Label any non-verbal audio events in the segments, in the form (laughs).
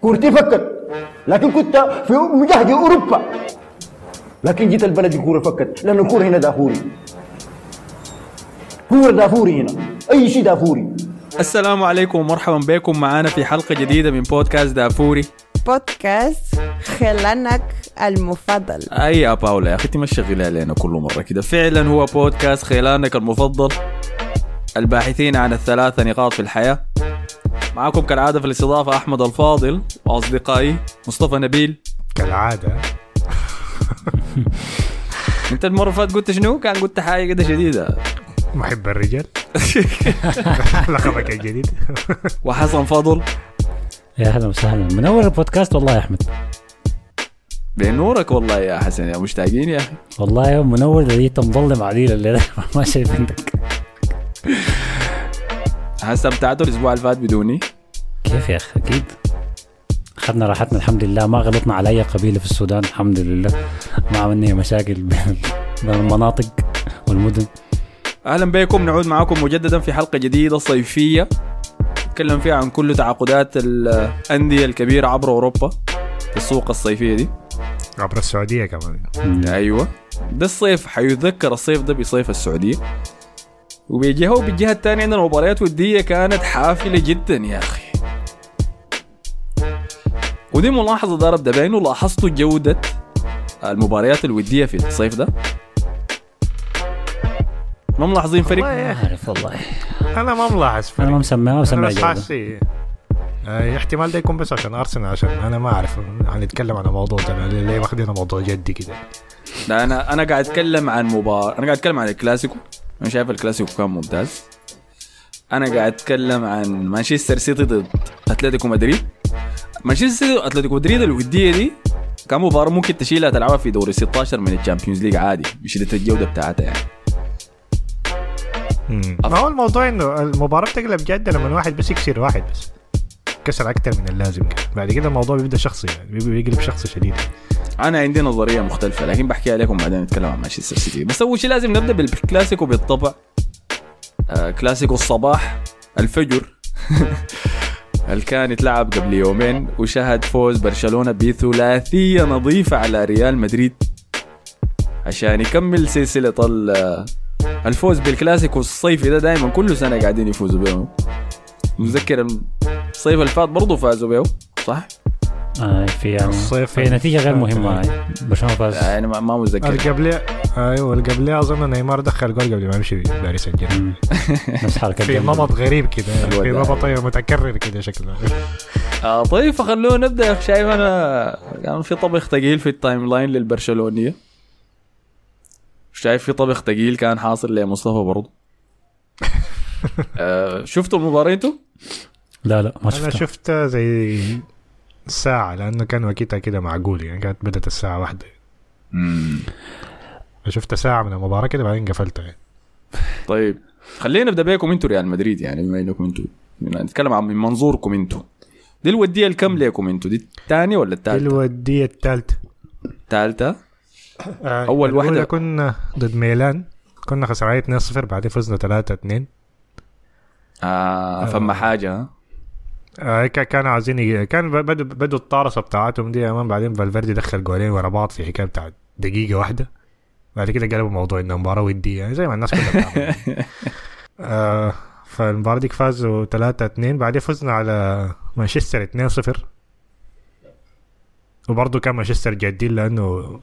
كورتي فكت لكن كنت في مجهد أوروبا. لكن جيت البلد الكوره فكت. لأن الكورة هنا دافوري. كورة دافوري هنا. أي شيء دافوري. السلام عليكم ومرحبا بكم. معنا في حلقة جديدة من بودكاست دافوري. بودكاست خلانك المفضل. أي يا باولا يا أخي أنت ما علينا كل مرة كده. فعلا هو بودكاست خيلانك المفضل الباحثين عن الثلاثة نقاط في الحياة. معكم كالعادة في الاستضافة أحمد الفاضل وأصدقائي مصطفى نبيل. كالعادة. (laughs) أنت المرة اللي فاتت قلت شنو؟ كان قلت حاجة كده شديدة. محب الرجال. (laughs) لقبك الجديد. وحسن فضل يا أهلا وسهلا. منور البودكاست والله يا أحمد. بنورك والله يا حسن يا مشتاقين يا أخي. والله يا منور دي مظلم عديل الليلة (laughs) ما شايف عندك. استمتعتوا الأسبوع اللي فات بدوني. كيف يا أخي؟ أكيد. اخذنا راحتنا الحمد لله. ما غلطنا على اي قبيلة في السودان الحمد لله. ما عملنا مشاكل بين (laughs) بين المناطق والمدن. أهلا بكم نعود معكم مجددا في حلقة جديدة صيفية. نتكلم فيها عن كل تعاقدات الأندية الكبيرة عبر أوروبا في السوق الصيفية دي. عبر السعودية كمان. أيوه. ده الصيف حيذكر الصيف ده بصيف السعودية. وبجهه وبالجهه الثانية عندنا مباريات وديه كانت حافلة جدا يا أخي. ودي ملاحظة دار ابدا بانه لاحظتوا جودة المباريات الودية في الصيف ده؟ ما ملاحظين يا ما أعرف والله. أنا ما ملاحظ أنا ما مسمع ما أنا مسمع احتمال ده يكون بس عشان أرسنال عشان أنا ما أعرف هنتكلم عن الموضوع ده ليه واخدينه موضوع جدي كده؟ لا أنا أنا قاعد أتكلم عن مباراة أنا قاعد أتكلم عن الكلاسيكو. أنا شايف الكلاسيكو كان ممتاز. أنا قاعد أتكلم عن مانشستر سيتي ضد أتلتيكو مدريد. مانشستر سيتي واتلتيكو مدريد الودية دي كان مباراة ممكن تشيلها تلعبها في دوري 16 من ال Champions League عادي بشدة الجودة بتاعتها يعني. ما هو الموضوع إنه المباراة بتقلب جدة لما واحد بس يكسر واحد بس. كسر أكتر من اللازم كده بعد كده الموضوع بيبدأ شخصي يعني بيقلب شخصي شديد. أنا عندي نظرية مختلفة لكن بحكيها لكم بعدين نتكلم عن مانشستر سيتي بس أول شيء لازم نبدأ بالكلاسيكو بالطبع. آه كلاسيكو الصباح الفجر. (laughs) اللي كان يتلعب قبل يومين وشهد فوز برشلونة بثلاثية نظيفة على ريال مدريد. عشان يكمل سلسلة ال- الفوز بالكلاسيكو الصيفي ده دائما كل سنة قاعدين يفوزوا بيه متذكر الصيف اللي فات برضه فازوا بيه صح؟ آه في يعني الصيف في نتيجة غير مهمة. هاي. برشلونة فاز يعني ما متذكر القبلية أيوه القبلية أظن نيمار دخل جول قبل ما يمشي باريس مم. نفس حركة (laughs) في. نمط غريب كده في. نمط متكرر كده شكله آه طيب فخلونا نبدأ. شايف أنا كان في طبخ ثقيل في ال timeline للبرشلونية شايف في طبخ ثقيل كان حاصل لمصطفى برضه (laughs) آه شفتوا المباراة أنتوا؟ لا لا ما أنا شفتها. شفت زي ساعة لأنه كان وقتها كده معقول يعني كانت بدأت الساعة واحدة. شفت ساعة من المباراة كده بعدين قفلتها. يعني. طيب خلينا نبدأ بيكم أنتوا ريال مدريد يعني بما إنكم أنتوا. نتكلم عن من منظوركم أنتوا. دي الودية الكم ليكم أنتوا دي الثانية ولا دي الثالثه؟ الودية الثالثة. الثالثة؟ آه، أول واحدة- كنا ضد ميلان. كنا خسرانين 2-0 بعدين فزنا 3-2 آه فما حاجة آه كا- كانوا عايزين كان بدوا بدوا الطارصة بتاعتهم دي أمام بعدين فالفيردي دخل جولين ورا بعض في حكاية بتاعت دقيقة واحدة. بعد كده قلبوا موضوع إنه مباراة ودية يعني زي ما الناس كلها بتعمل. (laughs) آه فالمباراة ديك فازوا 3-2 بعدين فزنا على مانشستر 2-0 وبرضه كان مانشستر جادين لأنه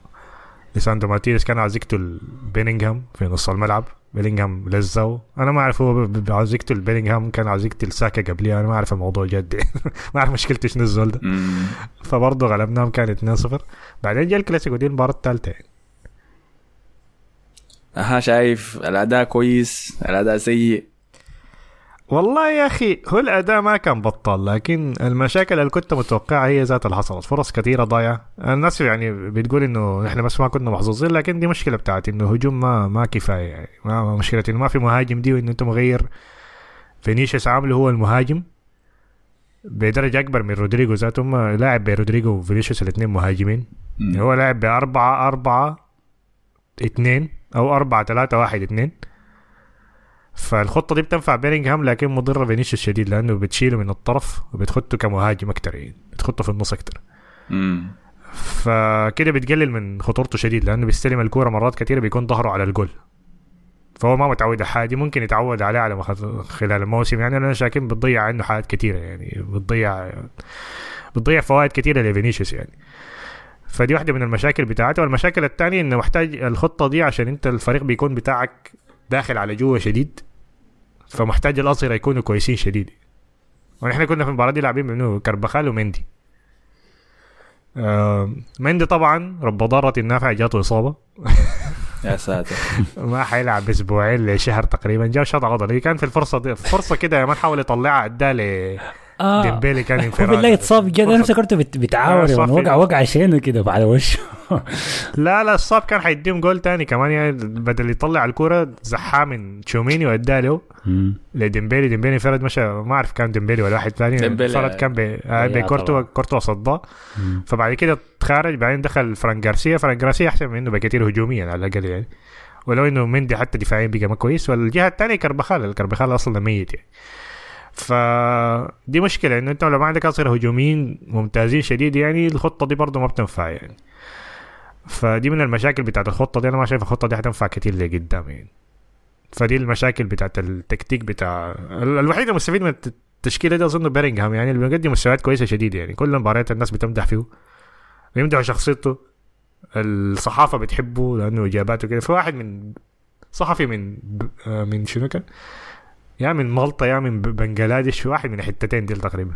ليساندرو مارتينيز كان عايز يقتل بيلينغهام في نص الملعب. بيلينغهام لزاه أنا ما أعرف هو عاوز يقتل بيلينغهام كان عاوز يقتل ساكا قبليها. أنا ما أعرف الموضوع جد. (laughs) ما أعرف مشكلته شنو الزول ده. فبرضه غلبناهم كان 2-0 بعدين جا الكلاسيكو دي المباراة الثالثة. يعني. ها شايف الأداء كويس الأداء سيء. والله يا أخي هو الأداء ما كان بطال لكن المشاكل اللي كنت متوقعها هي ذات اللي حصلت فرص كثيرة ضايعة. الناس يعني بتقول إنه نحن بس ما كنا محظوظين لكن دي مشكلة بتاعت إنه هجوم ما ما كفاية يعني. ما مشكلة إنه ما في مهاجم دي وإنه أنت مغير. فينيسيوس عامله هو المهاجم بدرجة أكبر من رودريجو ذاته. هو لاعب برودريجو وفينيسيوس الاثنين مهاجمين. هو لاعب بأربعة أربعة اثنين أو أربعة ثلاثة واحد اثنين. فالخطة دي بتنفع بيلينغهام لكن مضرة فينيسيوس شديد لأنه بتشيله من الطرف وبتخطه كمهاجم أكتر يعني بتخطه في النص أكتر. مم. فكده بتقلل من خطورته شديد لأنه بيستلم الكورة مرات كثيره بيكون ظهره على الجول. فهو ما متعود على حاجة ممكن يتعود عليها على خلال الموسم يعني أنا شاكين بتضيع عنده حاجات كثيره يعني بتضيع بتضيع فوائد كثيره لفينيسيوس يعني. فدي واحدة من المشاكل بتاعته. والمشاكل الثانية إنه محتاج الخطة دي عشان أنت الفريق بيكون بتاعك داخل على جوا شديد فمحتاج الاظهره يكونوا كويسين شديد. ونحن كنا في المباراة دي لاعبين منو كربخال ومندي. آه مندي طبعا رب ضارة نافعة جاته إصابة. يا ساتر. (laughs) ما حيلعب أسبوعين لشهر تقريبا. جاب شط عضلي كان في الفرصة دي فرصة كده يا man حاول يطلعها اداه ل آه ديمبيلي كان هو انفراد بالله يتصاب جد أنا افتكرته (laughs) بتعاور آه،. صافي. وقع وقع شينه كده على وشه لا لا اتصاب كان حيديهم جول تاني كمان يعني بدل يطلع الكرة زحاه من تشوميني واداه له مم. لديمبيلي ديمبيلي انفرد مشى ما أعرف كان ديمبيلي ولا واحد ثاني. انفرد كان آه، يا بكورتوا طبعا. كورتوا صداه. فبعد كده تخارج بعدين دخل فران جارسيا فران جارسيا أحسن منه بكثير هجوميا على الأقل يعني ولو إنه مندي حتى دفاعيا بقى ما كويس والجهة الثانية كربخال الكربخال أصلا ميت يعني فدي مشكلة إنه أنت لو ما عندك أصلا هجوميين ممتازين شديد يعني الخطة دي برضه ما بتنفع يعني. فدي من المشاكل بتاعت الخطة دي أنا ما شايف الخطة دي حتنفع كتير لقدام يعني. فدي المشاكل بتاعت التكتيك بتاع ال- الوحيد المستفيد من الت- التشكيلة دي أظن بيرنغهام يعني اللي بيقدم مستويات كويسة شديد يعني. كل المباريات الناس بتمدح فيه بيمدحوا شخصيته الصحافة بتحبه لأنه إجاباته كده. في واحد من صحفي من آه، من شنو كان؟ يا من مالطا يا من بنجلاديش في واحد من الحتتين دي تقريبا.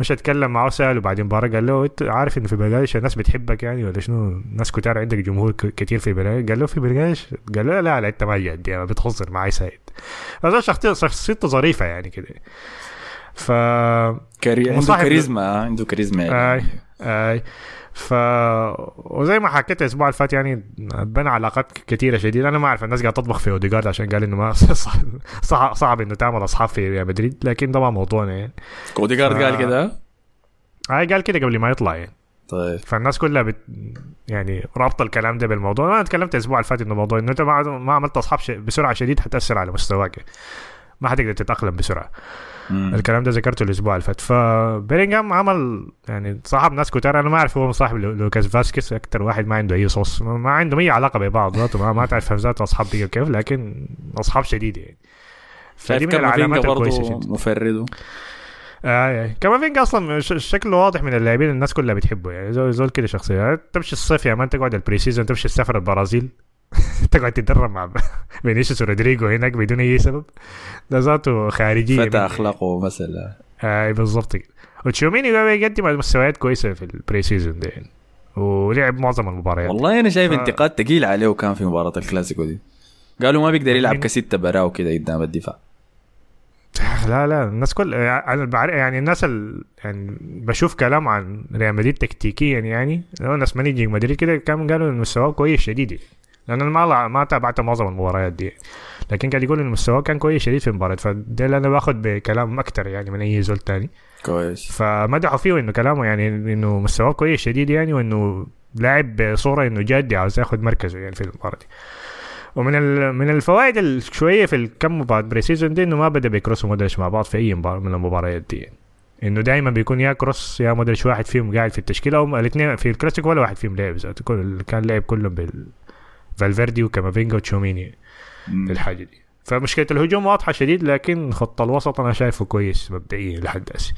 مش اتكلم معاه سأله بعد المباراة قال له أنت عارف إن في بنجلاديش الناس بتحبك يعني ولا شنو؟ ناس كتار عندك جمهور كتير في بنجلاديش. قال له في بنجلاديش؟ قال له لا لا أنت ما جد يعني بتهزر معي سايد هذا شخصيته شخصيته ظريفة يعني كده. ف كاري... عنده كاريزما عنده كاريزما يعني. آي آي. ف وزي ما حكيت الأسبوع اللي فات يعني بنى علاقات كثيره شديدة. أنا ما أعرف الناس قاعدة تطبخ في اوديجارد عشان قال إنه ما (laughs) صعب, صعب إنه تعمل أصحاب في ريال مدريد لكن طبعا موضوعنا يعني. اوديجارد ف- قال كده؟ هاي قال كده قبل ما يطلع يعني. طيب. فالناس كلها بت يعني رابطة الكلام ده بالموضوع. أنا تكلمت الأسبوع اللي فات إنه الموضوع إنه أنت ما ما عملت أصحاب ش... بسرعة شديد حتاثر على مستواك. ما حتقدر تتأقلم بسرعة. مم. الكلام ده ذكرته الأسبوع اللي فات. فبيلينغهام عمل يعني صاحب ناس كتار. أنا ما أعرف هو صاحب لو- لوكاس فاسكيز. أكثر واحد ما عنده أي صوص. ما عندهم أي علاقة ببعض. ذاته ما, ما تعرف ذاته أصحاب بيجوا كيف لكن أصحاب شديدة يعني. فدي من العلامات الكويسة جدا. مفرد آه آه. كامافينجا أصلا ش- شكله واضح من اللاعبين الناس كلها بتحبه. يعني زول, زول كده شخصية. تمشي الصيف يا man تقعد ال pre-season تمشي تسافر البرازيل. (laughs) تقعد تتدرب مع (laughs) فينيسيوس ورودريجو هناك بدون أي سبب. ده ذاته خارجية فتى. أخلاقه مثلا. اي بالضبط. كده وتشوميني بقى بيقدم مستويات كويسة في البري سيزون ده. يعني ولعب معظم المباريات. والله أنا شايف ف- انتقاد ثقيل عليه كان في مباراة الكلاسيكو دي. قالوا ما بيقدر يلعب من- كستة براو كده قدام الدفاع. (laughs) لا لا الناس كل أنا بعرف يعني الناس ال... يعني بشوف كلام عن ريال مدريد تكتيكيا يعني. لو ناس Managing Madrid كده كانوا قالوا إن مستواه كويس شديد. لأن أنا ما ما تابعت معظم المباريات دي. لكن قاعد يقول ان مستواه كان كويس شديد في المباراة. فده اللي أنا باخد بكلام أكتر يعني من أي زول تاني. كويس. فمدحوا فيه إنه كلامه يعني إنه مستواه كويس شديد يعني وإنه لاعب بصورة إنه جادي عاوز ياخذ مركزه يعني في المباراة دي. ومن. من الفوائد ال- شوية في الكم مباراة pre-season دي إنه ما بدأ بيكروس ومودريتش مع بعض في أي مباراة من المباريات دي. يعني. إنه دايما بيكون يا كروس يا مودريتش واحد فيهم قاعد في التشكيلة أو الاثنين في الكلاسيكو ولا واحد فيهم لعب كان لعب كلهم بال- فالفيردي وكامافينجا وتشوميني. في الحاجة دي فمشكلة الهجوم واضحة شديد لكن خط الوسط أنا شايفه كويس مبدئيا لحد هسه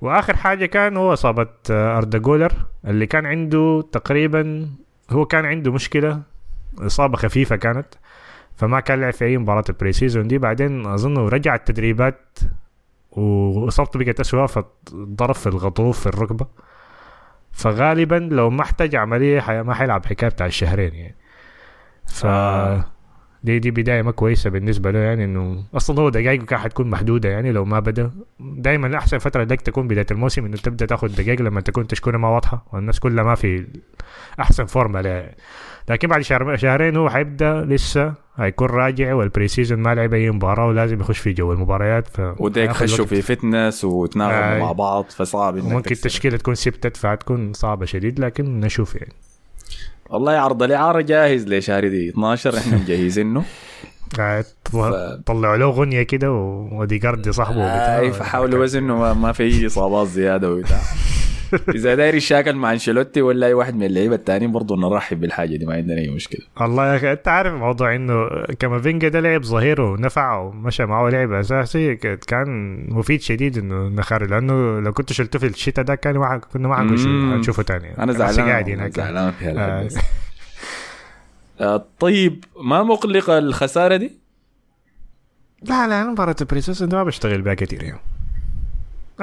وآخر حاجة كان هو إصابة آه، أردا جولر اللي كان عنده تقريبا هو كان عنده مشكلة إصابة خفيفة كانت فما كان لعب في أي مباراة ال pre-season دي بعدين أظن رجع التدريبات وإصابته بقت اسوء فضرب في الغضروف في الركبة فغالبا لو ما احتاج عملية. ما حيلعب حكاية بتاع الشهرين يعني ف آه. دي دي بداية ما كويسة بالنسبة له يعني إنه أصلا هو دقائقه كان حتكون محدودة يعني لو ما بدأ دائما أحسن فترة لك تكون بداية الموسم إنه تبدأ تاخذ دقائق لما تكون تشكيلة ما واضحة والناس كلها ما في أحسن فورمة لها لكن بعد شهر شهرين هو حيبدأ لسه هيكون راجع وال pre-season ما لعب أي مباراة ولازم يخش في جو المباريات ف وديك خشوا. في fitness وتناغموا آي. مع بعض فصعب تكسب. التشكيلة تكون سبتت فهتكون صعبة شديد لكن نشوف يعني والله عرض الإعارة جاهز لشهر دي 12 إحنا مجهزينه (laughs) طلعوا له غنية كده وديجاردي صاحبه وبتاع. إي فحاولوا بس إنه ما, في إصابات زيادة وبتاع (laughs) إذا داير يشاكل مع أنشيلوتي ولا أي واحد من اللعيبة التانيين برضه نرحب بالحاجة دي ما عندنا أي مشكلة والله يا أخي أنت عارف موضوع إنه كافينجا ده لعب ظهير ونفع ومشى معه لعب أساسي كان مفيد شديد إنه نخاري لأنه لو كنت شلته في الشتاء ده كان ما كنا ما مم. حنشوفه تاني أنا زعلان قاعد هناك زعلان في آه. آه، طيب ما مقلقه الخسارة دي؟ لا لا أنا ال pre-season أنت ما بشتغل بها كثير يعني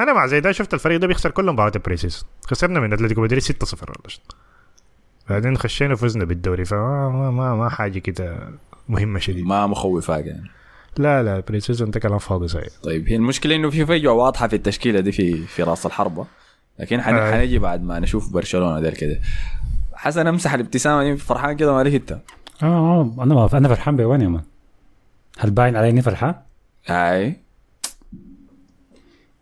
أنا مع زي ده شفت الفريق ده بيخسر كل مباريات ال pre-season خسرنا من أتلتيكو مدريد 6-0 ولا شيء. بعدين خشينا فزنا بالدوري فما ما, ما, ما حاجة كده مهمة شديد ما مخوفاك يعني؟ لا لا ال pre-season انت كلام فاضي صحيح. طيب هي المشكلة إنه في فجوة واضحة في التشكيلة دي في في رأس الحربة. لكن حن... آه. حنجي بعد ما نشوف برشلونة ده كده. حسن امسح الابتسامة دي فرحان كده مالك انت آه آه أنا ما أنا فرحان بوين يا man. هل باين علي إني فرحان؟ هاي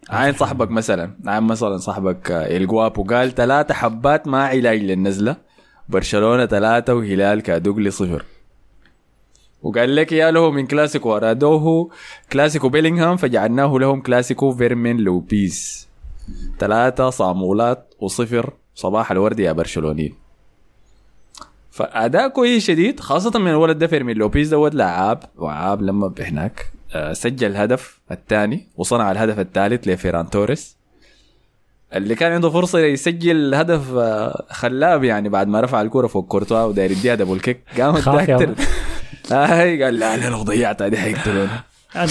عين صاحبك مثلا عين مثلا صاحبك آه، الجو أبو قال ثلاثة حبات ما علاج للنزلة. برشلونة ثلاثة وهلال كادوغلي صفر وقال لك يا له من كلاسيكو أرادوه كلاسيكو بيلينغهام فجعلناه لهم كلاسيكو فيرمين لوبيز. ثلاثة صامولات وصفر. صباح الورد يا برشلونيين. فأداء كويس شديد خاصة من الولد ده فيرمين لوبيز دوت لعاب وعاب لما هناك آه، سجل الهدف الثاني وصنع الهدف الثالث لفيران توريس. اللي كان عنده فرصة يسجل هدف آه، خلاب يعني بعد ما رفع الكرة فوق كورتوا وداير يديها double kick قام اداها (laughs) هاي قال لا لا لو ضيعتها دي حيقتلونا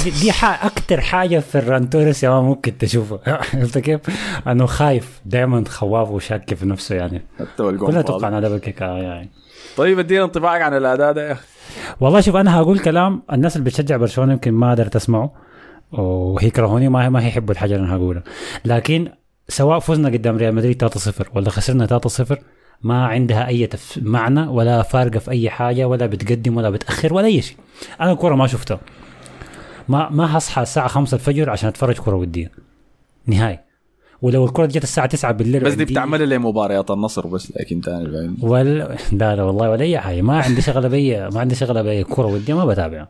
دي. أكتر حاجة في فيران توريس يا ممكن تشوفها (laughs) عرفت كيف؟ أنه خايف دائما خواف وشاك في نفسه يعني. فاضي. توقعنا دبل كيك آه يعني. طيب أدينا انطباعك عن الأداء ده يا أخي. والله شوف أنا هقول كلام الناس اللي بتشجع برشلونة يمكن ما قدرت تسمعه وهيكرهوني ما ما هيحبوا الحاجة اللي أنا هقولها لكن سواء فزنا قدام ريال مدريد 3-0 ولا خسرنا 3-0 ما عندها أي تف... معنى ولا فارقة في أي حاجة ولا بتقدم ولا بتأخر ولا أي شيء. أنا الكورة ما شفتها. ما ما هصحى الساعة 5 الفجر عشان أتفرج كره ودية. نهائي. ولو الكرة جت الساعة 9 بالليل بس دي وعندي- بتعمل لمباريات النصر بس لكن تاني فاهم ولا لا لا والله ولا أي حاجة. ما عندي شغله بي ما عندي شغله بأي كرة وديه ما بتابع.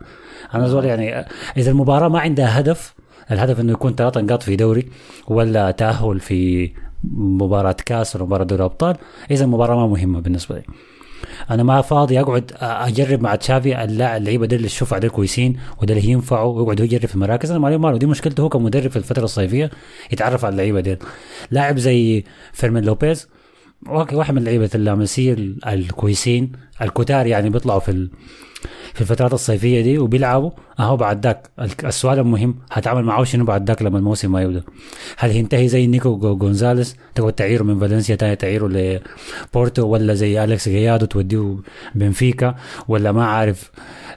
أنا زول يعني إذا المباراة ما عندها هدف الهدف إنه يكون ثلاث نقاط في دوري ولا تأهل في مباراة كأس ولا مباراة دوري أبطال إذا المباراة ما مهمة بالنسبة لي. أنا ما فاضي أقعد أجرب مع تشافي اللعيبه دي اللي الشفع دي كويسين وده اللي ينفعوا ويقعد يجرب في المراكز. أنا مالي ماله دي مشكلته هو كمدرب في الفترة الصيفية يتعرف على اللعيبة دي لاعب زي فيرمين لوبيز واحد من اللعيبة اللا ماسيا ال- الكويسين. الكتار يعني بيطلعوا في في الفترات الصيفية دي وبيلعبوا. أهو بعد ذاك ال- السؤال المهم هتعامل معاه شنو بعد ذاك لما الموسم ما يبدأ؟ هل هينتهي زي نيكو جو- جونزاليس؟ تقعد تعيره من فالنسيا تاني تعيره لبورتو ولا زي أليكس كولادو توديه بنفيكا؟ ولا ما عارف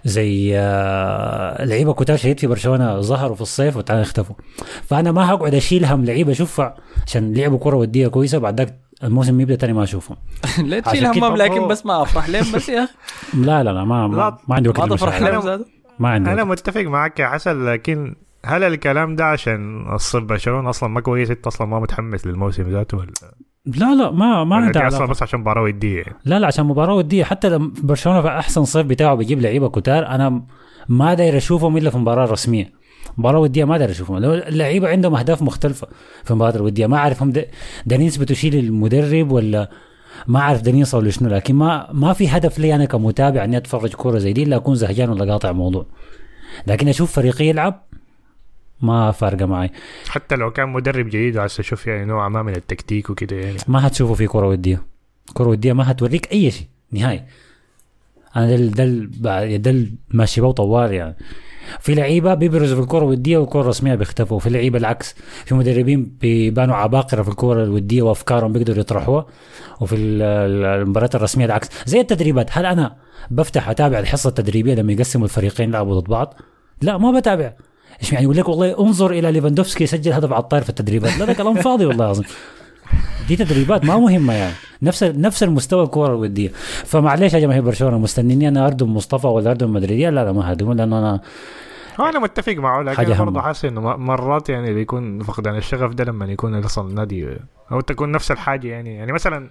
زي آه، لعيبة كتار شديد في برشلونة ظهروا في الصيف وتعالى اختفوا. فأنا ما هقعد اشيل هم لعيبة اشوفها عشان لعبوا كرة ودية كويسة بعد ذاك الموسم يبدأ تاني ما اشوفهم (laughs) لا تشيل همام لكن بس ما افرح لهم بس يا أخي. (laughs) لا لا لا ما ما, لا، ما عندي وقت ما تفرح للمشاعر. لهم زاد. ما عندي أنا. متفق معك يا حسن لكن هل الكلام ده عشان الصيف برشلونة أصلا ما كويس؟ أنت أصلا ما متحمس للموسم ذاته ولا؟ لا لا ما ما ولا عندها دي أصلا بس عشان مباراة ودية يعني. لا لا عشان مباراة ودية. حتى لما برشلونة في أحسن صيف بتاعه بيجيب لعيبة كتار أنا ما داير أشوفهم إلا في مباراة رسمية. مباراة ودية ما داير أشوفهم. اللعيبة عندهم أهداف مختلفة في المباراه الوديه ما أعرف هم دارين يثبتوا شيء للمدرب ولا ما أعرف دارين يوصلوا لشنو لكن ما ما في هدف لي أنا كمتابع إني أتفرج كورة زي دي إلا أكون زهجان ولا قاطع موضوع لكن أشوف فريقي يلعب ما فارقة معي. حتى لو كان مدرب جديد وعايز أشوف يعني نوع ما من التكتيك وكده يعني. ما هتشوفوا في كرة ودية. كرة ودية ما هتوريك أي شيء نهائي. أنا ده ده ده ماشي بيه طوال يعني. في لعيبة بيبرزوا في الكرة الودية والكرة الرسمية بيختفوا وفي لعيبة العكس في مدربين بيبانوا عباقرة في الكرة الودية وأفكارهم بيقدروا يطرحوها وفي ال- ال- المباريات الرسمية العكس. زي التدريبات هل أنا بفتح أتابع الحصة التدريبية لما يقسموا الفريقين لعبوا ضد بعض؟ لا ما بتابع. إيش يعني يقول لك والله انظر إلى ليفاندوفسكي يسجل هدف على الطاير في التدريبات؟ لا ده كلام فاضي والله العظيم. دي تدريبات ما مهمة يعني. نفس نفس المستوى الكورة الودية. فمعليش يا جماهير برشلونة مستنيني أنا اردم مصطفى ولا اردم مدريدية؟ لا لا ما هردم لأنه أنا أنا متفق معه لكن برضه. حاسس إنه مرات يعني بيكون فقدان الشغف ده لما يكون أصلا النادي أو تكون نفس الحاجة يعني. يعني مثلا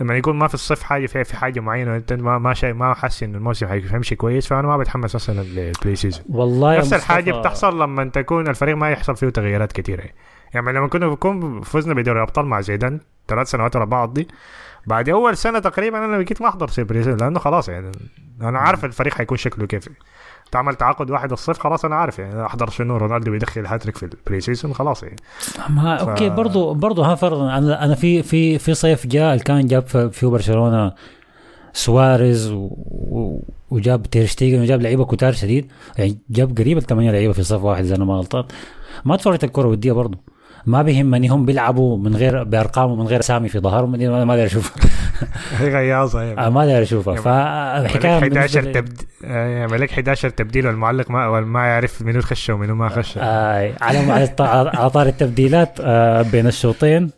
لما يكون ما في الصيف حاجة في, في حاجة معينة وأنت ما ما شيء ما حاسس إنه الموسم حيمشي كويس فأنا ما بتحمس أصلا لل pre-season والله نفس الحاجة بتحصل لما تكون الفريق ما يحصل فيه تغييرات كثيره يعني لما كنا بنكون فزنا بدوري الأبطال مع زيدان ثلاث سنوات ورا بعض دي. بعد أول سنة تقريبا أنا بقيت ما أحضر pre-season لأنه خلاص يعني أنا عارف الفريق حيكون شكله كيف. تعمل تعاقد واحد الصيف خلاص أنا عارف يعني أحضر شنو رونالدو بيدخل هاتريك في ال pre-season خلاص يعني. ما okay برضو برضو ها فرضا أنا أنا في في في صيف جاء كان جاب في- برشلونة سواريز و- و- وجاب تيرشتيجن وجاب لعيبة كتار شديد. يعني جاب قريب الثمانية لعيبة في صيف واحد إذا أنا ما غلطان. ما اتفرجت الكرة ودية برضو. ما بيهمني هم بيلعبوا من غير بأرقام ومن غير أسامي في ظهرهم ما داير اشوفها (laughs) هي غياظة آه، ما داير أشوفها. فالحكايه لك 11 بالنسبة لي- تبد... آه، يعمل لك 11 تبديل والمعلق ما ما يعرف منو خش ومنو ما خش آه على على طار التبديلات آه بين الشوطين.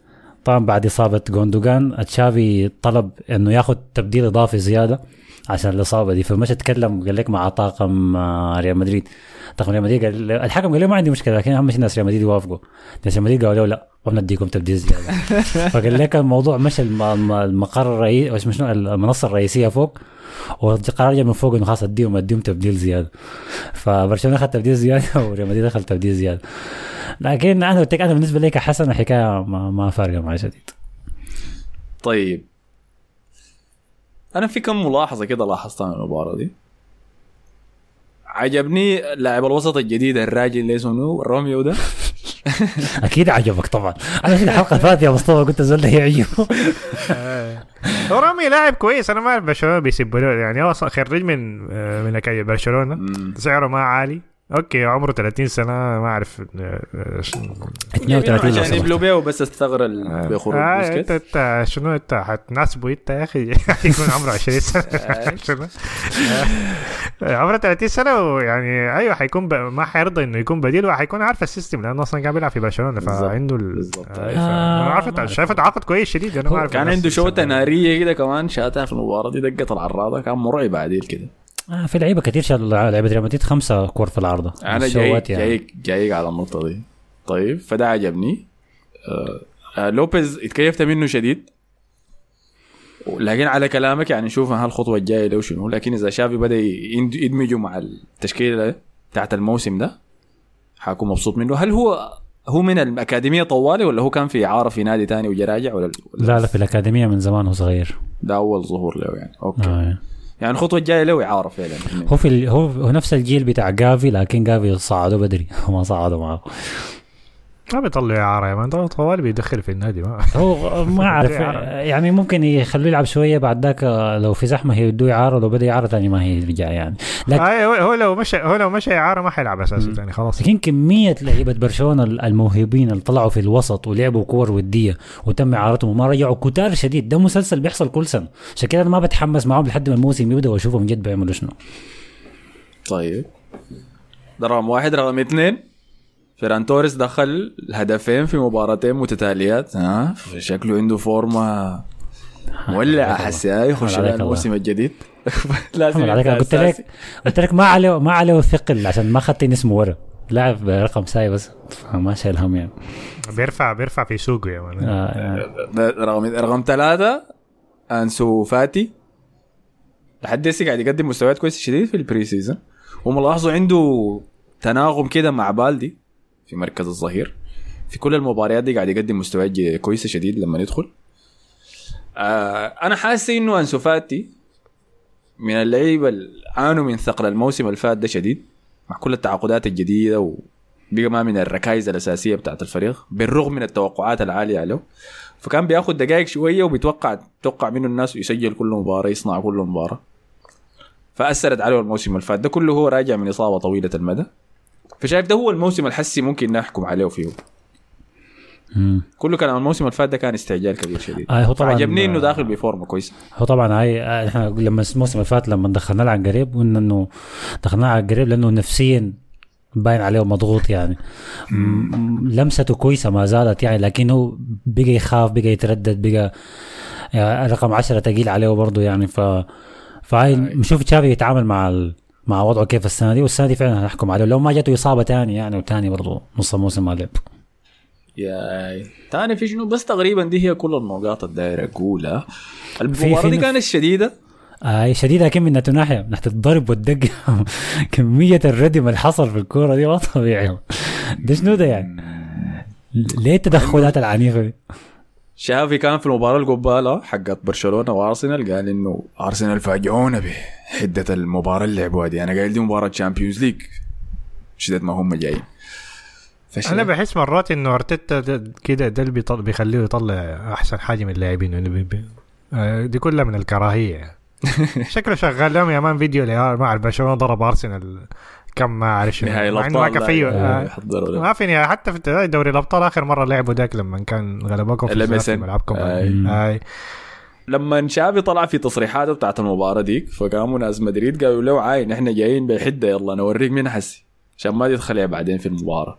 طبعا بعد إصابة جوندوجان تشافي طلب إنه ياخذ تبديل إضافي زيادة. عشان الإصابة دي فمش اتكلم قال لك مع طاقم آه، ريال مدريد. طاقم ريال مدريد قال الحكم قال له ما عندي مشكلة لكن أهم شيء ناس ريال مدريد يوافقوا. ناس ريال مدريد قالوا له لا وبنديكم تبديل زيادة. (laughs) فقال لك الموضوع مش الم- الم- المقر الرئيسي مش المنصة الرئيسية فوق والقرار جاء من فوق إنه خلاص أديهم أديهم تبديل زيادة. فبرشلونة اخذ تبديل زيادة (laughs) وريال مدريد اخذ تبديل زيادة. لكن أنا قلت أنا بالنسبة لي كحسن الحكاية ما, ما فارقة معي شديد. طيب. أنا في كم ملاحظة كده لاحظتها من المباراة دي. عجبني لاعب الوسط الجديد الراجل اللي اسمه روميو ده. (laughs) أكيد عجبك طبعا. أنا في الحلقة اللي فاتت يا مصطفى قلت الزول ده يعجبه (laughs) رامي لاعب كويس. أنا ما أعرف برشلونة بيسبوا يعني هو خريج من آه، من أكاديمية برشلونة. سعره ما عالي. okay عمره 30 سنة ما أعرف آه، آه، شنو- 32 لو عشان سمحت. يبلوا بيه وبس استغرل بخروج آه انت انت شنو انت حتناسبه انت يا أخي (laughs) يكون عمره 20 سنة (laughs) (laughs) شنو آه، عمره 30 سنة ويعني أيوه حيكون ب... ما حيرضى إنه يكون بديل وحيكون عارف السيستم لأنه أصلا قاعد بيلعب في برشلونة بالظبط. فعنده ال... آه، آه، عارف ما أعرف. شايف تعاقد كويس شديد أنا ما أعرف كان عنده شوطه. ناريه كده كمان شاتها في المباراة دي دقت العراضة كان مرعب عديل كده آه في لعيبة كثير شالوا لعيبة ريال مدريد خمسة كور في العارضة. أنا جاي شوات يعني. جايك جايك على النقطة دي. طيب فده عجبني. آه آه لوبيز اتكيفت منه شديد. لكن على كلامك يعني نشوف هالخطوه الجاية له شنو. لكن إذا شافي بدأ يدمجه مع التشكيلة بتاعت الموسم ده حاكون مبسوط منه. هل هو هو من الأكاديمية طوالي ولا هو كان في اعاره في نادي تاني وجا راجع ولا ولا؟ لا لا في الأكاديمية من زمان هو صغير. ده أول ظهور له يعني. okay. آه. يعني الخطوة الجاية له اعاره فعلا هو في. هو نفس الجيل بتاع جافي لكن جافي صعدوا بدري (laughs) وما صعدوا معه ما بيطلع اعاره يا مان طوال بيدخل في النادي ما هو ما (laughs) أعرف. يعني ممكن يخلوه يلعب شوية بعد ذاك لو في زحمة هيدوه اعاره لو بدأ اعاره ثاني ما هيرجع يعني. لكن آه هو لو مشى هو لو مشى اعاره ما حيلعب اساسي ثاني خلاص. لكن كمية لعيبة برشلونة الموهوبين اللي طلعوا في الوسط ولعبوا كور ودية وتم إعارتهم وما رجعوا كتار شديد. ده مسلسل بيحصل كل سنة. عشان كده أنا ما بتحمس معاهم لحد ما الموسم يبدأ وأشوفهم جد بيعملوا شنو. طيب. ده رقم واحد رقم اثنين. فيران توريس دخل هدفين في مباراتين متتاليات ها؟ شكله عنده فورمة مولع حسي. يخش عليك الله. الموسم الجديد. (laughs) لازم عليك. قلت. لك قلت لك ما عليه ما عليه ثقل عشان ما خدت اسمه ورا. لاعب برقم ساي بس. ما شايل هم يعني. بيرفع بيرفع في سوقه يا مان آه يعني. ده رقم رقم ثلاثة أنسو فاتي. لحد هسه قاعد يقدم مستويات كويسة شديد في ال pre-season وملاحظة عنده تناغم كده مع بالدي. في مركز الظهير. في كل المباريات دي قاعد يقدم مستويات كويسه شديد لما يدخل آه أنا حاسس إنه أنسو فاتي من اللعيبة اللي عانوا من ثقل الموسم اللي فات ده شديد. مع كل التعاقدات الجديدة وبقى ما من الركائز الأساسية بتاعت الفريق بالرغم من التوقعات العالية له. فكان بياخد دقائق شوية وبيتوقع توقع منه الناس يسجل كل مباراة يصنع كل مباراة. فأثرت عليه الموسم اللي فات ده كله هو راجع من إصابة طويلة المدى. فشايف ده هو الموسم الحسي ممكن نحكم عليه فيه مم. كله كان الموسم اللي فات ده كان استعجال كبير شديد. آه هو طبعا عجبني إنه آه، داخل بفورمة كويسة. هو طبعا هاي آه، إحنا لما الموسم اللي فات لما دخلنا له على قريب قلنا إنه دخلنا على قريب لأنه نفسيا باين عليه مضغوط يعني. لمسته كويسة ما زالت يعني لكنه بقى يخاف بقى يتردد بقى يعني رقم 10 تقيل عليه برضه يعني. ف فهاي نشوف تشافي يتعامل مع ال... مع وضعه كيف السنة دي والسنة دي فعلا هنحكم عليه. لو ما جاته إصابة تاني يعني وتاني برضه نص الموسم ما لعب يا تاني في شنو؟ بس تقريبا دي هي كل النقاط الدايرة اقولها المباراة دي كانت شديدة؟ آه شديدة لكن من ناحية ناحية ناحية الضرب والدق. (laughs) كمية الردم اللي حصل في الكورة دي ما طبيعي. ده شنو ده يعني؟ ليه التدخلات العنيفة دي؟ شافي كان في المباراة القبالة حقت برشلونة وأرسنال قال إنه أرسنال فاجئونا بحده المباراة اللي لعبوها دي. أنا قايل دي مباراة Champions League شديد ما هم جايين. أنا بحس مرات إنه أرتيتا ده- كده ده اللي بيخليه يطلع أحسن حاجة من اللاعبين. يعني آه، دي كلها من الكراهية. (laughs) شكله شغال لهم يا مان فيديو اللي مع برشلونه ضرب أرسنال. كم ما أعرف شنو. نهائي ما الابطال كفيه لا، آه،. ما في نهاية حتى في دوري الأبطال آخر مرة لعبوا ذاك لما كان غلبوكم في في. ملعبكم. آي. أي. لما شافي طلع في تصريحاته بتاعت المباراة ديك فقاموا ناس مدريد قالوا له عاي نحن جايين بحدة يلا نوريك مين حسي. عشان ما تدخل بعدين في المباراة.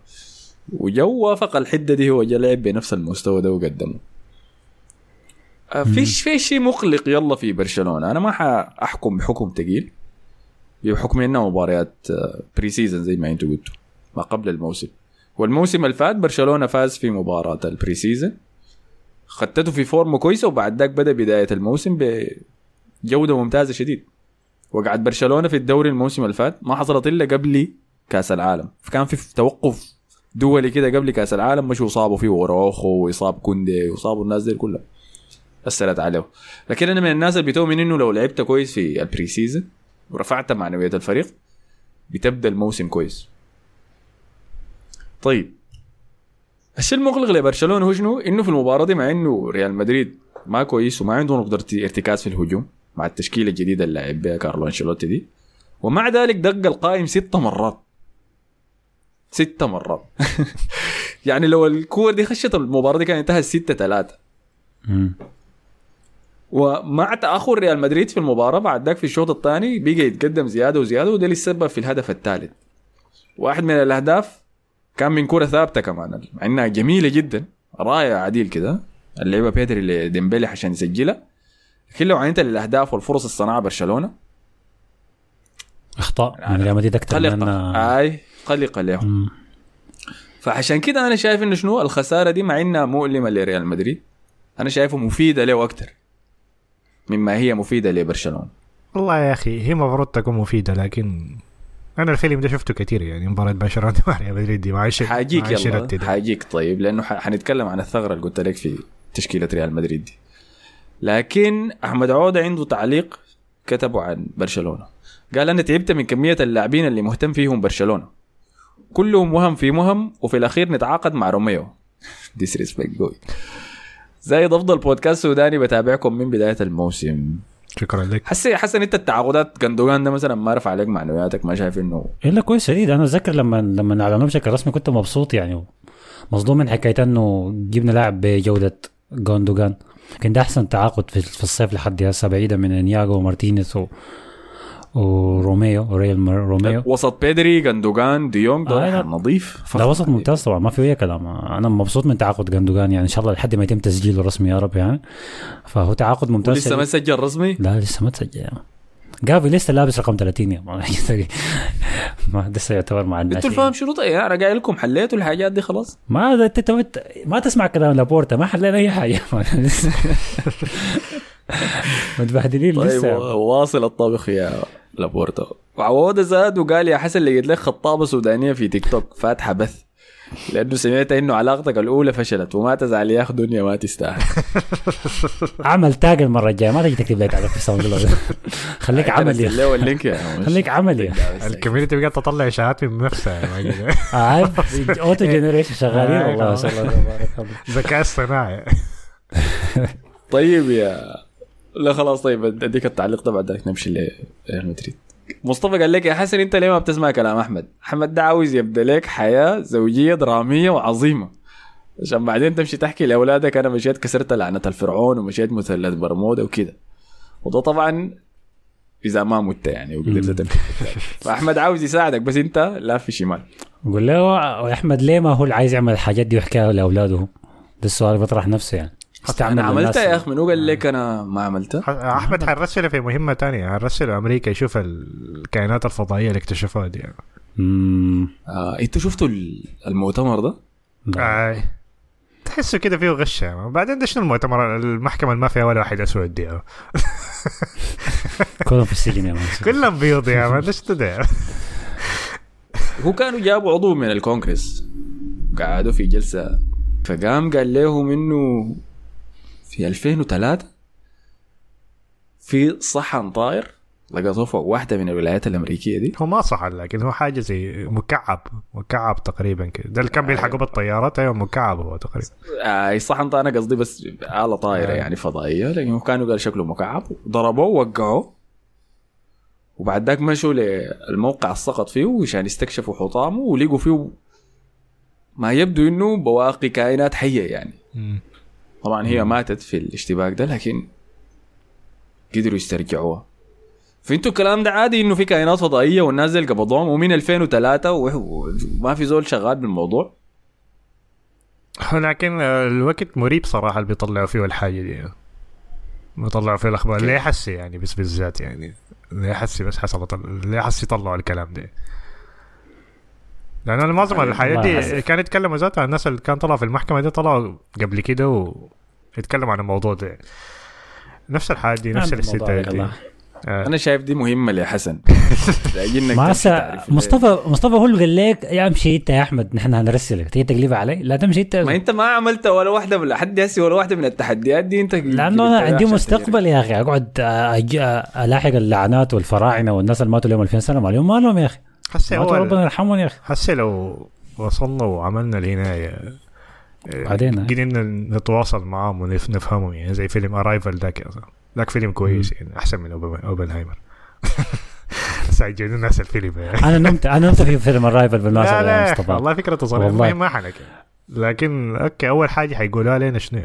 وجو وافق الحدة دي هو جا لعب بنفس المستوى ده وقدمه. آه، فيش في شيء مقلق يلا في برشلونة. أنا ما حاحكم بحكم ثقيل بحكم انها مباريات pre-season زي ما أنتم قلتوا ما قبل الموسم. والموسم اللي فات برشلونة فاز في مباراة ال pre-season خطته في فورمه كويسة وبعد ذاك بدأ بداية الموسم بجودة ممتازة شديد. وقعد برشلونة في الدوري الموسم اللي فات ما حصلت إلا قبل كأس العالم. فكان في توقف دولي كده قبل كأس العالم مشوا صابوا فيه أراوخو واتصاب كوندي وصابوا الناس دي كلها. أثرت عليه. لكن أنا من الناس اللي بتؤمن إنه لو لعبت كويس في ال pre-season ورفعت معنويات الفريق بتبدأ الموسم كويس. طيب الشيء المقلق لبرشلونة هو شنو؟ إنه في المباراة دي مع إنه ريال مدريد ما كويس وما عنده نقطة ارتكاز في الهجوم مع التشكيلة الجديدة اللي لعب بها كارلو أنشيلوتي دي. ومع ذلك دق القائم ست مرات. ست مرات. (laughs) يعني لو الكور دي خشت المباراة دي كان انتهت 6 3 مم. ومع تأخر ريال مدريد في المباراة بعد ذاك في الشوط الثاني بقى يتقدم زيادة وزيادة وده اللي سبب في الهدف الثالث. واحد من الأهداف كان من كرة ثابتة كمان مع إنها جميلة جدا رائعة عديل كده. اللعبه بيدري لديمبلي عشان يسجلها. لكن لو عينت للاهداف والفرص الصناعة برشلونة. أخطاء من ريال مدريد أكثر قلق من أي قلق عليهم مم. فعشان كده أنا شايف إنه شنو؟ الخسارة دي مع إنها مؤلمة لريال مدريد. أنا شايفه مفيدة له أكثر مما هي مفيدة لبرشلونة. والله يا أخي هي المفروض تكون مفيدة لكن أنا الفيلم ده شفته كثير يعني مباراة برشلونة (laughs) مع ريال مدريد دي مع شيء حاجيك يلا. حاجيك طيب لأنه ح- حنتكلم عن الثغرة اللي قلت لك في تشكيلة ريال مدريد دي. لكن أحمد عوده عنده تعليق كتبه عن برشلونة. قال أنا تعبت من كمية اللاعبين اللي مهتم فيهم برشلونة. كلهم وهم في مهم وفي الأخير نتعاقد مع روميو. (laughs) ديسريسبكت زايد أفضل بودكاست سوداني بتابعكم من بداية الموسم. شكرا لك. حسي حسن أنت التعاقدات جندوجان ده مثلا ما رفع عليك معنوياتك ما شايف إنه الا كويس شديد. أنا أتذكر لما لما اعلنوه بشكل رسمي كنت مبسوط يعني مصدوم من حكايه إنه جبنا لاعب بجودة جوندوجان لكن ده أحسن تعاقد في, في الصيف لحد هسه بعيدا من إنييغو مارتينيز و... وروميو وريال مر- روميو. وسط بيدري جندوجان ديونج ده آه، لا. نظيف. ده وسط ممتاز طبعا ما في أي كلام. أنا مبسوط من تعاقد جندوجان يعني إن شاء الله لحد ما يتم تسجيله رسمي يا رب يعني. فهو تعاقد ممتاز. لسه ما. سجل رسمي؟ لا لسه ما تسجل. يعني. جافي لسه لابس رقم 30 يا. (laughs) ما لسه يعتبر مع الناس أنتوا الفهم شنو؟ طيب أنا قايل لكم حليتوا الحاجات دي خلاص. ما انت ما تسمع كلام لابورتا ما حلينا أي حاجة. لسه (laughs) متبهدلين طيب لسه. واصل الطبخ يا لابورتا وعوضة زاد وقال يا حسن لقيت لك خطابة سودانية في تيك توك فاتحة بث. لأنه سمعت إنه علاقتك الأولى فشلت وما تزعل يا اخ دنيا ما تستاهل. (laughs) اعمل tag المرة الجاية ما تجي تكتب لي تعليق في (laughs) ساوند كلاود. خليك عملي. (laughs) خليك عملي. ال community بقى تطلع إشاعات من نفسها auto generation شغالين آه، والله ما شاء الله تبارك الله. ذكاء اصطناعي. طيب يا لا خلاص طيب أديك التعليق ده بعدك نمشي لريال مدريد. مصطفى قال لك يا حسن أنت ليه ما بتسمع كلام أحمد؟ أحمد ده عاوز يبدأ لك حياة زوجية درامية وعظيمة. عشان بعدين تمشي تحكي لأولادك أنا مشيت كسرت لعنة الفرعون ومشيت مثلث برمودا وكده. وده طبعا إذا ما مت يعني وقدرت فأحمد عاوز يساعدك بس أنت لا في شمال. قول له أحمد ليه ما هو اللي عايز يعمل الحاجات دي ويحكيها لأولاده؟ ده السؤال بيطرح نفسه يعني. أنا عملتها يا أخي منو قال لك أنا ما عملتها؟ أحمد حنرسله في مهمة تانية حنرسله أمريكا يشوف الكائنات الفضائية اللي اكتشفوها دي امم آه إنتوا شفتوا ال- المؤتمر ده؟ آي. تحسه كده فيه غش يا مان. بعدين ده شنو المؤتمر المحكمة اللي ما فيها ولا واحد أسود دي. (laughs) كلهم في السجن يا مان كلهم بيض يا مان ده شنو ده. هو كانوا جابوا عضو من الكونغرس قعدوا في جلسة فقام قال لهم إنه في 2003 في صحن طاير لقطوه فوق واحدة من الولايات الأمريكية دي. هو ما صح لكن هو حاجة زي مكعب مكعب تقريبا كده. ده اللي كان بيلحقوا بالطيارات أيوه مكعب هو تقريبا. آه الصحن طاير أنا قصدي بس آلة طايرة يعني فضائية لكن كانوا قال شكله مكعب. ضربوه ووقعوه وبعد ذاك مشوا للموقع السقط فيه عشان يستكشفوا حطامه ولقوا فيه ما يبدو إنه بواقي كائنات حية يعني. طبعا هي ماتت في الاشتباك ده لكن قدروا يسترجعوها. فانتوا الكلام ده عادي إنه في كائنات فضائية والناس دي قبضوهم ومن 2003 وما في زول شغال بالموضوع. لكن الوقت مريب صراحة اللي بيطلعوا فيه الحاجة دي. بيطلعوا فيه الأخبار. ليه حسي يعني؟ بس بالذات يعني. ليه حسي بس حصلت ليه حسي يطلعوا الكلام ده؟ لأن معظم الحاجات دي. كان يتكلموا ذاتها الناس اللي كان طلعوا في المحكمة دي طلعوا قبل كده ويتكلموا عن الموضوع ده. نفس الحاجة دي نفس الاستدلال عليك دي. الله. آه. أنا شايف دي مهمة لحسن. (laughs) لأنك ما مصطفى مصطفى هو اللي قال لك يا امشي انت يا أحمد نحن هنرسلك. تيجي تقلبها علي؟ لا تمشي أنت ما أنت ما عملت ولا واحدة من لحد هسه ولا واحدة من التحديات دي أنت لأنه أنا عندي مستقبل يا أخي. أقعد ألاحق اللعنات والفراعنة والناس اللي ماتوا لهم 2000 سنة ما لهم ما لهم يا أخي. حسي هو ربنا يرحمهم يا أخي. حسي لو وصلنا وعملنا العناية بعدين، آه. قدرنا نتواصل معاهم ونفهمهم يعني زي فيلم ارايفل ذاك ذاك فيلم كويس يعني أحسن من أوبن- أوبنهايمر. بس عجبني الناس الفيلم يعني. أنا نمت أنا نمت في فيلم ارايفل بالمناسبة لا لا مصطفى والله فكرته والله. ما حنكي لكن أوكي أول حاجة حيقولها لنا شنو؟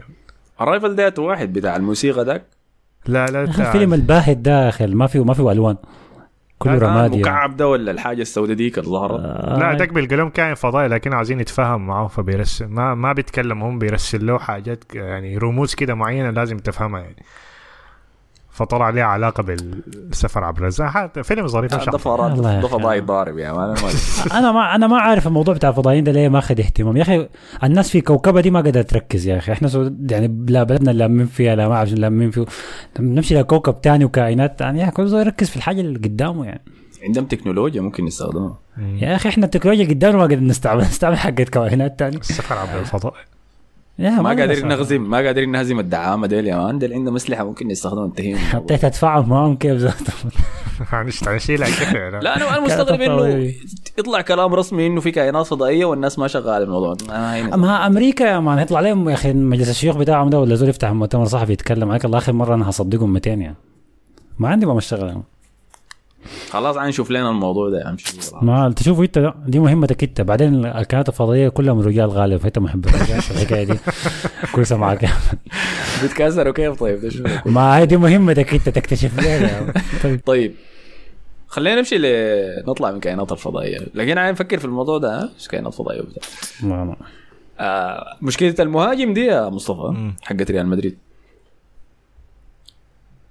ارايفل ده واحد بتاع الموسيقى ذاك؟ لا لا. الفيلم الباهت ده يا أخي ما فيه ما فيه ألوان. كله رمادي المكعب ده ولا الحاجة السوداء ديك اللي ظهرت آه، لا ذاك بالقلم كائن فضائي لكن عايزين يتفاهم معه فبيرسل ما ما بيتكلم هم بيرسل له حاجات يعني رموز كده معينة لازم تفهمها يعني. فطلع لها علاقة بالسفر عبر الزمن. فيلم ظريف أخي. فضائي ضارب يا مان أنا ما- (laughs) أنا ما أنا ما عارف الموضوع بتاع الفضائيين ده ليه ما أخذ اهتمام. يا أخي الناس في كوكبة دي ما قدرت تركز يا أخي. إحنا يعني لا بلدنا لامين فيها لا ما أعرف لامين فيه نمشي لكوكب تاني وكائنات يا أخي كل زول يركز في الحاجة اللي قدامه يعني. عندهم تكنولوجيا ممكن يستخدمها يا أخي إحنا التكنولوجيا قدامنا ما قدرنا نستعمل نستعمل حقت كائنات تانية. السفر عبر الفضاء. ما قادرين. نهزم ما قادرين نهزم الدعامة ديل يا مان. ديل عندهم اسلحه ممكن يستخدموا انتهين حطيت ادفعهم معهم كيف ذاتهم هنشيلها كيف يعني لا أنا مستغرب إنه. يطلع كلام رسمي إنه في كائنات فضائية والناس ما شغالة الموضوع ما هي ما أمريكا يا مان يطلع عليهم يا أخي مجلس الشيوخ بتاعهم ده ولا زول يفتح مؤتمر صحفي يتكلم. عليك الله اخر مرة أنا هصدقهم 200 يعني. ما عندي ما اشتغل يعني. خلاص عين نشوف لنا الموضوع ده امشي ما تشوفوا انت لا، دي مهمتك انت بعدين الكائنات الفضائية كلها من رجال غالب فانت محب الرجال الحكاية دي؟ (laughs) كويسة معك. بيتكسروا كيف طيب؟ ده؟ ما هي دي مهمتك انت تكتشف ليه طيب. طيب. خلينا نمشي ل... نطلع من كائنات الفضائية. لكن عين نفكر في الموضوع ده؟ إيش كائنات فضائية وبتاع؟ ما. آه مشكلة المهاجم دي يا مصطفى حقت ريال مدريد.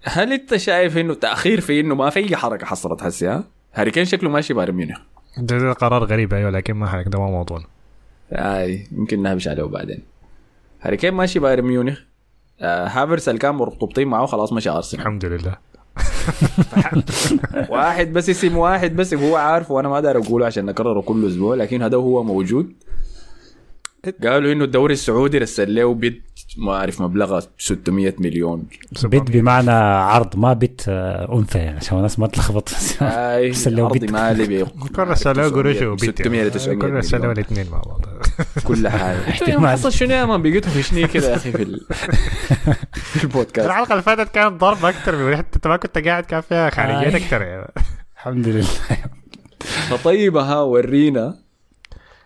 هل انت شايف انه تأخير في انه ما في أي حركة حصلت هسه؟ ها؟ هاري كين شكله ماشي بايرن ميونخ. ده, ده قرار غريب أيوه لكن ما حنك ده ما موضوعنا آي يمكن نهبش عليه بعدين. هاري كين ماشي بايرن ميونخ. آه هافرتز اللي كان مرتبطين معه خلاص مشى أرسنال. الحمد لله. (laughs) واحد بس اسم واحد بس هو عارف وأنا ما داير أقوله عشان نكرره كل أسبوع لكن هذا هو موجود. قالوا إنه الدوري السعودي رسل له bid. ما أعرف مبلغه 600 مليون. بت بمعنى عرض ما بت آه، أنثى يعني عشان الناس ما تلخبط. اي رسل له عرض بيت. مالي بي كل رسالة قروش وبيت 600 ل 900 كل رسالة مليون. الاثنين مع بعض. (laughs) كل حاجة. (laughs) احتمال. حصل شنو يا مان بقيتوا في شنو كده يا أخي في ال- (laughs) في البودكاست. الحلقة اللي فاتت كانت ضرب أكثر من حتى أنت ما كنت قاعد كان فيها خارجيات. أكثر يعني. الحمد لله. فطيب ها ورينا.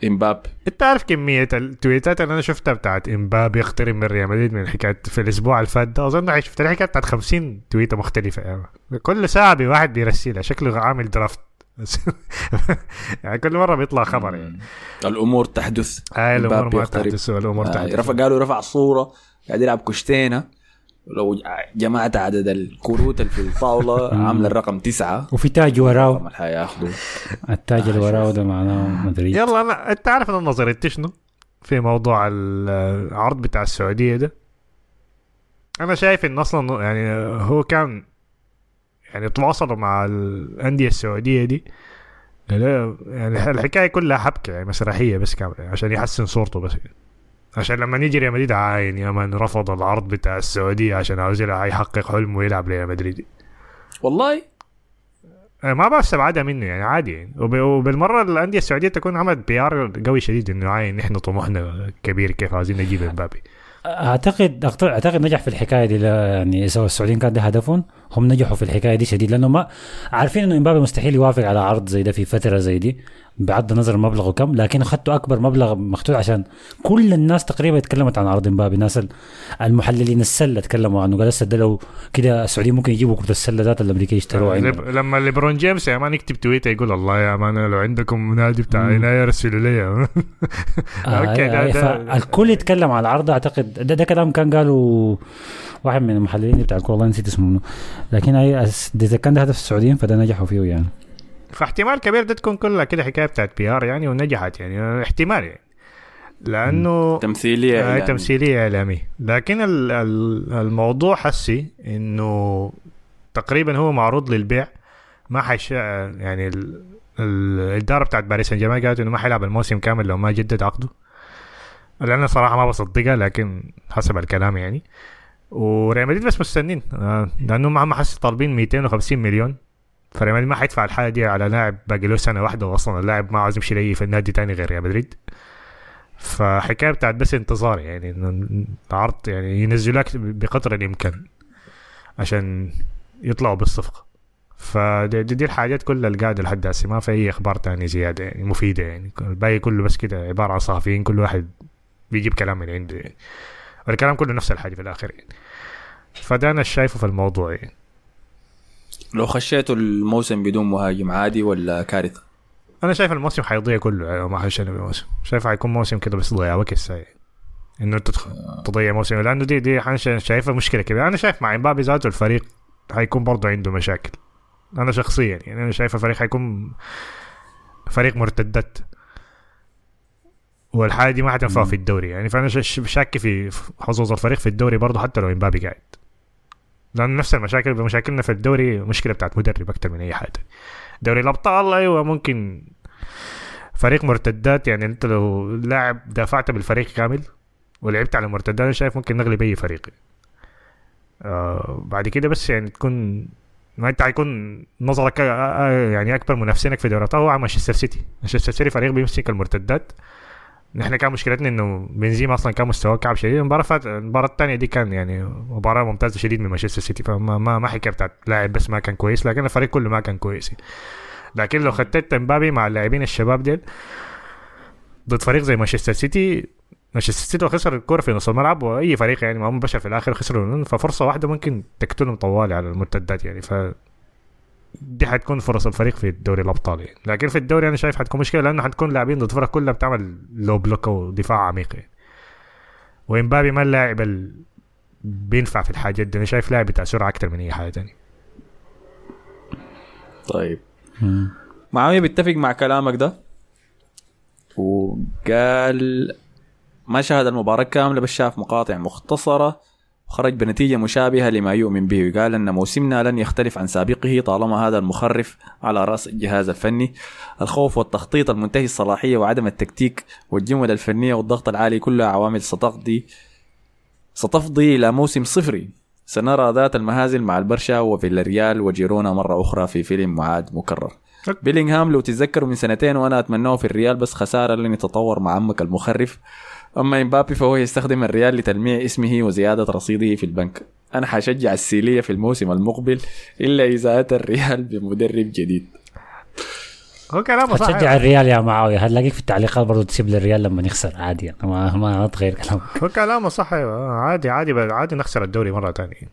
امبابي انت عارف كمية التويتات اللي أنا شفتها بتاعت امبابي يقترب من ريال مدريد من حكاية في الأسبوع اللي فات ده. أظن شفت الحكاية بتاعت 50 تويتة مختلفة. يعني كل ساعة بواحد بيرسلها. شكله عامل درافت. (laughs) يعني كل مرة بيطلع خبر يعني. الأمور تحدث. هاي الأمور ما. تحدث الأمور آه، تحدث. رفع قالوا رفع صورة. قاعد يلعب كشتينه لو جمعت عدد الكروت اللي في الطاولة عاملة الرقم تسعة. وفي تاج وراه الرقم اللي التاج اللي وراه ده معناه مدري يلا أنا أنت عارف أنا نظريتي شنو؟ في موضوع العرض بتاع السعودية ده. أنا شايف انه أصلا يعني هو كان يعني تواصلوا مع الأندية السعودية دي. لا يعني الحكاية كلها حبكة يعني مسرحية بس كاملة عشان يحسن صورته بس عشان لما نيجي ريال مدريد عاين يا من رفض العرض بتاع السعودية عشان عاوز يحقق حلمه ويلعب ريال مدريد. والله؟ آه، ما بستبعدها منه يعني عادي. يعني وب- وبالمرة الأندية السعودية تكون عملت PR قوي شديد إنه عاين نحن طموحنا كبير كيف عاوزين نجيب امبابي أعتقد أعتقد- أعتقد نجح في الحكاية دي لا- يعني سواء السعوديين كان ده هدفهم هم نجحوا في الحكاية دي شديد. لأنه ما عارفين إنه امبابي مستحيل يوافق على عرض زي ده في فترة زي دي. بغض النظر مبلغه كم لكن اخذتوا أكبر مبلغ مخطوط عشان كل الناس تقريبا تكلمت عن عرض امبابي ناس ال- المحللين السلة تكلموا عنه قال هسه ده لو كده السعوديين ممكن يجيبوا كرة السلة ذات الأمريكية يشتروها لب-. لما ليبرون جيمس يا man يكتب تويتر يقول الله يا man لو عندكم نادي بتاع. عناية ارسلوا لي (laughs) آه أوكي ده, آه ده فالكل يتكلم على العرض أعتقد ده, ده كلام كان قاله واحد من المحللين بتاع الكوره والله نسيت اسمه لكن إذا كان ده هدف السعوديين فده نجحوا فيه يعني فاحتمال كبير ده تكون كلها كده حكاية بتاعت PR يعني ونجحت يعني. احتمال يعني. لأنه تمثيلية آه إعلامية. تمثيلية إعلامية. لكن ال- ال- الموضوع حسي إنه تقريبا هو معروض للبيع. ما حيش يعني ال- ال- الإدارة بتاعت باريس سان جيرمان قالت إنه ما حيلعب الموسم كامل لو ما جدد عقده. لأن صراحة ما بصدقها لكن حسب الكلام يعني. وريال مدريد بس مستنين. آه، لأنه ما حس طالبين 250 مليون. فريال مدريد ما حيدفع الحاجة دي على لاعب باقي له سنة واحدة واصلا اللاعب ما عاوز يمشي لأي في النادي تاني غير ريال مدريد. فحكاية بتاعت بس انتظار يعني إنه العرض يعني ينزلوك بقدر الإمكان عشان يطلعوا بالصفقة. فدي دي, الحاجات كلها اللي قاعدة لحد هسه ما في أي إخبار تانية زيادة يعني مفيدة يعني. الباقي كله بس كده عبارة عن صحفيين كل واحد بيجيب كلام من عنده يعني. والكلام كله نفس الحاجة في الآخر يعني. فده أنا شايفه في الموضوع يعني. لو خشيتوا الموسم بدون مهاجم عادي ولا كارثة؟ أنا شايف الموسم حيضيع كله يعني ما حيشيل الموسم. شايف حيكون موسم كده بس ضياع ساي إنه انت تضيع موسم. لأنه دي دي شايفها مشكلة كبيرة. أنا شايف مع إمبابي ذاته الفريق حيكون برضه عنده مشاكل. أنا شخصيا يعني أنا شايف الفريق حيكون فريق مرتدات. والحاجة دي ما حتنفع في الدوري. يعني فأنا شا- شاك في حظوظ الفريق في الدوري برضه حتى لو إمبابي قاعد. لأن نفس المشاكل مشاكلنا في الدوري مشكلة بتاعت مدرب أكتر من أي حاجة دوري الأبطال أيوه ممكن فريق مرتدات يعني أنت لو لاعب دافعت بالفريق كامل ولعبت على مرتدات أنا شايف ممكن نغلب أي فريق. آه بعد كده بس يعني تكون ما أنت حيكون نظرك آه، آه، يعني أكبر منافسينك في دوري الأبطال هو مانشستر سيتي. مانشستر سيتي فريق بيمسك المرتدات. نحن كان مشكلتنا إنه بنزيما أصلا كان مستواه كعب شديد. المباراة فات المباراة الثانية دي كان يعني مباراة ممتازة شديد من مانشستر سيتي. فما ما ما حكايه بتاعت لاعب بس ما كان كويس لكن الفريق كله ما كان كويس. لكن لو خدت إمبابي مع اللاعبين الشباب ديل ضد فريق زي مانشستر سيتي مانشستر سيتي لو خسر الكورة في نص الملعب وأي فريق يعني ما هم بشر في الآخر خسروا ففرصة واحدة ممكن تقتلهم طوالي على المرتدات يعني. ف دي حتكون فرص الفريق في دوري الابطال يعني لكن في الدوري أنا شايف حتكون مشكلة لأنه حتكون لاعبين ضد فرق كلها بتعمل low block ودفاع عميق يعني وإمبابي ما اللاعب اللي بينفع في الحاجات دي. أنا شايف لاعب بتاع سرعة أكثر من أي حاجة تانية. طيب. معاوية بيتفق مع كلامك ده؟ وقال ما شاهد المباراة كاملة بس شاف مقاطع مختصرة وخرج بنتيجة مشابهة لما يؤمن به. وقال أن موسمنا لن يختلف عن سابقه طالما هذا المخرف على رأس الجهاز الفني. الخوف والتخطيط المنتهي الصلاحية وعدم التكتيك والجمل الفنية والضغط العالي كلها عوامل ستقضي ستفضي إلى موسم صفري. سنرى ذات المهازل مع البرشا وفيلاريال وجيرونا مرة أخرى في فيلم معاد مكرر. بيلينغهام لو تتذكروا من سنتين وأنا أتمناه في الريال بس خسارة لن يتطور مع عمك المخرف. أما إمبابي فهو يستخدم الريال لتلميع اسمه وزيادة رصيده في البنك. أنا حشجع السيلية في الموسم المقبل إلا إذا أتى الريال بمدرب جديد. هو كلامه صح. هتشجع الريال يا معاوية. هتلاقيك في التعليقات برضه تسيب للريال لما يخسر عادي يعني. ما ما تغير كلامك. هو كلامه صح. أيوة. عادي عادي عادي نخسر الدوري مرة ثانية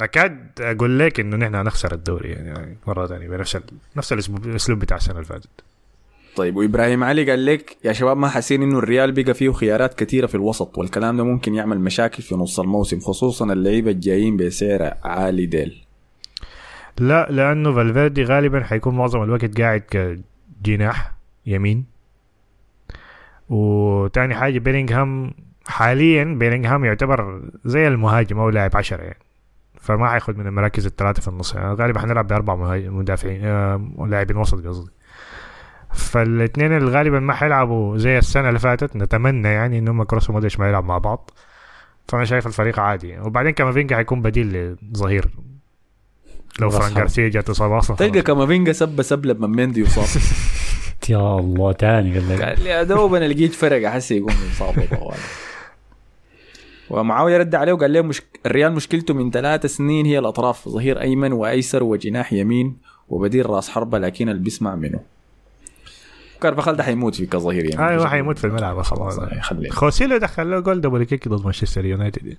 أكاد أقول لك إنه نحن هنخسر الدوري يعني مرة ثانية بنفس ال... نفس الأسلوب بتاع السنة اللي فاتت. طيب وإبراهيم علي قال لك يا شباب ما حاسين إنه الريال بقى فيه خيارات كثيره في الوسط والكلام ده ممكن يعمل مشاكل في نص الموسم خصوصا اللعيبة الجايين بسعر عالي ديل. لا لأنه فالفيردي غالبا حيكون معظم الوقت قاعد كجناح يمين. وتاني حاجة بيلينغهام حاليا بيلينغهام يعتبر زي المهاجم أو لاعب عشرة يعني. فما حياخد من المراكز الثلاثة في النص يعني. غالبا حنلعب بأربع مدافعين آه، لاعبين وسط قصدي. فالاثنين اللي غالبا ما حيلعبوا زي السنة اللي فاتت نتمنى يعني إنهم كروس ومودريتش ما يلعب مع بعض. فأنا شايف الفريق عادي. وبعدين كافينجا حيكون بديل لظهير. لو فران. جارسيا جات إصابة أصلا تلقى خلاص. كامافينجا سب سب لما مندي يصاب. (laughs) يا الله تاني قال لك. قال لي يا دوب أنا لقيت فرق أحس يقوم يصاب (laughs) طوال. ومعاوية رد عليه وقال له مش... الريال مشكلته من ثلاث سنين هي الأطراف ظهير أيمن وأيسر وجناح يمين وبديل راس حربة لكن اللي بيسمع منه كارفاخال ده حيموت في كظهير يمين أيوه حيموت في الملعب خلاص. خوسيلو دخل له جول double kick ضد مانشستر يونايتد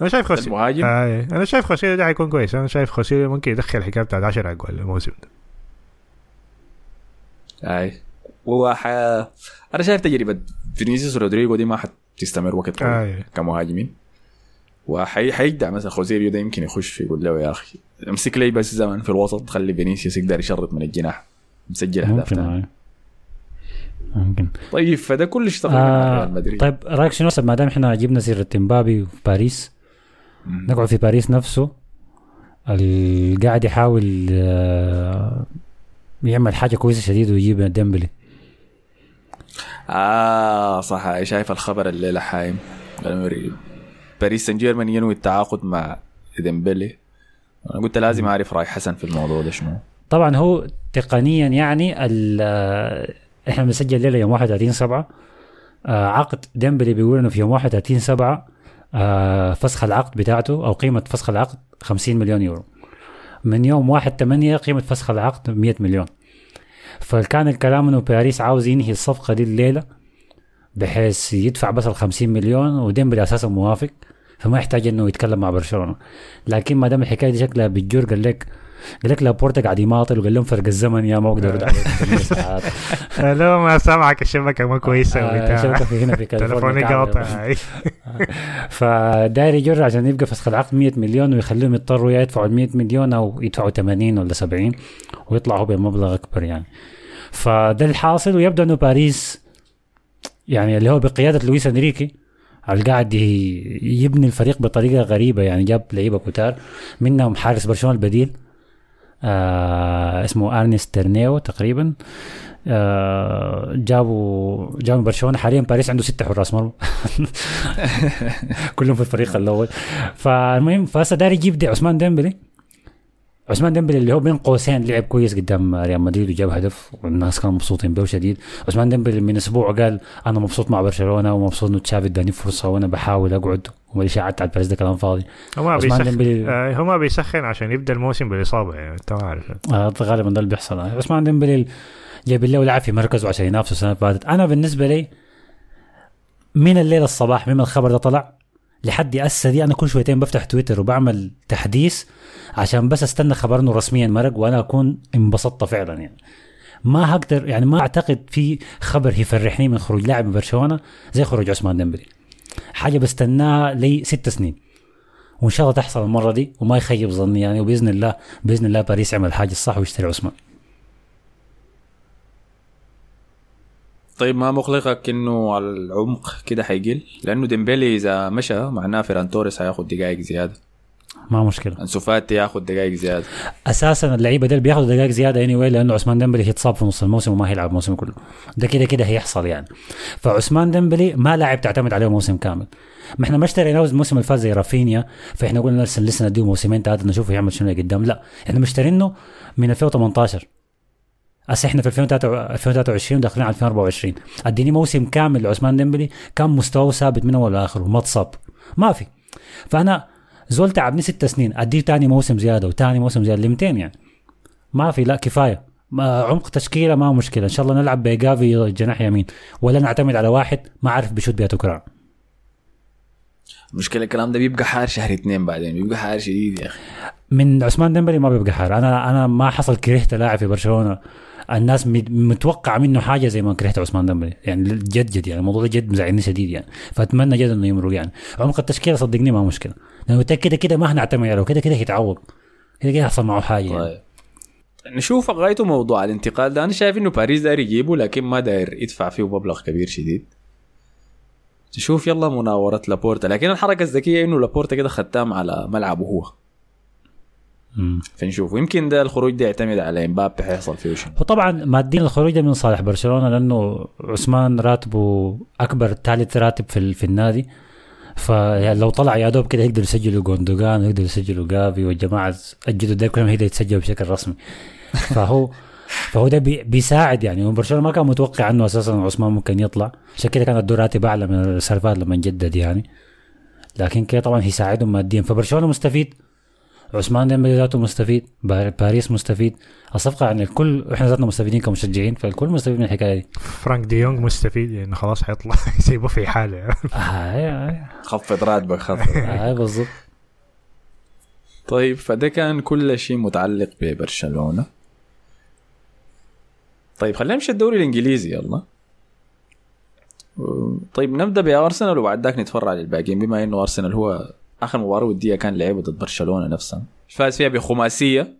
أنا شايف خوسيلو. المهاجم؟ آه أنا شايف خوسيلو ده حيكون كويس. أنا شايف خوسيلو ممكن يدخل الحكاية بتاعت 10 اجوال الموسم ده. أي. وح... أنا شايف تجربة فينيسيوس رودريجو دي ما حتستمر وقت طويل آه. كمهاجمين. وحيجدع مثلا خوسيلو ده يمكن يخش يقول له يا أخي امسك لي بس زمان في الوسط خلي فينيسيوس يقدر يشرط من الجناح. مسجل أهداف ممكن. ممكن. طيب فده كل شيء تقريبا آه ريال مدريد. طيب رايك شنو ما دام إحنا جبنا سيرة إمبابي في باريس. نقعد في باريس نفسه اللي قاعد يحاول آه، يعمل حاجة كويسة شديد ويجيب ديمبلي. آه صح شايف الخبر الليلة حايم. باريس سان جيرمان ينوي التعاقد مع ديمبلي. أنا قلت لازم أعرف رأي حسن في الموضوع ده شنو. طبعا هو تقنيا يعني آه، إحنا بنسجل الليلة يوم 31 7 آه، عقد ديمبلي بيقول إنه في يوم 31 7 آه، فسخ العقد بتاعته أو قيمة فسخ العقد 50 مليون يورو. من يوم 1 8 قيمة فسخ العقد 100 مليون. فكان الكلام إنه باريس عاوز ينهي الصفقة دي الليلة بحيث يدفع بس ال 50 مليون وديمبلي أساسا موافق فما يحتاج إنه يتكلم مع برشلونة. لكن ما دام الحكاية دي شكلها بتجر قال لك قال لك لابورتا قاعد يماطل وقال لهم فرق الزمن يا ما أقدر ارد ساعات. (laughs) لو ما سامعك الشبكة ما كويسة آه، شبكة في هنا في (laughs) كاليفورنيا. قاطع. (laughs) فداير يجر عشان يبقى فسخ العقد 100 مليون ويخليهم يضطروا يا يدفعوا ال 100 مليون أو يدفعوا 80 ولا 70 ويطلعوا بمبلغ أكبر يعني. فده الحاصل ويبدو إنه باريس يعني اللي هو بقيادة لويس إنريكي قاعد يبني الفريق بطريقة غريبة يعني جاب لعيبة كتار منهم حارس برشلونة البديل. آه اسمه أرنست ترنيو تقريبا. آه جابوا جابوا برشلونة. حاليا باريس عنده ستة حراس مرمى (laughs) كلهم في الفريق الأول. فالمهم فهسه داير يجيب دي عثمان ديمبلي. عثمان ديمبلي اللي هو بين قوسين لعب كويس قدام ريال مدريد وجاب هدف والناس كانوا مبسوطين به شديد عثمان ديمبلي من أسبوع قال أنا مبسوط مع برشلونة ومبسوط إنه تشافي إداني فرصة وأنا بحاول أقعد والاشاعات بتاعت باريس ده كلام فاضي. هو ما بيسخن ديمبلي آه، هو ما بيسخن عشان يبدأ الموسم بالإصابة يعني أنت ما عارف. آه غالبا ده اللي بيحصل. عثمان ديمبلي جايب له لاعب في مركزه عشان ينافسه السنة اللي فاتت. أنا بالنسبة لي من الليلة الصباح من الخبر ده طلع لحد هسه دي أنا كل شويتين بفتح تويتر وبعمل تحديث عشان بس أستنى خبر انه رسميا مرق وأنا أكون انبسطت فعلا يعني. ما هقدر يعني ما أعتقد في خبر يفرحني من خروج لاعب من برشلونة زي خروج عثمان ديمبلي. حاجة بستناها لي ست سنين. وإن شاء الله تحصل المرة دي وما يخيب ظني يعني وبإذن الله بإذن الله باريس يعمل الحاجة الصح ويشتري عثمان. طيب ما مقلقك إنه على العمق كده حيقل؟ لأنه ديمبلي إذا مشى معناه فيران توريس هياخد دقائق زيادة. ما مشكلة. أنسو فاتي ياخد دقائق زيادة. أساسا اللعيبة دول بياخذوا دقائق زيادة anyway لأنه عثمان ديمبلي هيتصاب في نص الموسم وما هيلعب الموسم كله. ده كده كده هيحصل يعني. فعثمان ديمبلي ما لاعب تعتمد عليه موسم كامل. ما إحنا ما اشتريناه الموسم اللي فات زي رافينيا فإحنا قلنا لسه لسه نديه موسمين ثلاثة نشوفه يعمل شنو قدام. لا إحنا مشترينه من 2018 هسه إحنا في 2023 داخلين على 2024 اديني موسم كامل لعثمان ديمبلي كان مستواه ثابت من أول لاخر وما اتصاب ما في. فأنا زول تعبني ست سنين. أديه تاني موسم زيادة وتاني موسم زيادة. لمتين يعني. ما في. لا كفاية. ما عمق تشكيلة ما مشكلة. إن شاء الله نلعب بجافي جناح يمين. ولا نعتمد على واحد ما عارف بيشوت بيها كرة المشكلة الكلام ده بيبقى حار شهر اثنين بعدين. بيبقى حار شديد يا أخي. من عثمان ديمبلي ما بيبقى حار. أنا أنا ما حصل كرهت لاعب في برشلونة. الناس مت- متوقع منه حاجة زي ما كرهت عثمان ديمبلي. يعني جد جد يعني الموضوع ده جد مزعلني شديد يعني. فأتمنى جد إنه يمرق يعني. عمق التشكيلة صدقني ما مشكلة. لأنه كده كده ما هنعتمد عليه كده كده هيتعوض كده كده يحصل معه حاجة يعني. طيب. نشوف غايته موضوع الانتقال ده. أنا شايف إنه باريس داير يجيبه لكن ما داير يدفع فيه مبلغ كبير شديد. تشوف يلا مناورة لابورتا. لكن الحركة الذكية إنه لابورتا كده ختام على ملعبه هو. فنشوف. ويمكن ده الخروج ده يعتمد على إمبابي حيحصل فيه شنو وطبعا مادين الخروج ده من صالح برشلونة لأنه عثمان راتبه أكبر ثالث راتب في, في النادي. فلو طلع يا دوب كده يقدر يسجلوا جوندوجان ويقدر يسجلوا جافي والجماعة الجدد ده كلهم يقدر يتسجلوا بشكل رسمي. فهو (laughs) فهو ده بي بيساعد يعني. وبرشلونة ما كان متوقع إنه أساسا عثمان ممكن يطلع. عشان كده كانت الراتب أعلى من السالفات لما جدد يعني. لكن كده طبعا هيساعدهم ماديا. فبرشلونة مستفيد. عثمان ديمبلي ذاته مستفيد بار- باريس مستفيد. الصفقة يعني الكل إحنا ذاتنا مستفيدين كمشجعين فالكل مستفيد من الحكاية دي. فرانك دي يونغ مستفيد لأنه خلاص حيطلع (laughs) يسيبه في حاله. آه آه خفض راتبك خفض. آه بالضبط. طيب فده كان كل شيء متعلق ببرشلونة. طيب خلينا نمشي الدوري الإنجليزي يلا. طيب نبدأ بأرسنال وبعد ذاك نتفرع على الباقيين بما إنه أرسنال هو آخر مباراة ودية كان لعبه ضد برشلونة نفسها. فاز فيها بخماسية.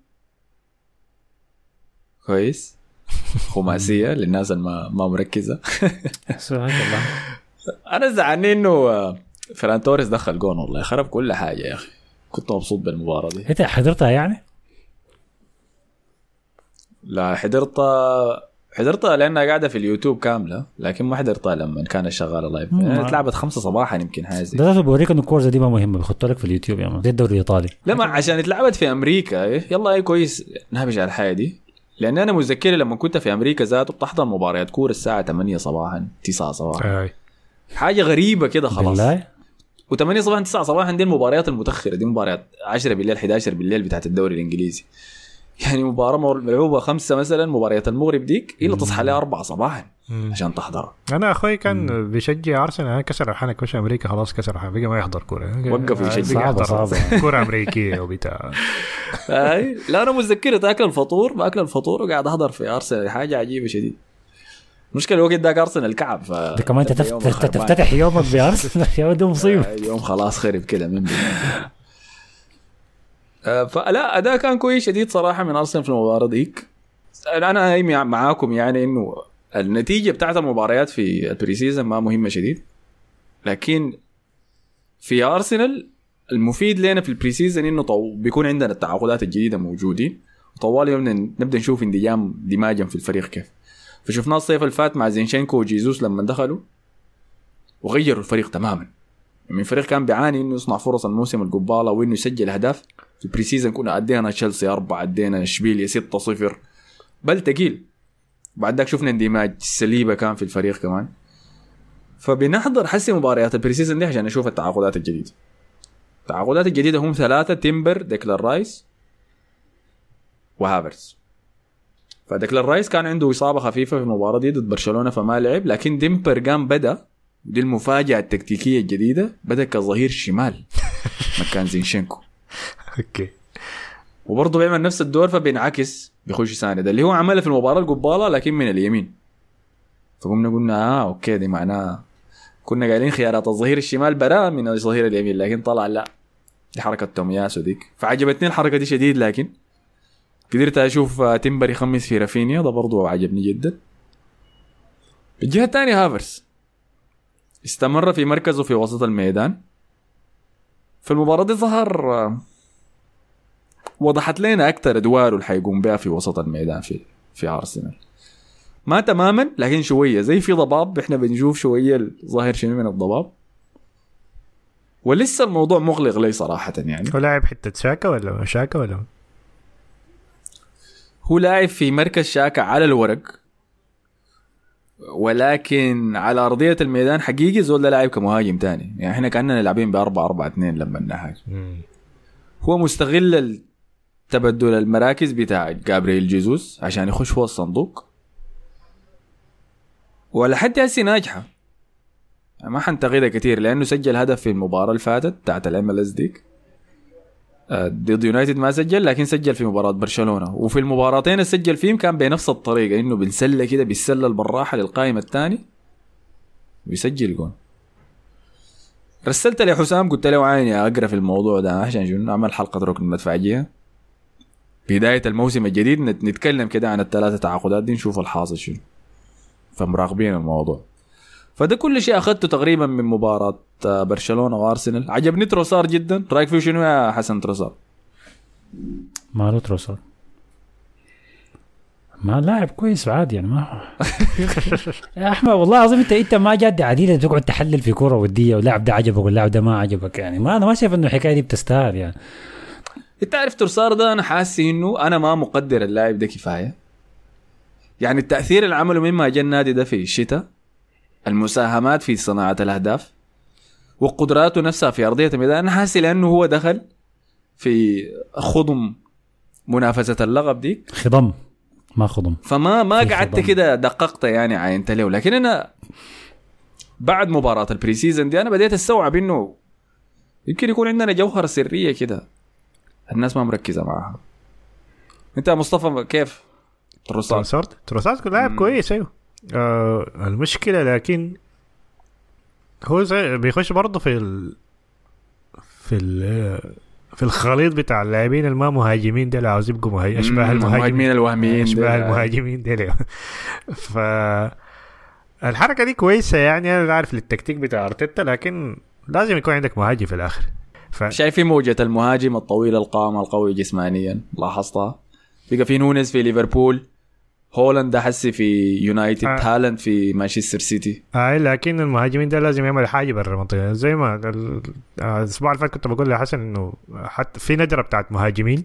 كويس. (laughs) خماسية للناس اللي ما ما مركزة. (laughs) سبحان الله. أنا زعلني إنه آه، فران توريس دخل جون والله خرب كل حاجة يا أخي. كنت مبسوط بالمباراة دي. انت حضرتها يعني؟ لا حضرتها حضرتها لأنها قاعدة في اليوتيوب كاملة لكن ما حضرتها لما كانت شغاله live. يعني اتلعبت خمسة صباحا يمكن حاجة زي. ده بوريك إنه الكورة دي ما مهمة بيحطوا لك في اليوتيوب يا man. زي الدوري الإيطالي. لا ما عشان اتلعبت في أمريكا إيه، يلا اي كويس. نهبش على الحاجة دي. لأن أنا متذكر لما كنت في أمريكا ذاته بتحضر مباريات كورة الساعة 8 صباحا 9 صباحا. حاجة غريبة كده خلاص. بالله؟ و8 صباحا 9 صباحا دي المباريات المتأخرة دي مباريات 10 بالليل 11 بالليل بتاعت الدوري الإنجليزي. يعني مباراة ملعوبه خمسة مثلا مباريات المغرب ديك إلا تصحى لها 4 صباحا مم. عشان تحضرها أنا أخوي كان بيشجع أرسنال أنا كسر الحنك وش أمريكا خلاص كسر الحنك بقى ما يحضر كورة وقف يشجع. صعبة- صعبة. كورة أمريكية وبتاع (laughs) لا أنا متذكر تاكل الفطور باكل الفطور وقاعد أحضر في أرسنال حاجة عجيبة شديد المشكلة الوقت ذاك أرسنال كعب ف ده كمان يوم خربان. تفتتح يومك بأرسنال يا ولد مصيبة اليوم خلاص خرب كده من فلا أداء كان كويس شديد صراحة من أرسنال في المباراة ديك. أنا معاكم يعني إنه النتيجة بتاعت المباريات في ال pre-season ما مهمة شديد. لكن في أرسنال المفيد لنا في ال pre-season إنه طو... بيكون عندنا التعاقدات الجديدة موجودين. وطوالي نبدأ نشوف اندماج دماجا في الفريق كيف. فشفناه الصيف اللي فات مع زينشينكو وجيزوس لما دخلوا وغيروا الفريق تماما. من فريق كان بيعاني إنه يصنع فرص الموسم القبالة وإنه يسجل أهداف. ال pre-season كنا ادينا تشيلسي أربعة ادينا إشبيليا 6 0 بل تقيل. بعد ذاك شفنا اندماج ساليبا كان في الفريق كمان. فبنحضر حسي مباريات ال pre-season دي عشان نشوف التعاقدات الجديدة. التعاقدات الجديدة هم ثلاثة تيمبر ديكلان رايس وهافرز فديكلان رايس كان عنده إصابة خفيفة في المباراة دي ضد برشلونة فما لعب لكن تيمبر قام بدأ ودي المفاجأة التكتيكية الجديدة بدأ كظهير شمال. (laughs) مكان زينشينكو. (laughs) أوكي. وبرضه بيعمل نفس الدور فبينعكس بيخش ساند اللي هو عملها في المباراة القبالة لكن من اليمين. فقمنا قلنا آه أوكي دي معناها كنا قايلين خيارات. الظهير الشمال برا من الظهير اليمين لكن طلع لا. دي حركة تومياسو ديك. فعجبتني الحركة دي شديد لكن قدرت أشوف آه، تيمبر يخمس في رافينيا. ده برضه عجبني جدا. الجهه الثانية هافرز. استمر في مركزه في وسط الميدان. في المباراة دي ظهر آه، وضحت لنا أكثر ادواره اللي حيقوم بها في وسط الميدان في في أرسنال. ما تماما لكن شوية زي في ضباب إحنا بنشوف شوية الظاهر شنو من الضباب. ولسه الموضوع مغلق لي صراحة يعني. هو لاعب حتة شاكا ولا شاكا ولا هو؟ لاعب في مركز شاكا على الورق ولكن على أرضية الميدان حقيقي زول ده لاعب كمهاجم تاني. يعني إحنا كأننا لاعبين ب 4 4 2 لما مم. هو مستغل تبدل المراكز بتاع جابرييل جيزوس عشان يخش فوق الصندوق. ولحد هسه ناجحة. ما حنتقدها كثير لأنه سجل هدف في المباراة اللي فاتت بتاعت ال MLS ديك. آه، ضد يونايتد ما سجل لكن سجل في مباراة برشلونة. وفي المباراتين اللي سجل فيهم كان بنفس الطريقة إنه بينسل كده بيسلل بالراحة للقائم الثاني. ويسجل جون. رسلت لحسام قلت له عيني أقرأ في الموضوع ده عشان شنو؟ نعمل حلقة ركن المدفعيه بداية الموسم الجديد نت- نتكلم كده عن الثلاثة تعاقدات دي نشوف الحاصل شنو. فمراقبين الموضوع. فده كل شيء أخذته تقريبا من مباراة آه، برشلونة وأرسنال. عجبني تروسار جدا. رأيك فيه شنو يا حسن تروسار؟ ماله تروسر ما لاعب كويس عادي يعني ما يا أحمد والله العظيم انت أنت ما جاد عديده تقعد تحلل في كورة ودية واللاعب ده عجبك واللاعب ده ما عجبك يعني. ما أنا ما شايف إنه الحكاية دي بتستاهل يعني. إنت عارف ترسار ده أنا حاسس إنه أنا ما مقدر اللاعب ده كفاية. يعني التاثير اللي عمله مما جاء النادي ده في الشتاء المساهمات في صناعة الأهداف وقدراته نفسها في أرضية الميدان أنا حاسس لأنه هو دخل في خضم منافسة اللقب دي خضم ما خضم. فما ما قعدت. كده دققت يعني عينت له لكن أنا بعد مباراة ال pre-season دي أنا بديت أستوعب إنه يمكن يكون عندنا جوهره سرية كده. الناس ما مركزة معاها. انت يا مصطفى كيف؟ تروسار تروسارد تروسارد لاعب كويس أيوه. آه المشكلة لكن هو بيخش برضه في ال في ال في الخليط بتاع اللاعبين الما مهاجمين ديل عاوز يبقوا مهاجم أشباه المهاجمين. الوهميين أشباه. المهاجمين ديل. (laughs) ف الحركة دي كويسة يعني أنا عارف للتكتيك بتاع أرتيتا لكن لازم يكون عندك مهاجم في الآخر. ف... شايفين موجة المهاجم الطويل القامة القوي جسمانيا. لاحظتها. بقى في نونز في ليفربول. هولاند حسي في يونايتد. آه. هالاند في مانشستر سيتي. اي لكن المهاجمين ده لازم يعمل حاجة برا المنطقة. زي ما آه، الأسبوع اللي فات كنت بقول لحسن إنه حتى في ندرة بتاعت مهاجمين.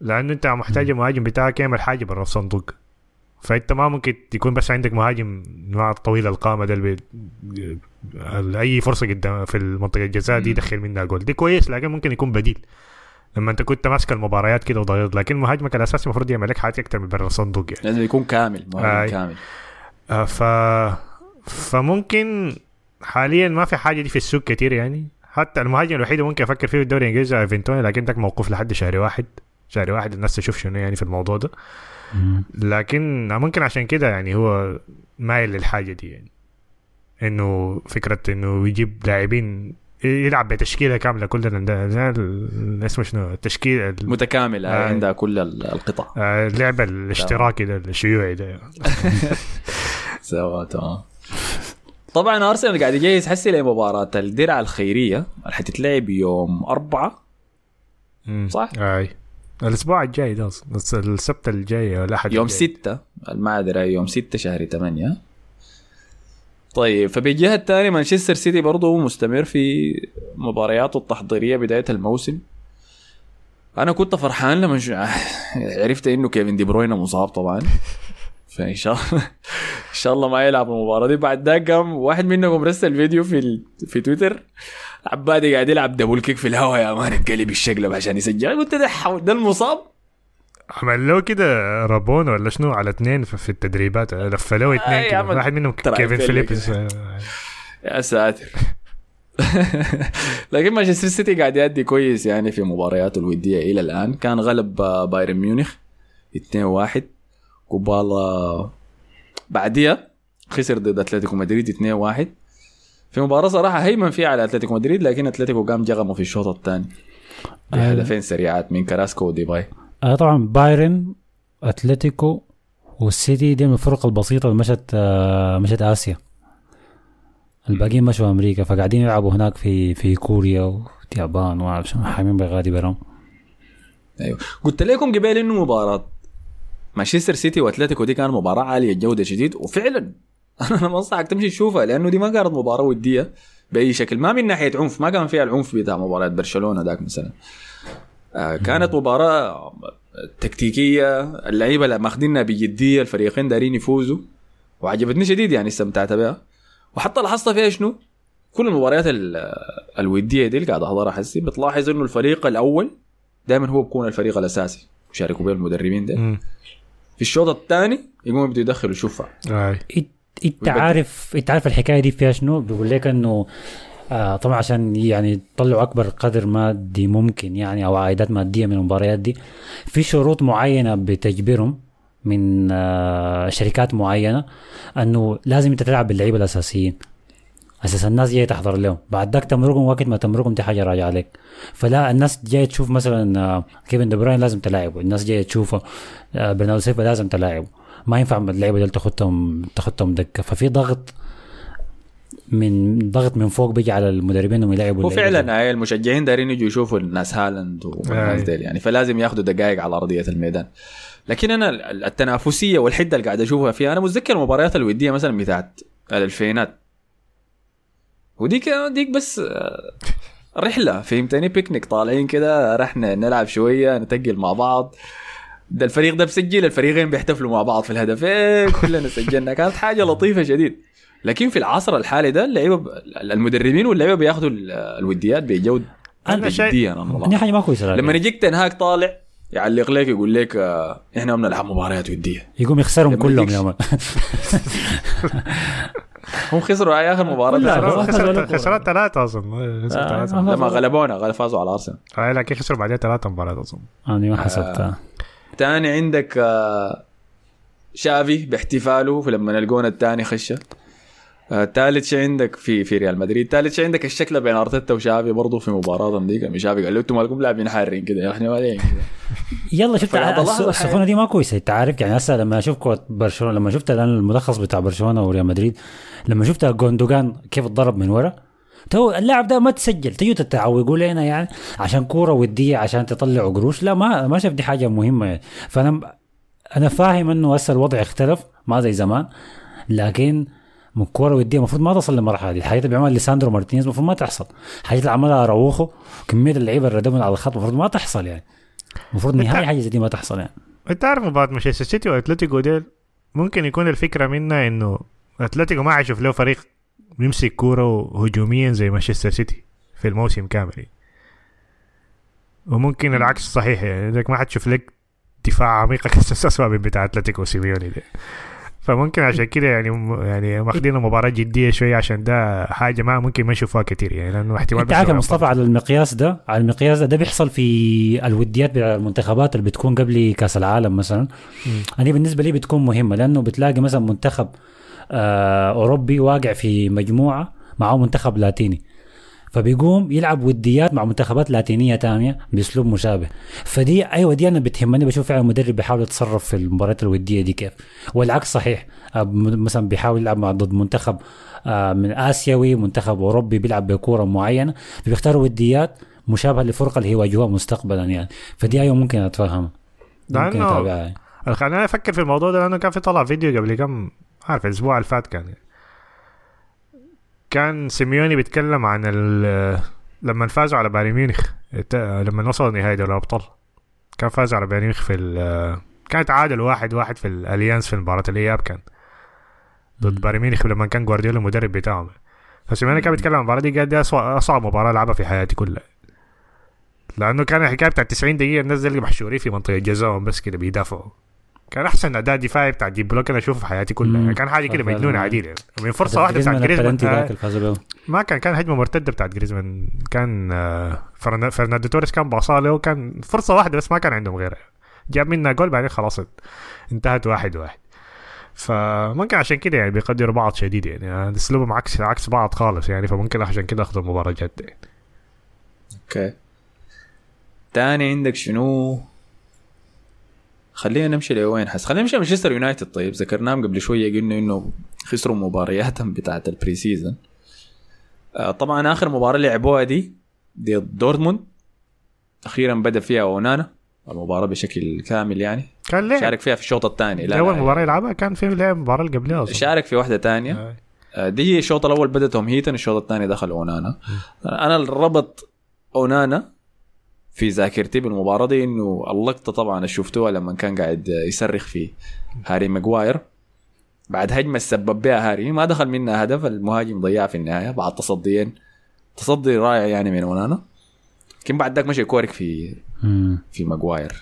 لأنه أنت محتاج المهاجم بتاعك يعمل حاجة برا الصندوق. فانت ما ممكن تكون بس عندك مهاجم نوع طويل القامة ده اللي أي فرصة قدام في المنطقة الجزاء دي يدخل منها جول. دي كويس لكن ممكن يكون بديل. لما انت كنت ماسك المباريات كده وضغط لكن مهاجمك الأساسي المفروض يعمل لك حاجة أكثر من برا الصندوق يعني. لازم يكون كامل مهاجم آي. كامل. آه، ف فممكن حاليا ما في حاجة دي في السوق كتير يعني. حتى المهاجم الوحيد اللي ممكن أفكر فيه في الدوري الانجليزي إيفان توني لكن ده موقوف لحد شهر واحد. شهر واحد الناس تشوف شنو يعني في الموضوع ده لكن ممكن عشان كده يعني هو مايل للحاجة دي يعني إنه فكرة إنه يجيب لاعبين يلعب بتشكيلة كاملة ال- اسمه شنو التشكيل ال- متكامل آي. آي. عندها كل ال- القطع آه، اللعب الاشتراكي ده الشيوعي ده (laughs) سوا تمام طبعا أرسنال قاعد يجهز حسي لمباراة الدرع الخيرية اللي حتتلعب يوم أربعة. صح؟ آي الأسبوع الجاي ده السبت الجاي ولا أحد يوم الجاي. ستة المعذرة يوم ستة شهر ثمانية طيب فبالجهة الثانية مانشستر سيتي برضه مستمر في مبارياته التحضيرية بداية الموسم. أنا كنت فرحان لما ش- (laughs) عرفت إنه كيفن دي بروين مصاب طبعا. فإن شاء الله. إن شاء الله ما يلعب المباراة دي. بعد ده قام واحد منكم رسل فيديو في ال... في تويتر. عبادي قاعد يلعب double kick في الهواء يا man اتقلب الشقلب عشان يسجل. قلت ده ده المصاب. عمل له كده رابونا ولا شنو؟ على اثنين في التدريبات. لف له آي اثنين كده. عمل واحد منهم كالفن فيلي فيليبس كده. يا ساتر. (laughs) لكن مانشستر سيتي قاعد يأدي كويس يعني في مبارياته الودية إلى الآن. كان غلب آه، بايرن ميونخ 2-1 قبال بعديها خسر ضد أتلتيكو مدريد 2-1 في مباراة صراحة هيمن فيها على أتلتيكو مدريد لكن أتلتيكو قام جغمه في الشوط الثاني. آه. بهدفين سريعات من كراسكو وديباي. آه طبعا بايرن أتلتيكو والسيتي دي من الفرق البسيطة اللي مشت آه مشت آسيا. الباقيين مشوا أمريكا فقاعدين يلعبوا هناك في في كوريا واليابان وما أعرف شنو حامين بغادي برام أيوه. قلت لكم قبل إنه مباراة. مانشستر سيتي وأتلتيكو دي كانت مباراة عالية الجوده شديد. وفعلا (laughs) أنا بنصحك تمشي تشوفها لأنه دي ما كانت مباراة ودية بأي شكل. ما من ناحية عنف ما كان فيها العنف بتاع مباراه برشلونة ذاك مثلا. آه كانت مباراة تكتيكية اللعيبة اللي ماخذينها بجدية الفريقين دارين يفوزوا. وعجبتني شديد يعني استمتعت بها وحتى لاحظت فيها شنو؟ كل المباريات ال- الودية دي اللي قاعد أحضرها حسي بتلاحظ إنه الفريق الأول دائما هو بيكون الفريق الأساسي. وشاركوا به المدربين ده. في الشوط الثاني يقوموا يبدوا يدخلوا شفع أي. انت. عارف انت عارف الحكاية دي فيها شنو؟ بيقول لك إنه آه طبعا عشان يعني يطلعوا أكبر قدر مادي ممكن يعني أو عائدات مادية من المباريات دي في شروط معينة بتجبرهم من آه شركات معينة إنه لازم أنت تلعب باللعيبة الأساسيين. أساس الناس جاية تحضر لهم بعد ذاك تمرقهم وقت ما تمرقهم دي حاجة راجعة عليك. فلا الناس جاية تشوف مثلا آه، كيفن دي بروين لازم تلاعبه. الناس جاية تشوفه آه، برناردو سيلفا لازم تلاعبه. ما ينفع اللعيبه دول تاخدهم تاخدهم دكه ففي ضغط من ضغط من فوق بيجي على المدربين إنهم يلعبوا هو اللعيبة دول. فعلا هاي المشجعين دارين يجوا يشوفوا الناس هالاند والناس أي. ديل. يعني فلازم ياخذوا دقائق على أرضية الميدان. لكن أنا التنافسية والحدة اللي قاعد أشوفها فيها أنا متذكر المباريات الودية مثلا بتاعت الألفينات. وديك ديك بس آه، رحلة فهمتني؟ بيكنيك طالعين كده رحنا نلعب شوية نتقل مع بعض. ده الفريق ده بسجل الفريقين بيحتفلوا مع بعض في الهدف إيه (laughs) كلنا سجلنا. كانت حاجة لطيفة شديد. لكن في العصر الحالي ده اللعيبة. المدربين واللعيبة بياخذوا ال- الوديات بجود أنا شايف- والله. دي حاجة ما كويسه لما يجيك تنهاك طالع يعلق لك يقول لك آه، إحنا بنلعب مباريات ودية. يقوم يخسرهم كلهم يوم (laughs) هم خسروا هاي آخر مباراة؟ لا، خسروا. والله. خسرت ثلاثة أظن. خسرت آه، لما غلبونا غل- فازوا على أرسنال. آه، لكن خسروا بعدين ثلاثة مباريات أظن. أنا ما حسبتها. تاني عندك آه، شافي باحتفاله فلما الجون الثاني خشة. ثالث شيء عندك في في ريال مدريد. ثالث شيء عندك الشكل بين أرتيتا وشافي برضه في مباراة لما شافي قال له أنتم مالكم لاعبين حارين كده إحنا مالين كده يلا شفت السخونة دي ما كويسة. أنت عارف يعني هسه لما أشوف كرة برشلونة لما شفت الآن الملخص بتاع برشلونة وريال مدريد لما شفت جوندوجان كيف اتضرب من ورا تو اللاعب ده ما تسجل. تيجوا تتعوقوا لنا يعني عشان كورة ودية عشان تطلعوا قروش. لا ما ما شايف دي حاجة مهمة. يعني فانا أنا فاهم إنه هسه الوضع اختلف ما زي زمان. لكن من كورة ودية. المفروض ما تصل للمرحلة دي الحاجات اللي بيعملها ليساندرو مارتينيز المفروض ما تحصل. الحاجات اللي عملها أراوخو كمية اللعيبة اللي على الخط المفروض ما تحصل يعني. المفروض نهائي حاجة زي دي ما تحصل يعني. انت عارف مباراة مانشستر سيتي واتلتيكو ديل ممكن يكون الفكرة منها إنه أتلتيكو ما حيشوف له فريق بيمسك كورة هجوميا زي مانشستر سيتي في الموسم كامل. وممكن العكس صحيح يعني. انك ما حتشوف لك دفاع عميق (laughs) اسوء من بتاع أتلتيكو سيميوني ده. فممكن عشان كده يعني يعني واخدين مباراة جدية شوية عشان ده حاجة ما ممكن ما نشوفها كتير يعني لأنه احتمال انت عارف يا مصطفى على المقياس ده؟ على المقياس ده ده بيحصل في الوديات المنتخبات اللي بتكون قبل كأس العالم مثلا. أنا بالنسبة لي بتكون مهمة لأنه بتلاقي مثلا منتخب آه أوروبي واقع في مجموعة معه منتخب لاتيني. فبيقوم يلعب وديات مع منتخبات لاتينية تانية بأسلوب مشابه. فدي أيوه دي أنا بتهمني بشوف فعلا المدرب بيحاول يتصرف في المباريات الودية دي كيف. والعكس صحيح آه، مثلا بيحاول يلعب مع ضد منتخب آه، من آسيوي منتخب أوروبي بيلعب بكورة معينة بيختاروا وديات مشابهة للفرقه اللي هيواجهوها مستقبلا يعني. فدي أيوه ممكن اتفهمها ممكن أتابعها. يعني. خلاني أفكر في الموضوع ده لأنه كان في طلع فيديو قبل كم عارف الأسبوع اللي فات كان. كان سيميوني بيتكلم عن ال- لما فازوا على بايرن ميونخ لما وصلوا نهائي دوري الأبطال كان فازوا على بايرن ميونخ في ال- كان تعادل واحد واحد في الأليانز في مباراه الاياب كان ضد بايرن ميونخ لما كان جوارديولا المدرب بتاعهم. فسيميوني كان بيتكلم عن المباراة دي قال دي أصعب مباراة لعبها في حياتي كلها. لأنه كان الحكاية بتاعت 90 دقيقة الناس دي محشورين في منطقة جزاهم بس كده بيدافعوا. كان أحسن أداء دفاعي بتاع deep block أنا أشوفه في حياتي كلها. مم. يعني كان حاجة كده. مجنونه عديده يعني. من فرصة واحدة بتاعت جريزمان ما كان كان هجمة مرتدة بتاعت جريزمان. كان آه، فرنا- فرناندو توريس كان باصها له كان فرصة واحدة بس ما كان عندهم غيرها. جاب منها جول بعدين خلاص انتهت واحد واحد. فممكن عشان كده يعني بيقدروا بعض شديد يعني. آه، اسلوبهم عكس عكس بعض خالص يعني. فممكن عشان كده أخذوا المباراه جد يعني. okay. تاني عندك شنو؟ خلينا نمشي لوين هسه؟ خلينا نمشي مانشستر يونايتد. طيب ذكرناهم قبل شوية قلنا إنه خسروا مبارياتهم بتاعت ال pre-season طبعا آخر مباراة لعبوها دي ضد دورتموند. أخيرا بدأ فيها أونانا المباراة بشكل كامل يعني. كان ليه شارك فيها في الشوط الثاني. لا أول مباراة يلعبها. كان في لعب المباراه اللي قبلها شارك في واحدة ثانية. آه. آه، دي الشوط الأول بدأ توم هيتن الشوط الثاني دخل أونانا. أنا الربط أونانا في ذاكرتي بالمباراة دي إنه اللقطة طبعا شفتوها لما كان قاعد يصرخ في هاري ماجواير بعد هجمة سبب بها هاري ما دخل منها هدف المهاجم ضيعها في النهاية بعد تصديين. تصدي رائع يعني من اونانا لكن بعد ذاك مشي كورك في. في ماجواير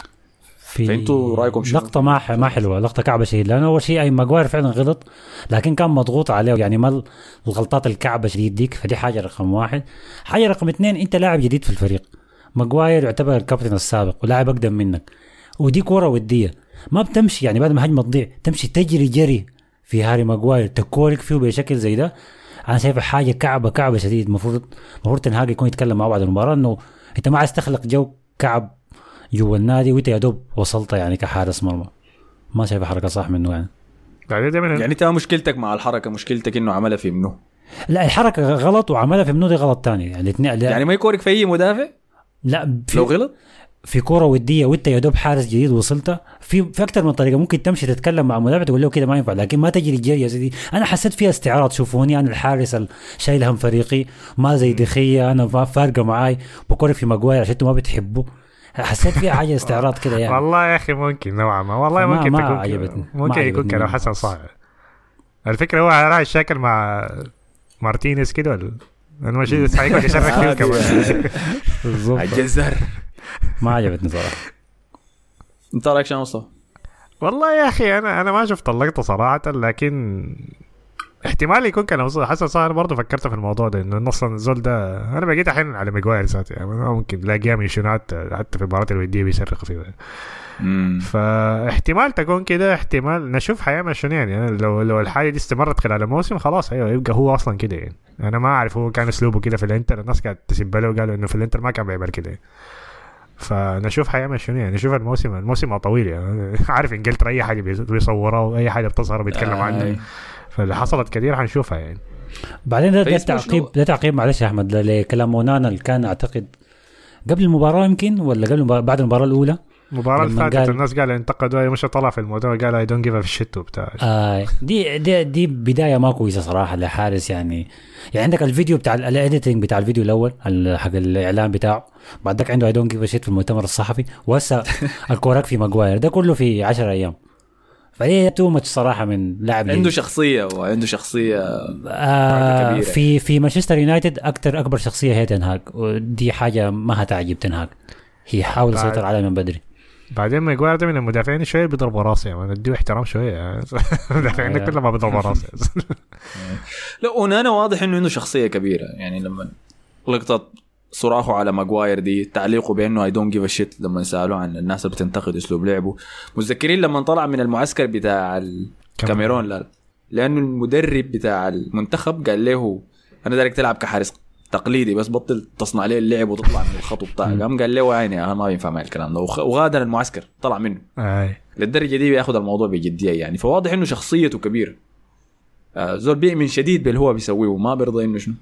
في فأنتوا رأيكم شنو؟ لقطة ما ما حلوة لقطة كعبة شديد لأنه أول شيء أي ماجواير فعلا غلط لكن كان مضغوط عليه. يعني ما الغلطات الكعبة شديد ديك فدي حاجة رقم واحد. حاجة رقم اثنين أنت لاعب جديد في الفريق. ماجواير يعتبر الكابتن السابق ولاعب أقدم منك. ودي كورة ودية. ما بتمشي يعني بعد ما هجمة تضيع تمشي تجري جري في هاري ماجواير تكورك فيه بشكل زي ده. أنا شايفها حاجة كعبة كعبة شديد. المفروض المفروض تنهاج يكون يتكلم مع بعض المباراة إنه أنت ما عايز تخلق جو كعب جوا النادي وأنت يا دوب وصلت يعني كحارس مرمى. ما شايفها حركة صح منه يعني. يعني انت مشكلتك مع الحركة مشكلتك إنه عملها في منه لا الحركة غلط وعملها في منو دي غلط تاني. يعني الاثنين يعني ما يكورك في أي مدافع؟ لا في لو غلط؟ في كوره ودية وانت يا دوب حارس جديد وصلت في في أكثر من طريقة ممكن تمشي تتكلم مع مدافع تقول له كده ما ينفع لكن ما تجري جري يا سيدي. أنا حسيت فيها استعراض شوفوني أنا الحارس ال- شايل هم فريقي ما زي دخية أنا فارقة معاي بكرة في ماجواير عشان أنتوا ما بتحبوا حسيت فيها حاجة استعراض كده يعني. والله يا أخي ممكن نوعا ما والله ممكن ما تكون عجبتني. ما ممكن يكون كلام حسن. صح الفكرة هو راح الشاكل مع مارتينيز كده ولا؟ أنا ماشي حيقعد يشرك فيه عادي كمان بالضبط. الجزر. ما عجبتني صراحة. أنت رأيك شنو مصطفى؟ والله يا أخي أنا أنا ما شفت اللقطة صراحة لكن احتمال يكون كان وصل- حسن صح أنا برضه فكرت في الموضوع ده إنه أصلا الزول ده أنا بقيت أحن على ماجواير ذاته يعني ممكن تلاقيها من شنات حتى في المباريات الودية بيصرخ فيها. فاحتمال تكون كده احتمال نشوف حيعمل شنو يعني أنا لو لو الحاجة دي استمرت خلال الموسم خلاص أيوه يبقى هو أصلا كده يعني. أنا ما أعرف هو كان أسلوبه كده في الإنتر. الناس كانت تسب له وقالوا إنه في الإنتر ما كان بيعمل كده. فنشوف حيعمل شنو يعني نشوف الموسم الموسم طويل يعني. (laughs) عارف انجلترا اي حاجة بيص- بيصوروها واي حاجة بتظهر بيتكلم آه، عنها. فاللي حصلت كثير حنشوفها يعني. بعدين ده, ده تعقيب؟ ده تعقيب معلش يا أحمد لكلام أونانا اللي كان أعتقد قبل المباراة يمكن ولا قبل المباراة بعد المباراة الأولى؟ المباراة اللي فاتت قال- الناس قالوا انتقدوا مش طلع في الموضوع قال I don't give a shit وبتاع. آه دي دي دي بداية ما كويسة صراحة لحارس يعني. يعني عندك الفيديو بتاع ال editing بتاع الفيديو الأول ال- حق الإعلان بتاعه بعد ذاك عنده I don't give shit في المؤتمر الصحفي وهسه (laughs) الكوراك في ماجواير. ده كله في 10 أيام. فهي too much صراحة من لاعب. عنده شخصية وعنده شخصية آه كبيرة. في في مانشستر يونايتد أكثر أكبر شخصية هي تنهاج ودي حاجة ما هتعجب تنهاج هي حاول يسيطر عليها من بدري. بعدين ماجواير ده من المدافعين شوية بيضربوا راسي يعني أديه احترام شوية يعني (laughs) المدافعين أيوة. كلهم ما بيضربوا راسي. لا اونانا واضح إنه عنده شخصية كبيرة يعني لما لقطة صراخه على ماجواير دي تعليقه بأنه I don't give shit لما سألوه عن الناس اللي بتنتقد أسلوب لعبه. متذكرين لما طلع من المعسكر بتاع الكاميرون لا لأنه المدرب بتاع المنتخب قال له أنا دارك تلعب كحارس تقليدي بس بطل تصنع لي اللعب وتطلع من الخط بتاعك قام قال له عيني أنا ما ينفع معي الكلام ده. وغادر المعسكر طلع منه. أي. للدرجة دي بياخذ الموضوع بجدية يعني. فواضح إنه شخصيته كبيرة. آه زول بيؤمن شديد باللي هو بيسويه وما بيرضى إنه شنو.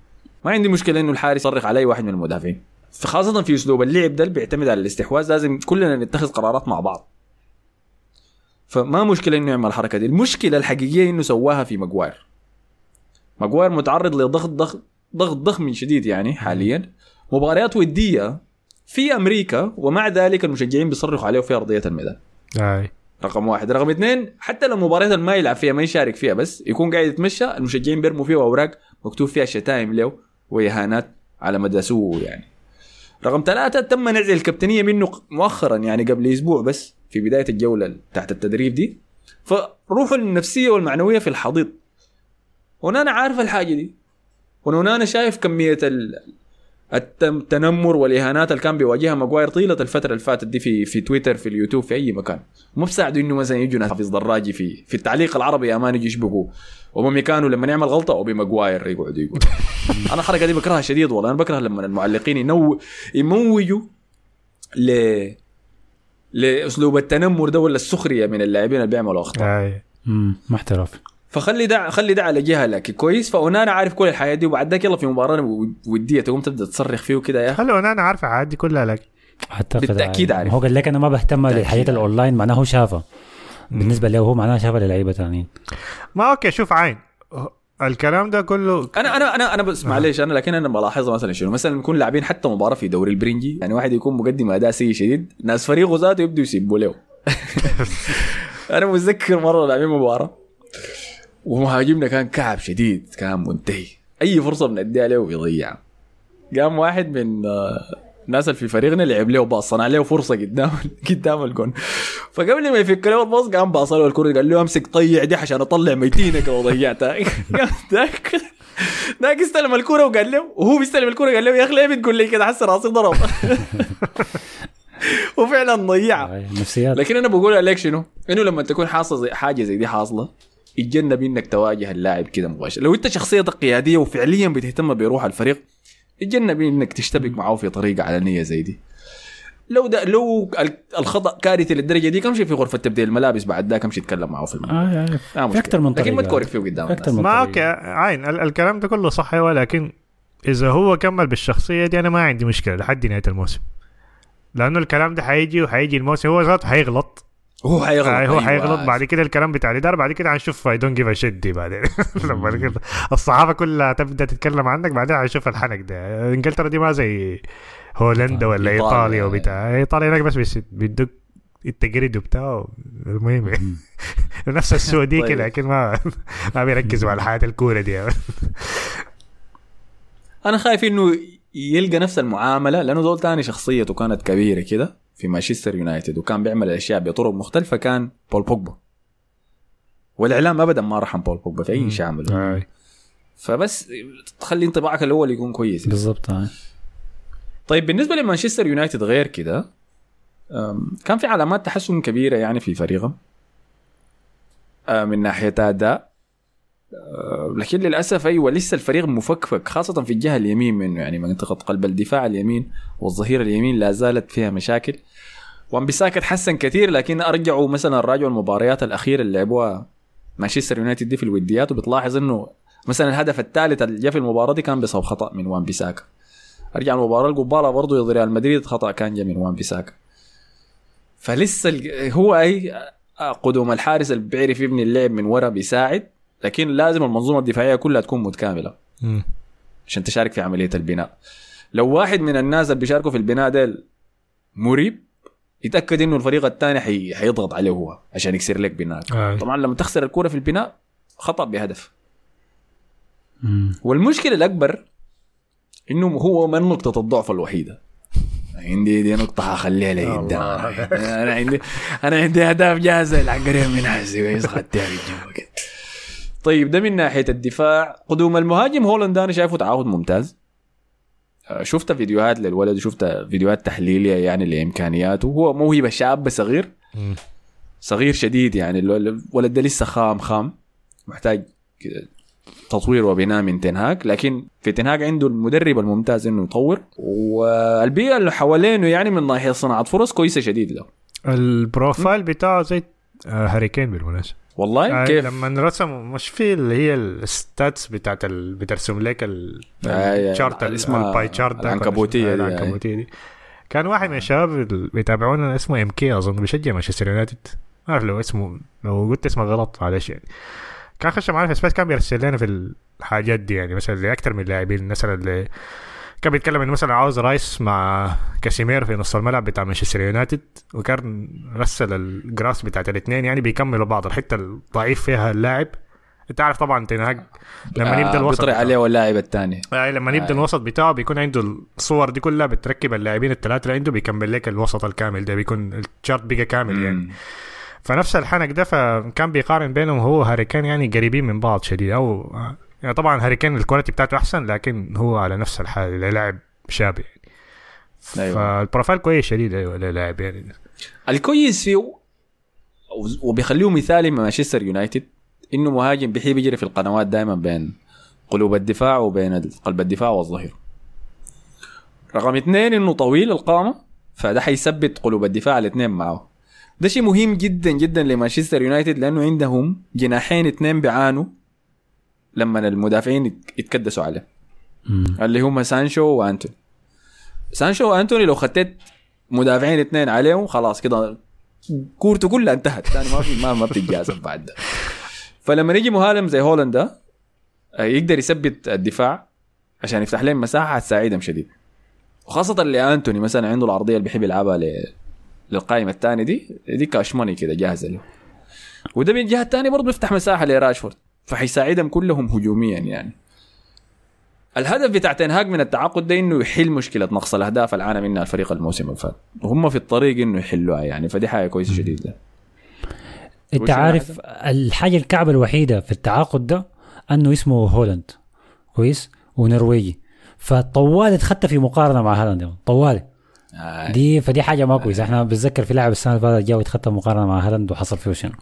ما عندي مشكلة إنه الحارس يصرخ على اي واحد من المدافعين. خاصة في أسلوب اللعب ده اللي بيعتمد على الاستحواذ لازم كلنا نتخذ قرارات مع بعض. فما مشكلة إنه يعمل الحركة دي. المشكلة الحقيقية إنه سواها في ماجواير ماجواير متعرض لضغط ضغط ضغط ضخم شديد يعني حاليا. مباريات ودية في أمريكا ومع ذلك المشجعين بيصرخوا عليه في أرضية الميدان. اي رقم واحد. رقم اثنين حتى لو المباريات اللي ما يلعب فيها ما يشارك فيها بس يكون قاعد يتمشى المشجعين بيرموا فيه أوراق مكتوب فيها شتائم له واهانات على مدى سوء يعني. رقم ثلاثة تم نزع الكابتنية منه مؤخرا يعني قبل أسبوع بس في بداية الجولة تحت التدريب دي. فروحه النفسية والمعنوية في الحضيض. أونانا عارف الحاجة دي. أونانا شايف كمية التنمر والإهانات اللي كان بيواجهها ماجواير طيلة الفترة اللي فاتت دي في في تويتر في اليوتيوب في أي مكان. ما بساعده إنه مثلا يجوا ناس حافظ دراجي في في التعليق العربي يا man يجي يشبكوا كانوا لما يعمل غلطة أو بماجواير يقعدوا يقولوا (laughs) أنا الحركه دي بكرهها شديد والله. أنا بكره لما المعلقين ينو يموجوا ل لأسلوب التنمر ده ولا السخرية من اللاعبين اللي بيعملوا أخطاء. أي. امم ما احتراف فخلي ده خلي ده على جهة لك. كويس؟ فأونانا عارف كل الحياة دي وبعد ذاك يلا في مباراة ودية تقوم تبدأ تصرخ فيه وكده يا أخي. خلوا أنا عارف عادي كلها لك. حتى بالتأكيد عارف. هو قال لك أنا ما بهتم عارف. الأونلاين معناه هو شافها. بالنسبة له هو معناه شافها للعيبة ثانيين ما أوكي شوف عين. الكلام ده كله أنا أنا أنا أنا بس معليش أنا لكن أنا بلاحظها مثلا شنو؟ مثلا نكون لاعبين حتى مباراة في دوري البرنجي يعني واحد يكون مقدم أداء سيء شديد ناس فريقه ذاته يبدوا يسبوا له. (laughs) أنا متذكر مرة لاعبين مباراة. ومهاجمنا كان كعب شديد كان منتهي. أي فرصة بنديها له بيضيعها قام واحد من آه، الناس اللي في فريقنا لعب له باص صنع له فرصة قدام (laughs) قدام الجون. فقبل ما يفك له الباص قام باص له الكرة قال له أمسك طيع دي عشان أطلع ميتينك لو ضيعتها. (laughs) ذاك ذاك استلم الكرة وقال له وهو بيستلم الكرة قال له يا أخي ليه بتقول لي كده حس راسي ضرب. (laughs) وفعلا ضيعها نفسيات. لكن أنا بقول عليك شنو؟ إنه لما تكون حاصله حاجة زي دي حاصلة يتجنب إنك تواجه اللاعب كده مباشر لو أنت شخصيتك قيادية وفعليا بتهتم بروح الفريق اتجنب إنك تشتبك معه في طريقة علنية زي دي. لو ده لو ال- الخطأ كارثي للدرجة دي كمشي في غرفة تبديل الملابس بعد ذاك؟ امشي اتكلم معه في الملعب آه يعني آه في. أكثر من طريقه لكن ما تكورك فيه قدام ما. أوكي. عين ال- الكلام ده كله صح أيوه لكن إذا هو كمل بالشخصية دي أنا ما عندي مشكلة لحد نهاية الموسم. لأنه الكلام ده حيجي وحيجي الموسم. هو ذاته حيغلط. هو حيغلط. آه هو أيوة. حيغلط. بعد كده الكلام بتاع الاداره بعد كده حنشوف I don't give a دي بعدين. (laughs) لما كده الصحافة كلها تبدأ تتكلم عنك بعدين حنشوف الحنك ده. إنجلترا دي ما زي هولندا ولا إيطاليا. ايطاليا وبتاع. إيطاليا هناك بس بيدوك التجريد وبتاع. المهم (laughs) نفس السعودية طيب. كده لكن ما (laughs) ما بيركزوا على حياه الكورة دي. أنا خايف إنه يلقى نفس المعاملة لأنه دول تاني شخصيته كانت كبيرة كده. في مانشستر يونايتد وكان بيعمل الاشياء بطرق مختلفة كان بول بوجبا والإعلام ابدا ما رحم بول بوجبا في أي شيء عمله. فبس تخلي انطباعك الأول يكون كويس. بالضبط آه. طيب بالنسبة لمانشستر يونايتد غير كده كان في علامات تحسن كبيرة يعني في فريقهم من ناحية أداء لكن للأسف أيوه لسه الفريق مفكفك خاصة في الجهة اليمين منه يعني منطقة قلب الدفاع اليمين والظهير اليمين لا زالت فيها مشاكل. وان بيساكا تحسن كثير لكن ارجعوا مثلا راجعوا المباريات الأخيرة اللي لعبوها مانشستر يونايتد دي في الوديات وبتلاحظ إنه مثلا الهدف الثالث اللي في المباراة دي كان بسبب خطأ من وان بيساكا أرجع المباراة القبالة برضه ضد ريال مدريد خطأ كان جاء من وان بيساكا فلسه هو أي قدوم الحارس اللي بيعرف يبني اللعب من ورا بيساعد. لكن لازم المنظومة الدفاعية كلها تكون متكاملة. عشان تشارك في عملية البناء لو واحد من الناس اللي بيشاركوا في البناء ده مريب يتأكد إنه الفريق الثاني حي... حيضغط عليه هو عشان يكسر لك بناء آه. طبعا لما تخسر الكوره في البناء خطأ بهدف مم. والمشكلة الأكبر إنه هو من نقطة الضعف الوحيدة عندي دي نقطة حخليها لقدام أنا عندي أنا عندي أهداف جاهزة العقرية من حزي كويس خدتها في الجو كده. طيب ده من ناحية الدفاع. قدوم المهاجم هولاند أنا شايفه تعاقد ممتاز. آه، شفت فيديوهات للولد شفت فيديوهات تحليلية يعني لإمكانياته. هو موهبة شاب صغير. صغير شديد يعني. الو- الولد ده لسه خام خام. محتاج تطوير وبناء من تنهاك لكن في تنهاك عنده المدرب الممتاز إنه يطور. والبيئة اللي حوالينه يعني من ناحية صناعة فرص كويسة شديد له. ال profile بتاعه زي آه، هاري كين بالمناسبة. والله آه، كيف؟ لما رسم مش في اللي هي ال stats بتاعت ال... بترسم لك ال... آه، آه، ال chart آه، اسمها ال pie chart ولا- دي، آه، العنكبوتية دي. كان واحد من الشباب اللي بيتابعونا اسمه MK أظن بيشجع مانشستر يونايتد. ما أعرف لو اسمه لو قلت اسمه غلط معلش يعني. كان خش معنا في space كان بيرسل لنا في الحاجات دي يعني مثلا لاكثر من لاعبين مثلا اللي كان بيتكلم إنه مثلا عاوز رايس مع كاسيمير في نص الملعب بتاع مانشستر يونايتد وكان رسل الجرافس بتاعت الاثنين يعني بيكملوا بعض. الحتة الضعيف فيها اللاعب أنت عارف طبعا تنهاج لما يبدأ الوسط بتاعه. عليه واللاعب الثاني. آه لما يبدأ الوسط بتاعه بيكون عنده الصور دي كلها بتركب اللاعبين الثلاثة اللي عنده بيكمل لك الوسط الكامل ده بيكون الشارت بقى كامل يعني. فنفس الحنك ده فكان بيقارن بينهم هو هاري يعني قريبين من بعض شديد أو يعني طبعا هاري كين الكواليتي بتاعته أحسن لكن هو على نفس الحال لاعب شاب يعني أيوة. فال profile كويس شديد أيوه للاعب يعني. الكويس فيه وبيخليه مثالي مع مانشستر يونايتد إنه مهاجم بيحب يجري في القنوات دائما بين قلوب الدفاع وبين قلب الدفاع والظهير. رقم اثنين إنه طويل القامة فده حيثبت قلوب الدفاع الاثنين معه. ده شيء مهم جدا جدا لمانشستر يونايتد لأنه عندهم جناحين اثنين بيعانوا. لما المدافعين يت- يتكدسوا عليه. اللي هم سانشو وأنتوني. سانشو وأنتوني لو خطيت مدافعين اثنين عليهم خلاص كده كورته كلها انتهت. ثاني ما في ما, ما بتتجازف بعد. ده فلما يجي مهاجم زي هولندا آه، يقدر يثبت الدفاع عشان يفتح لهم مساحة هتساعدهم شديد. وخاصة اللي أنتوني مثلا عنده العرضية اللي بيحب يلعبها ل... للقائمة الثانية دي دي كاش ماني كده جاهزة له. وده من الجهة الثانية برضه بيفتح مساحة لراشفورد. فحيساعدهم كلهم هجوميا يعني. الهدف بتاع تنهاج من التعاقد ده إنه يحل مشكلة نقص الأهداف اللي عانى منها الفريق الموسم اللي فات. وهم في الطريق إنه يحلوها يعني فدي حاجة كويسة شديد ده أنت عارف الحاجة الكعبة الوحيدة في التعاقد ده أنه اسمه هولند كويس؟ ونرويجي. فطوال اتخدت في مقارنة مع هالاند. طوال آه. دي فدي حاجة ما كويسة. إحنا بتذكر في لاعب السنة اللي فاتت جا ويتختم مقارنة مع هالاند وحصل فيه شنو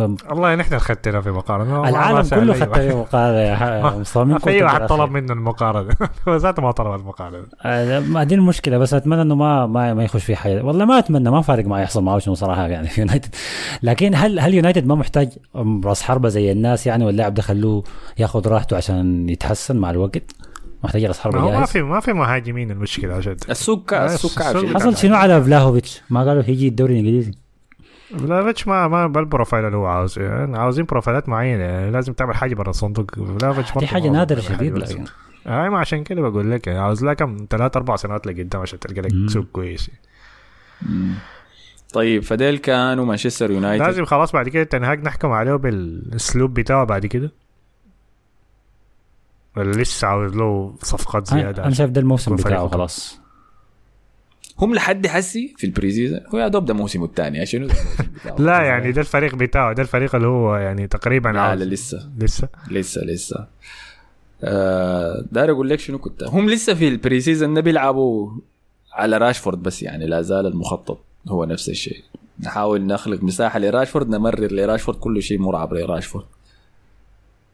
والله نحن خدتنا في مقارنه ما- ما سأل كله واحد. فيه مقارنه يا ما في أي واحد. طلب منه المقارنه ذاته (laughs) ما طلب المقارنه آه، ما دي المشكلة بس أتمنى إنه ما ما ما يخش في حاجة والله ما أتمنى ما فارق معي يحصل معه شنو صراحة يعني في يونايتد لكن هل هل يونايتد ما محتاج راس حربة زي الناس يعني واللاعب ده خلوه ياخذ راحته عشان يتحسن مع الوقت؟ محتاج راس ما حربة ما جاهز؟ في ما في مهاجمين المشكلة عشان السوق السوق. حصل شنو على فلاهوفيتش؟ ما قالوا هيجي الدوري الإنجليزي. فلاهوفيتش ما ما بال profile اللي هو عاوز. يعني عاوزين بروفايلات معينة. يعني لازم تعمل حاجة برا الصندوق. فلاهوفيتش دي حاجة نادرة شديد لكن الصندوق. هاي ما عشان كده بقول لك. يعني عاوز لها كم؟ ثلاث أربع سنوات لقدام عشان تلقى لك. سوق كويس. طيب فديل كانوا مانشستر يونايتد. لازم خلاص بعد كده تنهاج نحكم عليه بالاسلوب بتاعه بعد كده. ولا لسه عاوز له صفقات أنا زيادة أنا شايف ده الموسم بتاعه. خلاص. هم لحد حسي في ال pre-season هو يا دوب ده موسمه الثاني شنو؟ لا يعني ده الفريق بتاعه ده الفريق اللي هو يعني تقريبا لا لا لسه. لسه؟ لسه لسه. آه داير أقول لك شنو كنت؟ هم لسه في ال pre-season ده بيلعبوا على راشفورد بس يعني لا زال المخطط هو نفس الشيء. نحاول نخلق مساحة لراشفورد نمرر لراشفورد كل شيء ملعب لراشفورد.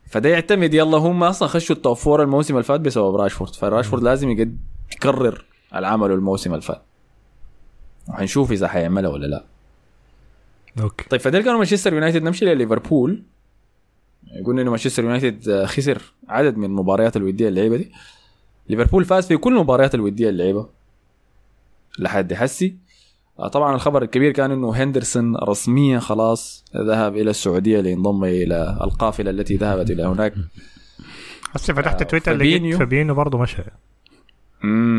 فده يعتمد يلا هم أصلا خشوا ال top four الموسم اللي فات بسبب راشفورد. فراشفورد لازم يقد يكرر العمل الموسم اللي فات. وحنشوف إذا حيعملها ولا لأ. أوكي. طيب فديل كانوا مانشستر يونايتد نمشي لليفربول قلنا إنه مانشستر يونايتد خسر عدد من المباريات الودية اللعيبة دي. ليفربول فاز في كل المباريات الودية اللعيبة. لحد حسي آه، طبعا الخبر الكبير كان إنه هندرسون رسميا خلاص ذهب إلى السعودية لينضم إلى القافلة التي ذهبت إلى هناك. هسه فتحت آه، تويتر لقيت فابينيو. برضه مشى.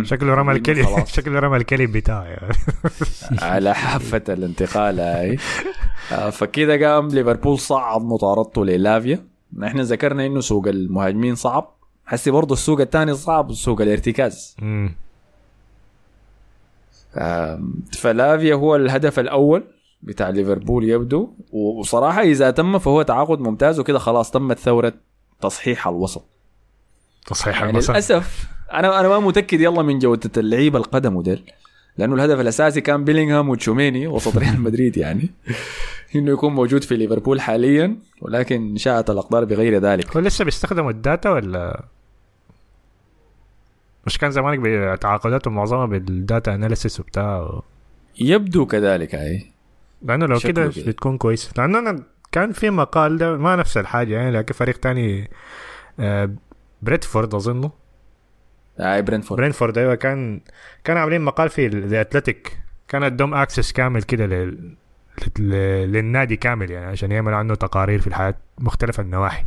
شكله رمى الكلب. (laughs) شكله رمى الكلب بتاعه يعني على حافة الانتقال هاي. آه، فكده قام ليفربول صعد مطاردته للافيا. إحنا ذكرنا إنه سوق المهاجمين صعب. حسي برضه السوق الثاني صعب سوق الارتكاز. فلافيا هو الهدف الأول بتاع ليفربول يبدو. وصراحة إذا تم فهو تعاقد ممتاز وكده خلاص تمت ثوره تصحيح الوسط. تصحيح يعني المسار للأسف أنا أنا ما متأكد يلا من جودة اللعيبة القدم ديل لأنه الهدف الأساسي كان بيلينغهام وتشوميني وسط ريال (laughs) مدريد يعني. إنه يكون موجود في ليفربول حاليا ولكن شاءت الأقدار بغير ذلك. هو لسه بيستخدموا ال data ولا؟ مش كان زمانك بتعاقداتهم معظمها بال data analysis وبتاع؟ يبدو كذلك هاي لأنه لو كده. بتكون كويس. لأنه أنا كان في مقال ده ما نفس الحاجة يعني لكن فريق تاني آه، برينتفورد أظنه. هاي برينتفورد. برينتفورد أيوه كان كان عاملين مقال في The Athletic كان ادوهم access كامل كده لل... لل- للنادي كامل يعني عشان يعمل عنه تقارير في الحياة مختلف النواحي.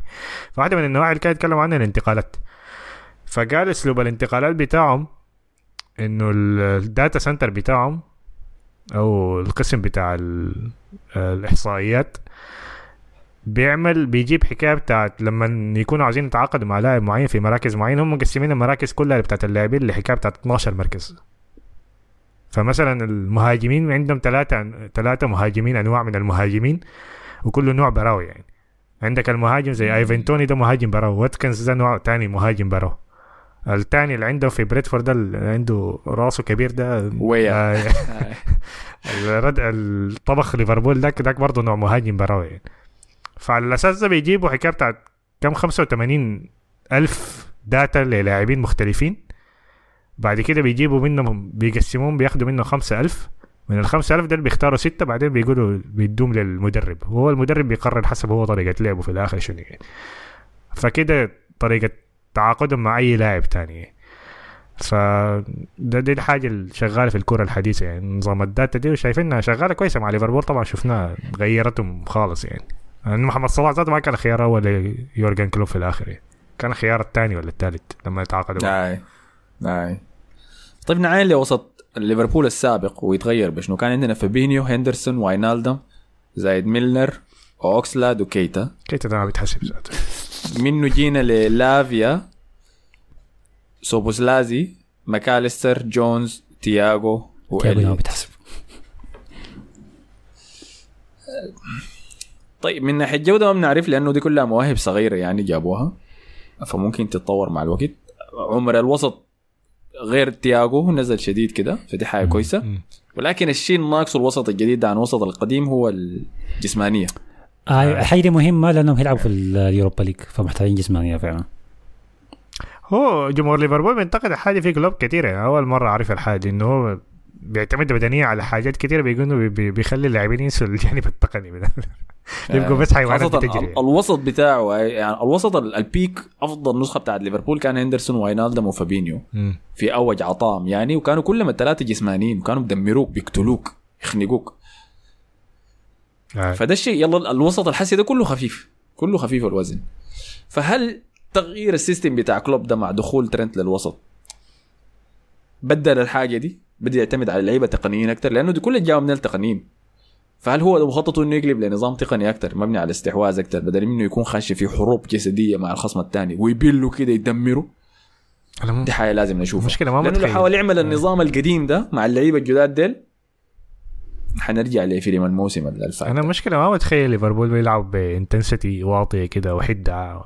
فواحدة من النواحي اللي كان يتكلم عنها الانتقالات. فقال أسلوب الانتقالات بتاعهم إنه ال- ال data center بتاعهم أو القسم بتاع ال- الإحصائيات بيعمل بيجيب حكاية بتاعت لما يكونوا عايزين يتعاقدوا مع لاعب معين في مراكز معينه هم مقسمين المراكز كلها بتاعت اللاعبين لحكاية بتاعت 12 مركز. فمثلا المهاجمين عندهم ثلاثة ثلاثة مهاجمين أنواع من المهاجمين وكل نوع براوي يعني. عندك المهاجم زي أيفن توني ده مهاجم براو واتكنز ده نوع تاني مهاجم براو الثاني اللي عنده في بريتفورد ده اللي عنده راسه كبير ده ويا. آه، (laughs) (laughs) الرد الطبخ ليفربول داك داك برضه نوع مهاجم براوي يعني. فعلى الأساس ده بيجيبوا حكاية بتاعت كم 85 ألف داتا للاعبين مختلفين. بعد كده بيجيبوا منهم بيقسموهم بياخدوا منهم 5000 من ال 5000 ده بيختاروا ستة بعدين بيقولوا بيدوم للمدرب. وهو المدرب بيقرر حسب هو طريقة لعبه في الآخر شنو يعني. فكده طريقة تعاقدهم مع أي لاعب تاني يعني. ف ده دي الحاجة اللي شغالة في الكرة الحديثة يعني. نظام ال data دي وشايفينها شغالة كويسة مع ليفربول طبعا شفناها غيرتهم خالص يعني. لأن محمد صلاح ذاته ما كان خيار أول يورجن كلوب في يعني. كان خيار الثاني ولا الثالث لما تعاقدوا. اي اي طيب نعاين لوسط ليفربول السابق ويتغير بشنو؟ كان عندنا فابينيو هندرسون واينالدم زايد ميلنر اوكسلاد وكيتا كيتا ده ما بيتحسب ذاته. منه جينا للافيا؟ سوبوسلازي ماكاليستر جونز تياغو تياجو ما وإلي بتحسب (laughs) طيب من ناحية جودة ما بنعرف لأنه دي كلها مواهب صغيرة يعني جابوها فممكن تتطور مع الوقت. عمر الوسط غير تياجو نزل شديد كده فدي حاجة كويسة. ولكن الشيء الناقص الوسط الجديد عن الوسط القديم هو الجسمانية. آه الحاجة دي مهمة لأنهم يلعبوا في اليوروبا ليج فمحتاجين جسمانية فعلا. هو جمهور ليفربول بينتقد الحاجة في كلوب كثير يعني أول مرة أعرف الحاجة إنه هو بيعتمد بدنيا على حاجات كثيره بيقولوا بي- بي- بيخلي اللاعبين ينسوا الجانب (laughs) التقني من يبقوا بس حيوانات بتجري. ال- الوسط بتاعه يعني الوسط ال- ال peak أفضل نسخة بتاعت ليفربول كان هندرسون واينالدم وفابينيو. في اوج عطائهم يعني وكانوا كلهم الثلاثة جسمانيين وكانوا بدمروك بيقتلوك يخنقوك. آه. فده الشيء يلا الوسط حسي ده كله خفيف كله خفيف الوزن. فهل تغيير ال system بتاع كلوب ده مع دخول ترنت للوسط بدل الحاجة دي؟ بدا يعتمد على لعيبة تقنيين أكثر لأنه دي كل جاوا من التقنيين. فهل هو مخطط إنه يقلب لنظام تقني أكثر مبني على استحواذ أكثر بدل منه يكون خش في حروب جسدية مع الخصم الثاني ويبلوا كده م- دي حاجة لازم نشوفها. المشكلة ما لأنه لو. حاول يعمل النظام القديم ده مع اللعيبة الجداد ديل حنرجع لفيلم الموسم اللي الفات أنا المشكلة ما متخيل ليفربول بيلعب ب intensity واطية كده وحدة.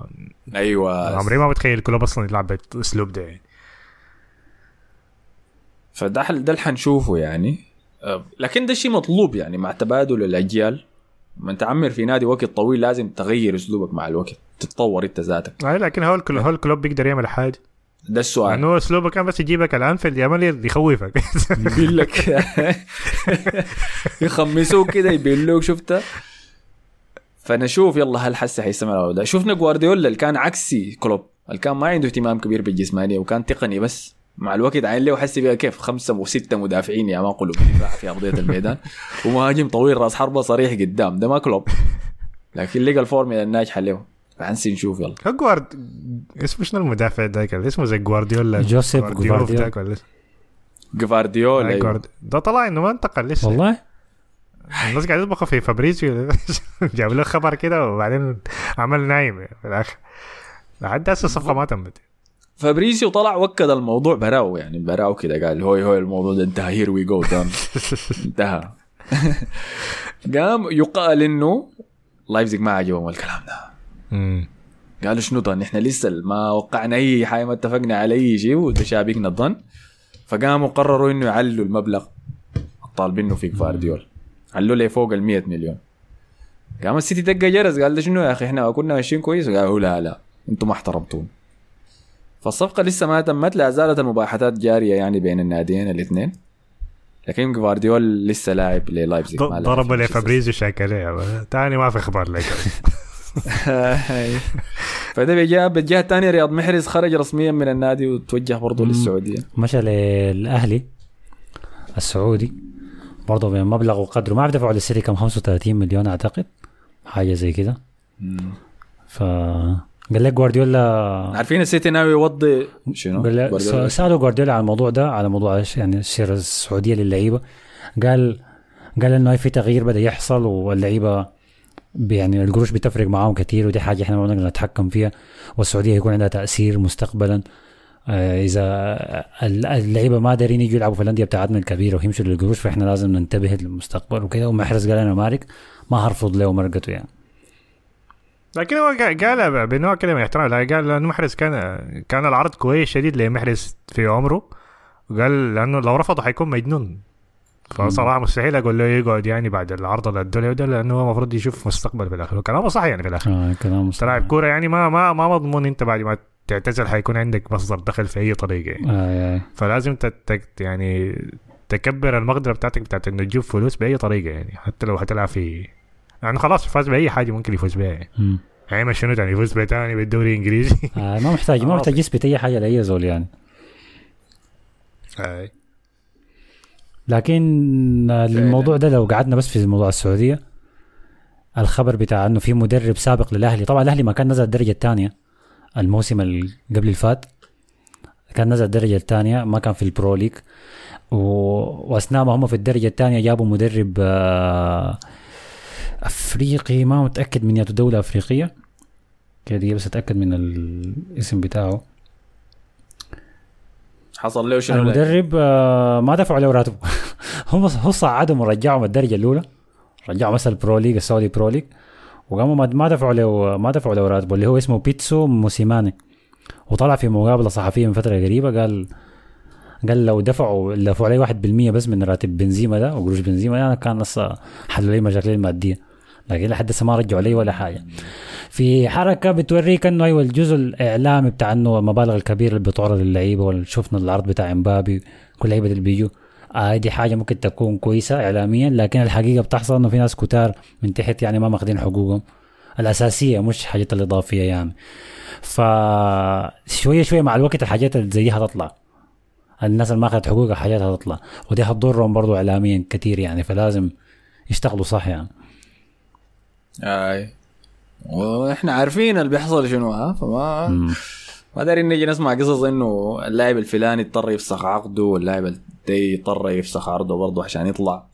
أيوه. عمري ما متخيل كلوب أصلا يلعب بالاسلوب ده. يعني. فده ده اللي حنشوفه يعني. لكن ده شيء مطلوب يعني مع تبادل الأجيال. ما انت عمر في نادي وقت طويل لازم تغير أسلوبك مع الوقت تتطور أنت ذاتك. آه، لكن هو الكلوب هو الكلوب بيقدر يعمل حاجة. ده السؤال. يعني هو أسلوبه كان بس يجيبك الانفيلد يعمل يخوفك؟ (laughs) يقول لك (laughs) يخمسوك كده يبلوك شفتها فنشوف يلا هل حسه حيستمر أو لا شفنا جوارديولا اللي كان عكسي كلوب اللي كان ما عنده اهتمام كبير بالجسمانية وكان تقني بس. مع الوقت عاين له حسي بيها كيف؟ خمسة وسته مدافعين يا ما قلوب دفاع في أرضية الميدان. (laughs) ومهاجم طويل رأس حربة صريح قدام ده ما كلوب. لكن لقى الفورميلا الناجحة له فحنسي نشوف يلا. جوارد اسمه شنو المدافع ذاك اسمه زي جوارديولا. جوزيف جوارديولا. ذاك ولا جفارديولا أي أيوه. ده طلع إنه ما انتقل لسه والله؟ الناس قاعد يطبخوا في فابريزيو. (laughs) جاب له خبر كده وبعدين عمل نايم في الآخر. لحد هسه الصفقه ما تمت. فابريسيو طلع وكد الموضوع براو يعني براو كده قال هوي هوي الموضوع ده انتهى here we go انتهى. قام يقال إنه لايبزيج ما عجبهم الكلام ده. قالوا شنو ده نحن لسه ما وقعنا أي حاجة ما اتفقنا على أي شيء وتشابكنا الظن. فقاموا قرروا إنه يعلوا المبلغ طالبينه في فارديول. علوا لي فوق ال 100 مليون. قام السيتي دق جرس قال ده شنو يا أخي؟ إحنا كنا ماشيين كويس. قالوا لا لا أنتم ما احترمتون فالصفقة لسه ما تمت لا زالت المباحثات جارية يعني بين الناديين الاثنين. لكن جوارديول لسه لاعب للايبزيج ضرب لي فابريزيو شاكليه تاني ما في أخبار لك. (laughs) فده بجاه بالجهة الثانية رياض محرز خرج رسميا من النادي وتوجه برضه. للسعودية. مشى للأهلي السعودي برضه بمبلغ وقدره. ما دفعوا للسيتي كم؟ 35 مليون أعتقد حاجة زي كده. ف قال لك جوارديولا عارفين السيتي ناوي يوضي شنو؟ جوارديولا؟ سألوا جوارديولا على الموضوع ده على موضوع إيش يعني السيره السعودية للعيبة. قال قال إنه في تغيير بدأ يحصل واللعيبة يعني القروش بتفرق معاهم كثير ودي حاجة إحنا ما نقدر نتحكم فيها. والسعودية يكون عندها تأثير مستقبلا. آه، إذا ال- اللعيبة ما دارين يجوا يلعبوا في الأندية بتاعتنا الكبيرة ويمشوا للقروش فإحنا لازم ننتبه للمستقبل وكده. ومحرز قال أنا مالك ما هرفض له مرقته يعني. لكن هو قا- قال بنوع كده من الاحترام قال لأنه محرز كان كان العرض كويس شديد لمحرز في عمره وقال لأنه لو رفضه حيكون مجنون فصراحة مستحيل أقول له يقعد يعني بعد العرض اللي ادوا ده لأنه هو المفروض يشوف مستقبل في الآخر وكلامه صح يعني في الآخر آه كلام انت مستقبل. لاعب كورة يعني ما ما ما مضمون أنت بعد ما تعتزل حيكون عندك مصدر دخل في أي طريقة يعني. آه آه. فلازم يعني تكبر المقدرة بتاعتك بتاعت إنه تجيب فلوس بأي طريقة يعني حتى لو هتلعب في يعني خلاص فاز بأي حاجة ممكن يفوز بها يعني. يعني شنو يعني يفوز بتاني بالدوري الإنجليزي؟ آه ما محتاج ما (laughs) محتاج يثبت أي حاجة لأي زول يعني. آه. لكن الموضوع ده لو قعدنا بس في موضوع السعودية الخبر بتاع إنه في مدرب سابق للأهلي طبعا الأهلي ما كان نزل الدرجة الثانية الموسم اللي قبل الفات كان نزل الدرجة الثانية ما كان في ال pro league. و... وأثناء ما هم في الدرجة الثانية جابوا مدرب آه، أفريقي ما متأكد من ياته دولة أفريقية. كده بس اتاكد من الاسم بتاعه. حصل له شنو؟ المدرب آه، ما دفعوا له راتبه. (laughs) هم هو صعدهم ورجعهم الدرجة الأولى. رجعوا مثلا ال pro league السعودي pro league وقاموا ما- دفعوا له ما دفعوا له راتبه اللي هو اسمه بيتسو موسيماني. وطلع في مقابلة صحفية من فترة قريبة قال قال لو دفعوا دفعوا علي 1% بس من راتب بنزيما ده وقروش بنزيما ده كان لسه حلوا لي مشاكلي المادية. لكن لحد هسه ما رجعوا لي ولا حاجة. في حركة بتوريك إنه أيوه الجزء الاعلامي بتاع إنه المبالغ الكبيرة اللي بتعرض للعيبة وشفنا العرض بتاع إمبابي كل لعيبة اللي بيجوا. آه دي حاجة ممكن تكون كويسة اعلاميا لكن الحقيقة بتحصل إنه في ناس كتار من تحت يعني ما ماخذين حقوقهم. الأساسية مش الحاجات الإضافية يعني. فشويه شوية مع الوقت الحاجات اللي زيها تطلع الناس اللي ما أخذت حقوقها حاجاتها تطلع ودي حتضرهم برضو اعلاميا كثير يعني فلازم يشتغلوا صح يعني. آي. وإحنا عارفين اللي بيحصل شنو ها؟ فما ما دارين نجي نسمع قصص إنه اللاعب الفلاني اضطر يفسخ عقده واللاعب الدي اضطر يفسخ عرضه برضه عشان يطلع.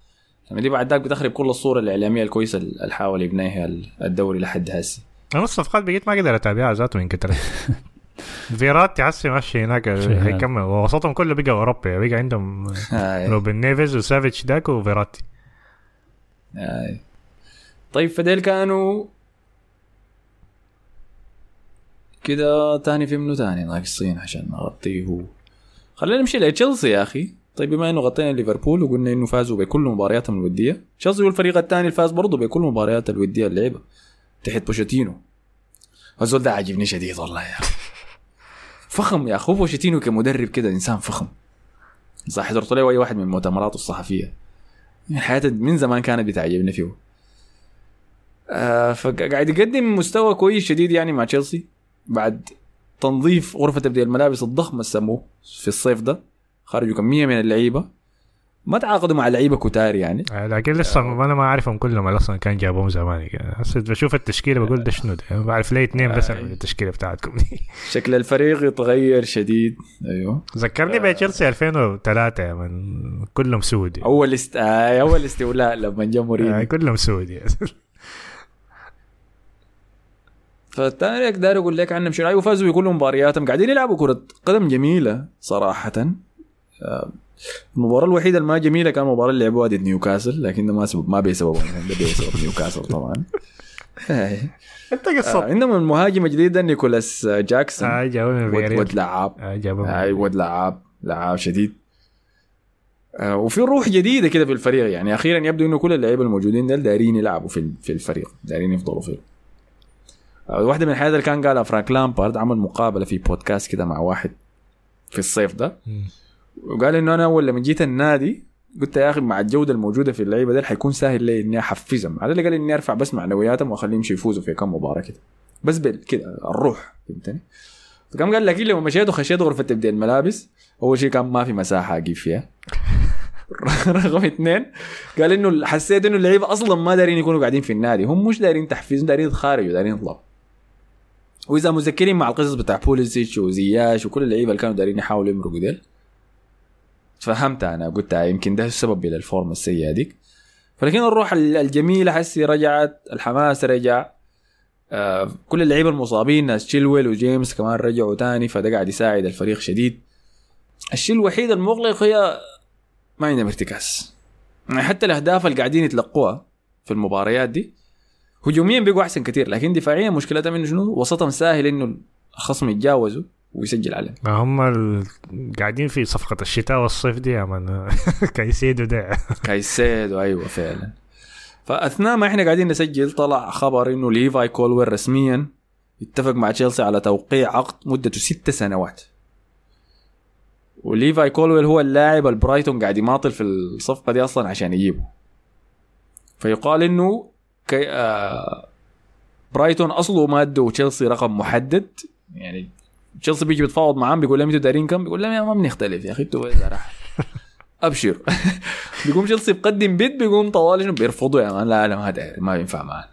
يعني دي بعد ذاك بتخرب كل الصورة الإعلامية الكويسة اللي حاول يبنيها الدوري لحد هسه. أنا الصفقات بقيت ما أقدر أتابعها ذاته من كتر (laughs) فيراتي حسي ماشي هناك هيكمل ووسطهم كله بقى أوروبي بقى عندهم. (laughs) روبن نيفيز وسافيتش داك وفيراتي. طيب فديل كانوا كده تاني في منه تاني؟ ناقصين عشان نغطيه. خلينا نمشي لتشيلسي يا أخي. طيب بما إنه غطينا ليفربول وقلنا إنه فازوا بكل مبارياتهم الودية تشيلسي هو الفريق الثاني اللي فاز برضه بكل مباريات الودية اللي لعبها تحت بوشيتينو. الزول ده عاجبني شديد والله يا أخي. (laughs) فخم يا أخي. هو بوشيتينو كمدرب كده إنسان فخم. صح حضرت له أي واحد من مؤتمراته الصحفية. يعني حياته من زمان كانت بتعجبني فيه. آه فقاعد يقدم مستوى كويس شديد يعني مع تشيلسي بعد تنظيف غرفة تبديل الملابس الضخمة اللي سموه في الصيف ده خرجوا كمية من اللعيبة. ما تعاقدوا مع لعيبة كتار يعني. آه، لكن لسه أنا ما أعرفهم كلهم أصلا كان جابوهم زمان. يعني. هسه بشوف التشكيلة بقول ده شنو ده؟ ما بعرف ليه اثنين بس من التشكيلة بتاعتكم دي. (laughs) شكل الفريق يتغير شديد. أيوه. ذكرني بتشيلسي 2003 يا من كلهم سود أول است... آه أول استيلاء لما جا آه، مورينيو كلهم سود. (laughs) فالثاني داير أقول لك عنهم شنو أيوه فازوا بكل مبارياتهم. قاعدين يلعبوا كرة قدم جميلة صراحة. آه، المباراة الوحيدة اللي ما جميلة كان المباراة اللي لعبوها ضد نيوكاسل لكن ده ما سبب ما بسبب ده بسبب نيوكاسل طبعا. (laughs) آه، انت قصه عندهم المهاجم الجديد ده نيكولاس جاكسون. آه جابوا من ود, لعاب. آه ود لعاب. لعاب شديد. آه، وفي روح جديدة كده في الفريق. يعني أخيرا يبدو إنه كل اللعيبة الموجودين دول دايرين يلعبوا في الفريق دايرين يفضلوا فيه آه، واحدة من الحاجات اللي كان قالها فرانك لامبارد عمل مقابلة في بودكاست كده مع واحد في الصيف ده. وقال إنه أنا أول لما جيت النادي قلت يا أخي مع الجودة الموجودة في اللعيبة دي حيكون سهل لي إني أحفزهم. على الأقل إني أرفع بس معنوياتهم وأخليهم يفوزوا في كم مباراة كده. بس كده الروح فهمتني؟ فكم قال لك لما مشيت وخشيت غرفة تبديل الملابس. أول شيء كان ما في مساحة أجيب فيها. (laughs) رقم اثنين قال إنه حسيت إنه اللعيبة أصلا ما دارين يكونوا قاعدين في النادي. هم مش دارين تحفيز دارين يتخارجوا دارين يطلعوا. وإذا مذكرين مع القصص بتاع بوليسيتش وزياش وكل اللعيبة اللي كانوا دارين يحاولوا يمرقوا ديل فهمت أنا قلت يمكن ده السبب للفورمه السيئة ديك فلكن الروح ال- الجميلة حسي رجعت الحماس رجع. آه كل اللعيبة المصابين ناس تشيلويل وجيمس كمان رجعوا تاني فده قاعد يساعد الفريق شديد. الشيء الوحيد المقلق هي ما عندهم ارتكاز يعني حتى الأهداف اللي قاعدين يتلقوها في المباريات دي هجوميا بقوا أحسن كثير لكن دفاعيا مشكلتهم انه شنو؟ وسطهم سهل إنه الخصم يتجاوزوا ويسجل عليهم ما هم ال... قاعدين في صفقة الشتاء والصيف دي يا من. (laughs) كايسيدو ده. (laughs) كايسيدو أيوه فعلا. فأثناء ما إحنا قاعدين نسجل طلع خبر إنه ليفاي كولويل رسميا اتفق مع تشيلسي على توقيع عقد مدته ست سنوات. وليفاي كولويل هو اللاعب البرايتون قاعد يماطل في الصفقة دي أصلا عشان يجيبه. فيقال إنه كي آه برايتون أصله ما أدوا تشيلسي رقم محدد. يعني تشيلسي بيجي بيتفاوض معاهم بيقول لهم أنتوا دارين كم؟ بيقول لهم يا ما بنختلف يا أخي أنتوا (laughs) أبشر. (laughs) بيقوم تشيلسي بقدم bid بيقوم طوالي شنو؟ بيرفضوا يا man لا لا ما داير ما ينفع معنا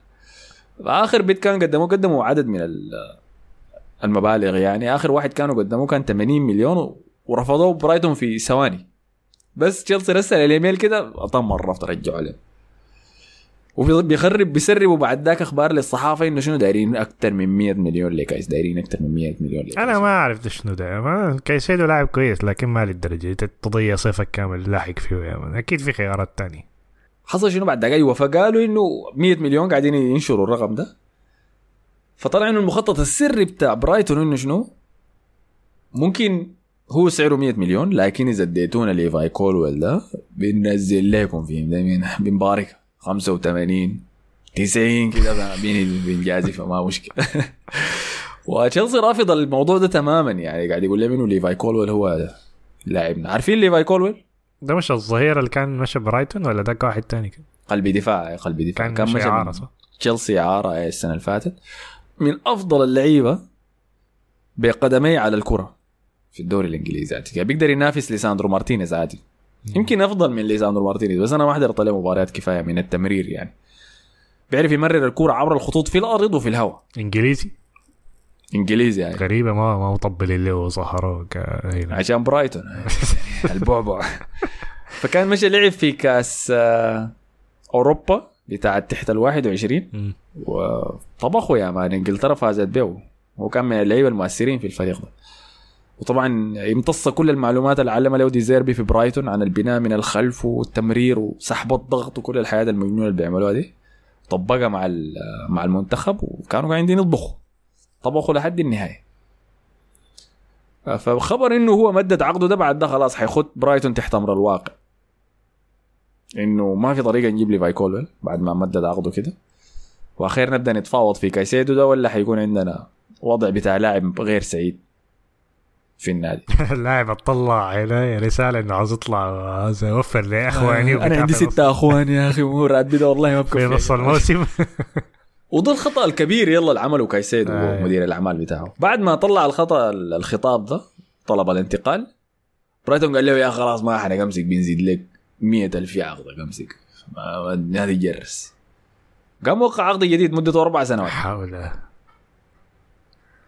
آخر bid كان قدموه قدموا عدد من ال- المبالغ يعني. آخر واحد كانوا قدموه كان 80 مليون ورفضوه برايتون في ثواني. بس تشيلسي رسل الايميل كده طم الرفض رجعوا عليه. وبيخرب بيسربوا بعد ذاك أخبار للصحافة إنه شنو دايرين أكثر من 100 مليون لكايسيدو دايرين أكثر من 100 مليون لكايسيدو أنا ما أعرف شنو ده كايسيدو لاعب كويس لكن ما للدرجة. دي تضيع صيفك كامل لاحق فيه يا man. أكيد في خيارات تانية. حصل شنو بعد أيوه فقالوا إنه 100 مليون قاعدين ينشروا الرقم ده. فطلع إنه المخطط السري بتاع برايتون إنه شنو؟ ممكن هو سعره 100 مليون لكن إذا اديتونا ليفاي كولويل ده بننزل لكم فيه. بنبارك 85 90 كده بين بنجازي فما مشكلة. (laughs) وتشيلسي رافض الموضوع ده تماما يعني قاعد يقول لي انه ليفاي كولويل هو لاعبنا. عارفين ليفاي كولويل؟ ده مش الظهير اللي كان مشى برايتون ولا ده واحد تاني كان قلبي دفاع قلبي دفاع. كان, مشى مشى إعارة من صح؟ تشيلسي إعارة السنة اللي فاتت. من أفضل اللعيبة بقدمي على الكرة في الدوري الإنجليزي. عادي يعني بيقدر ينافس ليساندرو مارتينيز عادي. يمكن أفضل من ليساندرو مارتينيز بس أنا ما حضرت له مباريات كفاية من التمرير يعني. بيعرف يمرر الكورة عبر الخطوط في الأرض وفي الهواء. إنجليزي؟ إنجليزي يعني. غريبة ما ما مطبل له وظهره هنا عشان برايتون. (laughs) البعبع. فكان مشى لعب في كأس آه، أوروبا بتاع تحت ال 21 مم. وطبخوا يا man إنجلترا فازت به. هو كان من اللعيبة المؤثرين في الفريق ده. وطبعا يمتص كل المعلومات اللي علمها له ديزيربي في برايتون عن البناء من الخلف والتمرير وسحب الضغط وكل الحياة المجنونة اللي بيعملوها دي. طبقها مع مع المنتخب وكانوا قاعدين يطبخوا. طبخوا لحد النهاية. فخبر إنه هو مدد عقده ده بعد ده خلاص حيخد برايتون تحت أمر الواقع. إنه ما في طريقة نجيب ليفاي كولويل بعد ما مدد عقده كده. واخير نبدأ نتفاوض في كايسيدو ده ولا حيكون عندنا وضع بتاع لاعب غير سعيد. في النادي. (laughs) اللاعب اطلع علي رسالة إنه عاوز يطلع عاوز اوفر لاخواني أنا عندي ستة اخوان يا أخي وراتبي ده والله ما في بكفي نص الموسم. (laughs) وده الخطا الكبير يلا اللي عمله كايسيدو آه. مدير الأعمال بتاعه. بعد ما طلع الخطأ الخطاب ده طلب الانتقال. برايتون قال له يا خلاص ما حنا امسك بنزيد لك مية ألف في عقدك امسك هذه جرس. قام وقع عقد جديد مدته أربع سنوات. حول.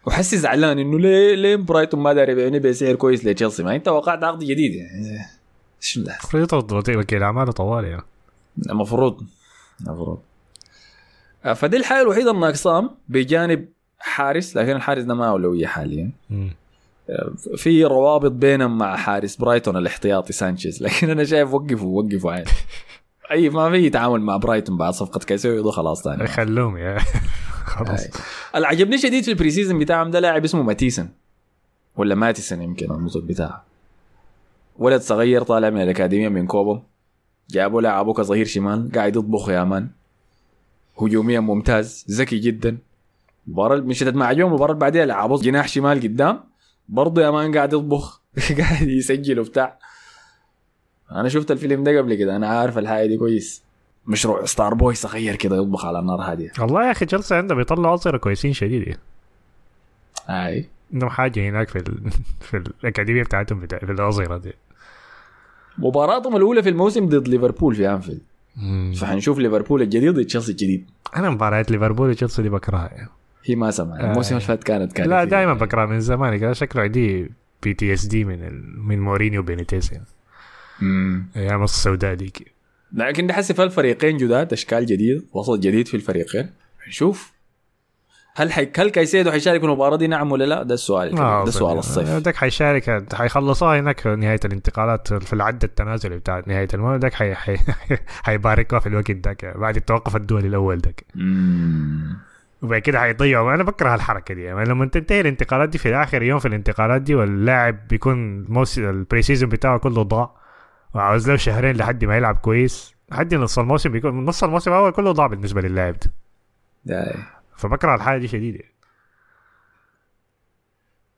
وحسي زعلان إنه ليه ليه برايتون ما داري يبيعني بسعر كويس لتشيلسي؟ ما انت وقعت عقد جديد يعني. شو ده المفروض يطرد وكيل اعماله طوالي يعني. المفروض المفروض. آه، فدي الحاجة الوحيدة الناقصام بجانب حارس لكن الحارس ده ما اولويه حاليا. مم. في روابط بينهم مع حارس برايتون الاحتياطي سانشيز لكن أنا شايف وقفوا وقفوا عادي. (laughs) أي ما في تعامل مع برايتون بعد صفقة كايسيدو خلاص ثاني خلوهم يا. (laughs) خلاص. اللي عجبني شديد في ال pre-season بتاعهم ده لاعب اسمه ماتيسن ولا ماتيسن يمكن النطق بتاعه. ولد صغير طالع من الأكاديمية من كوبهام جابوا لعبوه كظهير شمال قاعد يطبخ يا man. هجوميا ممتاز ذكي جدا. المباراه مشيت مع جوم المباراه اللي بعديها لعبوه جناح شمال قدام. برضه يا man قاعد يطبخ (laughs) قاعد يسجل وبتاع. أنا شفت الفيلم ده قبل كده أنا عارف الحاجة دي كويس. مشروع star boy صغير كده يطبخ على النار هادية. والله يا أخي تشيلسي عنده بيطلعوا صغار كويسين شديد. يعني. هاي عندهم حاجة هناك في ال... (laughs) في الأكاديمية بتاعتهم بتاع... في الصغار دي. مباراتهم الأولى في الموسم ضد ليفربول في انفيلد فحنشوف ليفربول الجديد ضد تشيلسي الجديد. أنا مباريات ليفربول وتشيلسي دي بكرهها. يعني. هي ما سمع الموسم اللي فات كانت كانت لا دائما بكره من زمان. كده شكله عندي PTSD من ال... من مورينيو وبينيتيز يعني مم. أيام السوداء ديك لكن دي حسي الفريقين جداد أشكال جديده وسط جديد في الفريقين. نشوف هل حي... هل كايسيدو حيشارك في المباراة دي؟ نعم ولا لا؟ ده السؤال آه، ده سؤال الصيف. داك حيشارك حيخلصوها هناك في نهاية الانتقالات في العد التنازلي بتاع نهاية الموسم. داك حي... حي... (laughs) حيباركوها في الوقت داك بعد التوقف الدولي الأول داك. وبعد كده حيضيعوا. أنا بكره الحركه دي. يعني لما تنتهي الانتقالات دي في اخر يوم في الانتقالات دي واللاعب بيكون موسم ال pre-season بتاعه كله ضاع. وعاوز له شهرين لحد ما يلعب كويس. لحد نص الموسم بيكون نص الموسم الأول كله ضاع بالنسبة للاعب ده. فبكره الحاجة دي شديد.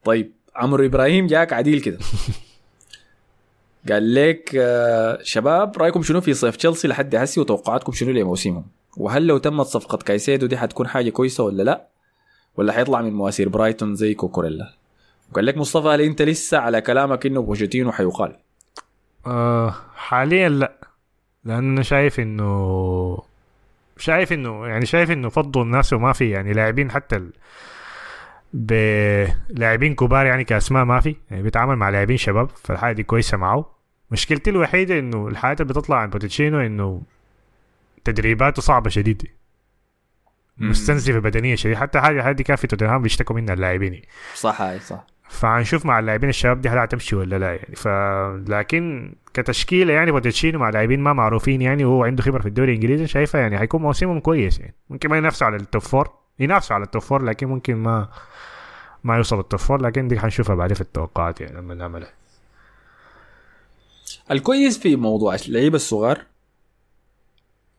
طيب عمرو إبراهيم جاك عديل كده. (laughs) قال لك آه، شباب رأيكم شنو في صيف تشيلسي لحد هسي وتوقعاتكم شنو لموسمهم وهل لو تمت صفقة كايسيدو دي حتكون حاجة كويسة ولا لا؟ ولا حيطلع من مواسير برايتون زي كوكوريلا؟ وقال لك مصطفى هل أنت لسه على كلامك إنه بوشيتينو حيقال؟ آه حاليا لا. لأن أنا شايف إنه شايف إنه يعني شايف إنه فضوا الناس وما في. يعني لاعبين حتى ال... بلاعبين كبار يعني كأسماء ما في. يعني بيتعامل مع لاعبين شباب فالحاجة دي كويسة معه. مشكلتي الوحيدة إنه الحاجات اللي بتطلع عن بوتشينو إنه تدريباته صعبة شديده مستنزفه بدنيا شديد حتى حاجة هذه كان في توتنهام بيشتكوا منها اللاعبين. صح هاي صح. فهنشوف مع اللاعبين الشباب دي هل هتمشي ولا لا يعني. ف لكن كتشكيلة يعني بوتشيتينو مع لاعبين ما معروفين يعني وهو عنده خبرة في الدوري الإنجليزي شايفه يعني هيكون موسمهم كويس يعني. ممكن ما ينافسوا على ال top four ينافسوا على ال top four لكن ممكن ما ما يوصل ال top four لكن دي حنشوفها بعدين في التوقعات يعني لما نعملها. الكويس في موضوع اللعيبة الصغار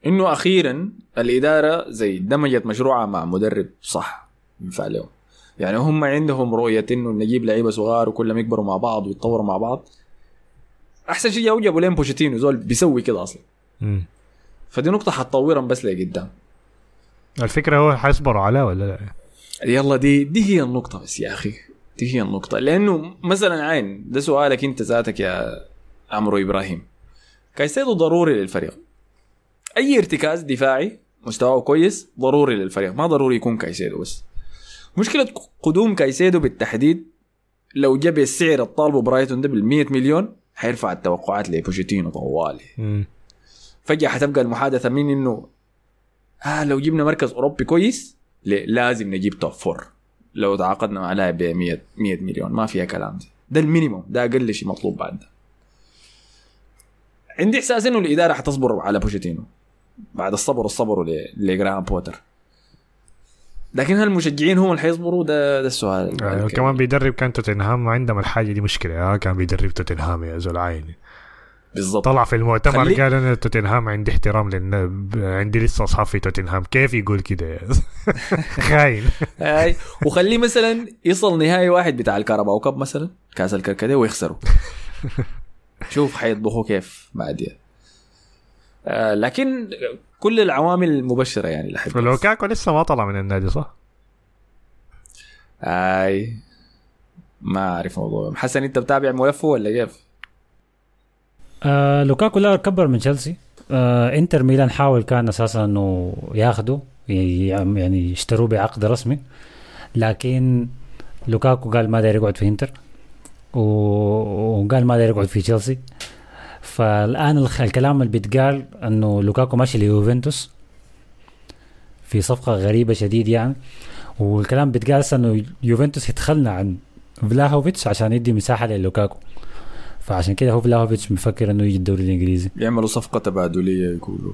إنه أخيرا الإدارة زي دمجت مشروعها مع مدرب صح ينفع لهم يعني هم عندهم رؤية إنه نجيب لعيبة صغار وكلهم يكبروا مع بعض ويتطوروا مع بعض. أحسن شيء جابوا جابوا لهم بوتشيتينو زول بيسوي كده أصلا. فدي نقطة حتطورهم بس لقدام. الفكرة هو حيصبروا عليه ولا لا؟ يلا دي دي هي النقطة بس يا أخي. دي هي النقطة. لأنه مثلا عين ده سؤالك أنت ذاتك يا عمرو إبراهيم. كايسيدو ضروري للفريق. أي ارتكاز دفاعي مستواه كويس ضروري للفريق. ما ضروري يكون كايسيدو بس. مشكلة قدوم كايسيدو بالتحديد لو جاب السعر الطالبه برايتون ده بال 100 مليون حيرفع التوقعات لبوتشيتينو طوالي. فجأة حتبقى المحادثة من إنه آه لو جبنا مركز أوروبي كويس؟ لازم نجيب top four لو تعاقدنا مع لاعب ب 100 100 مليون ما فيها كلام دي ده ال minimum ده أقل شيء مطلوب بعد ده. عندي إحساس إنه الإدارة حتصبر على بوتشيتينو. بعد الصبر الصبر لجراهام بوتر. لكن هل المشجعين هم اللي حيصبروا؟ ده ده السؤال. الكبير. كمان بيدرب كان توتنهام عندهم الحاجة دي مشكلة. آه كان بيدرب توتنهام يا زول عيني. بالضبط. طلع في المؤتمر خلي- قال أنا توتنهام عندي احترام لأن عندي لسه أصحاب في توتنهام. كيف يقول كده (laughs) خاين. هاي وخليه مثلا يصل نهائي واحد بتاع الكهرباء كاب مثلا كأس الكركديه ويخسروا. (laughs) شوف حيطبخوا كيف بعدين. آه لكن كل العوامل المبشرة يعني لحد فلوكاكو لسه ما طلع من النادي صح؟ هاي ما أعرف موضوع. حسن أنت بتابع ملفه ولا كيف؟ آه لوكاكو لا كبر من تشيلسي. آه إنتر ميلان حاول كان أساسا إنه ياخده يعني يشتروه بعقد رسمي. لكن لوكاكو قال ما داير يقعد في إنتر وقال ما داير يقعد في تشيلسي. فالآن الكلام اللي بيتقال إنه لوكاكو ماشي ليوفنتوس في صفقة غريبة شديد يعني. والكلام بيتقال إنه يوفنتوس يتخلى عن فلاهوفيتش عشان يدي مساحة للوكاكو. فعشان كده هو فلاهوفيتش مفكر إنه يجي الدوري الإنجليزي. يعملوا صفقة تبادلية يقولوا.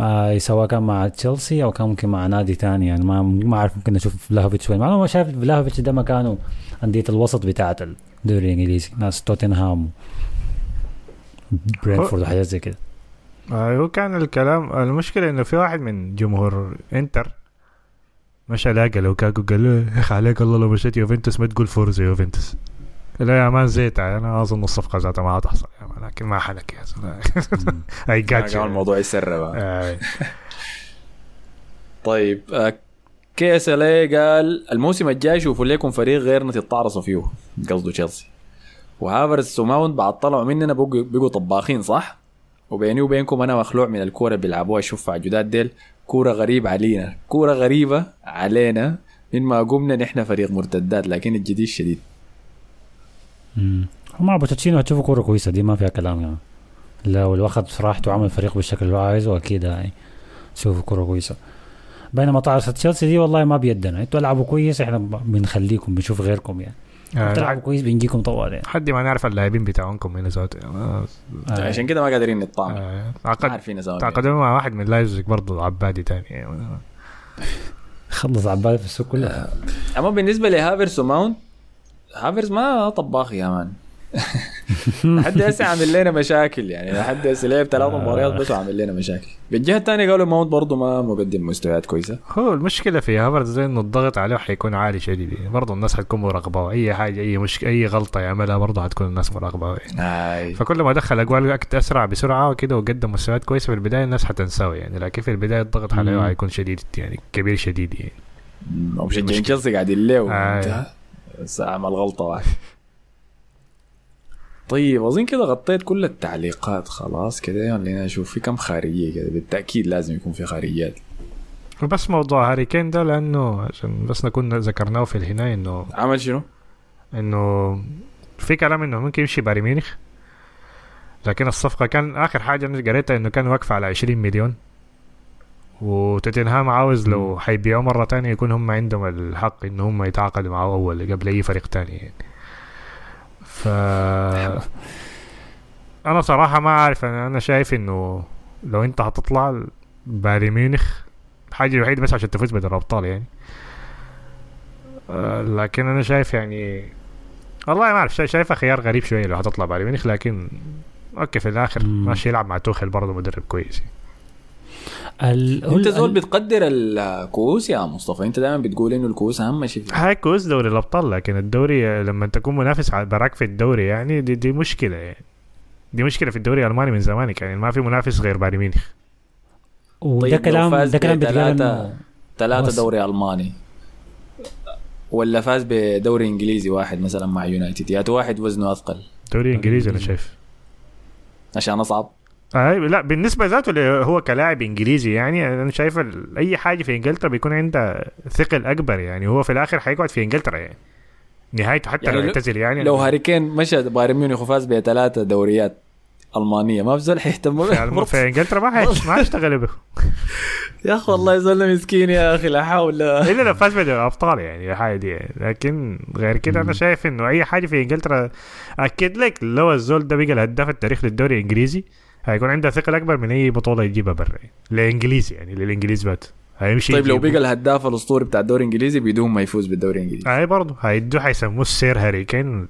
آه، سواء كان مع تشيلسي أو كان ممكن مع نادي تاني يعني. ما ما أعرف ممكن أشوف فلاهوفيتش وين. أنا ما شايف فلاهوفيتش ده مكانه انديه الوسط بتاعة الدوري الإنجليزي ناس توتنهام. برينفورد وحاجات زي كده. آه هو كان الكلام المشكلة إنه في واحد من جمهور إنتر مشى لاقى لوكاكو قال له يا أخي عليك الله لو مشيت يوفنتوس ما تقول فورزا يوفنتوس. لا يا مان زيت. أنا أظن الصفقة ذاتها ما هتحصل. يا مان لكن ما حنك يا زلمة. (laughs) أي كان جاتش الموضوع يسرب آه. (laughs) طيب آه، كي إس إل قال الموسم الجاي شوفوا لكم فريق غيرنا تتعرصوا فيه قصده تشيلسي. وهافرز وماونت بعد طلعوا مننا بقوا طباخين صح؟ وبيني وبينكم أنا مخلوع من الكورة اللي بيلعبوها الشفع جداد ديل. كورة غريبة علينا كورة غريبة علينا. من ما قمنا نحن فريق مرتدات لكن الجديد شديد. مم. مع بوتشيتينو هتشوفوا كورة كويسة دي ما فيها كلام يعني. لو لو اخذ راحته وعمل فريق بالشكل اللي هو عايزه أكيد يعني. تشوفوا كورة كويسة. بينما طارسة تشيلسي دي والله ما بيدنا. أنتوا العبوا كويس إحنا بنخليكم بنشوف غيركم يعني. آه. تلعبوا كويس بنجيكم طوال يعني حد ما نعرف اللاعبين بتاعونكم من ذاته آه. آه. عشان كده ما قادرين نطعم آه. ما تعاقد عارفين تعاقدوا مع واحد من لايبزيج برضه عبادي تاني خلص عبالي في السوق كله أما بالنسبة لهافرز وماونت هافرز ما طباخ يا مان (laughs) لحد هسه عامل لنا مشاكل يعني لحد هسه لعب ثلاث مباريات بس وعامل لنا مشاكل. بالجهة الثانية قالوا ماونت برضه ما مقدم مستويات كويسة. هو المشكلة في هافرز زي إنه الضغط عليه حيكون عالي شديد. يعني برضه الناس حتكون مراقبة. أي حاجة أي مش أي غلطة يعملها برضه حتكون الناس مراقبة. يعني. فكل ما دخل أجوال أسرع بسرعة وكده وقدم مستويات كويسة في البداية الناس حتنساه يعني. لكن في البداية الضغط عليه. حيكون شديد يعني كبير شديد يعني. ومشجعين تشيلسي قاعدين له عمل غلطه واحدة (laughs) طيب أظن كده غطيت كل التعليقات. خلاص كده خلينا نشوف في كم خارجية كده. بالتأكيد لازم يكون في خارجيات. وبس موضوع هاري كين ده لأنه عشان بس نكون ذكرناه في الهنايه إنه عمل شنو؟ إنه في كلام إنه ممكن يمشي بايرن ميونخ لكن الصفقة كان آخر حاجة أنا قريتها إنه كان واقفه على 20 مليون. وتوتنهام عاوز لو حيبيعوه مرة تانية يكون هم عندهم الحق ان هم يتعاقدوا معه أول قبل أي فريق تاني يعني. ف (laughs) أنا صراحة ما عارف أنا أنا شايف إنه لو أنت هتطلع بايرن ميونخ الحاجة الوحيدة بس عشان تفوز بدوري الأبطال يعني آه، لكن أنا شايف يعني والله ما أعرف شا- شايفها خيار غريب شوية لو حتطلع بايرن ميونخ لكن okay في الآخر. ماشي يلعب مع توخل برضه مدرب كويس ال... انت زول بتقدر الكؤوس يا مصطفى. انت دائما بتقول إنه الكؤوس أهم شيء هاي كويس دوري الأبطال لكن الدوري لما تكون منافس على براك في الدوري يعني دي, دي مشكلة يعني. دي مشكلة في الدوري الألماني من زمانك يعني ما في منافس غير بايرن ميونخ. وده طيب كلام ده كلام ثلاثة بس. دوري ألماني ولا فاز بدوري إنجليزي واحد مثلا مع يونايتد؟ يا واحد وزنه أثقل. دوري إنجليزي أنا شايف. عشان أصعب. لا بالنسبة ذاته اللي هو كلاعب إنجليزي يعني أنا شايف أي حاجة في إنجلترا بيكون عنده ثقل أكبر يعني هو في الآخر حيقعد في إنجلترا يعني. نهايته حتى يعني لو يعتزل يعني. لو هاري كين مشى بايرن ميونخ وفاز بثلاثة دوريات ألمانية ما في زول حيهتم به في إنجلترا ما ما حيشتغل به. يا أخي والله زول مسكين يا أخي لا حول. إلا لو فاز بدوري الابطال يعني الحاجة دي يعني. لكن غير كده أنا شايف إنه أي حاجة في إنجلترا أكيد لك لو الزول ده بقى الهداف التاريخ للدوري الإنجليزي هيكون عنده ثقل أكبر من أي بطولة يجيبها برا. يعني. للإنجليزي يعني للإنجليز بات هيمشي طيب لو. بقى الهداف الأسطوري بتاع الدوري الإنجليزي بدون ما يفوز بالدوري الإنجليزي. أي برضه. هيدوه حيسموه السير هاري كين.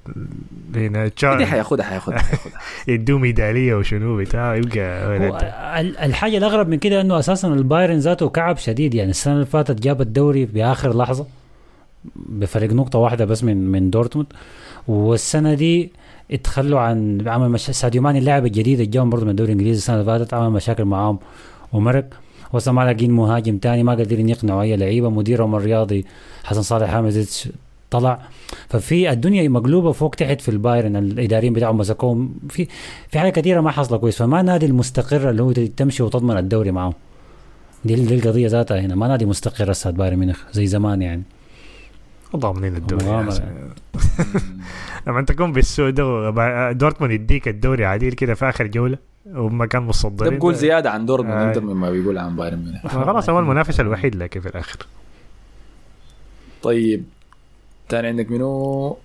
هنا دي تشار حياخدها حياخدها حياخدها. (laughs) يدوه ميداليه وشنو بتاع يبقى الحاجة الأغرب من كده إنه أساسا البايرن ذاته كعب شديد. يعني السنة اللي فاتت جاب الدوري بآخر لحظة بفرق نقطة واحدة بس من من دورتموند. والسنة دي اتخلوا عن عمل مش... ساديو ماني اللاعب الجديد اللي جاهم برضه من الدوري الإنجليزي السنة اللي فاتت عمل مشاكل معاهم ومرق. وصل ما لاقيين مهاجم تاني ما قادرين يقنعوا اي لعيبة. مديرهم الرياضي حسن صالح حميدزيتش طلع. ففي الدنيا مقلوبة فوق تحت في البايرن. الإداريين بتاعهم مسكوهم. في في حاجة كثيرة ما حصل كويس. فما نادي المستقر اللي هو تمشي وتضمن الدوري معه دي دي القضية ذاتها هنا. ما نادي مستقر هسه بايرن ميونخ زي زمان يعني. ضامنين الدوري. (laughs) لما تكون ده وبع- دورتموند يديك الدوري عديل كده في آخر جولة وما كان ده مصدرين بقول زيادة عن دورتموند آه. انت مما بيقول عن بايرن ميونخ. خلاص هو المنافس الوحيد لكن في الآخر. طيب تاني عندك منو؟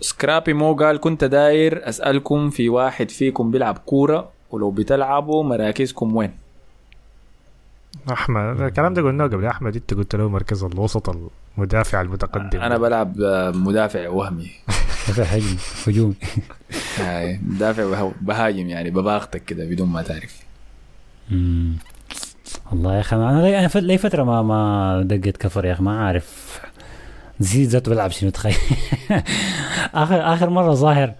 سكرابي مو قال كنت داير أسألكم في واحد فيكم بيلعب كورة ولو بتلعبوا مراكزكم وين؟ أحمد الكلام ده قلناه قبل أحمد أنت قلت له مركز الوسط المدافع المتقدم. أنا بلعب مدافع وهمي. (laughs) دفع هجم مدافع وه- بهاجم يعني بباغتك كده بدون ما تعرف. مم. والله يا أخي أنا لي, فت- لي فترة ما ما دقت كفر يا أخي ما عارف نسيت ذاته بلعب شنو تخيل. (laughs) اخر آخر مرة ظاهر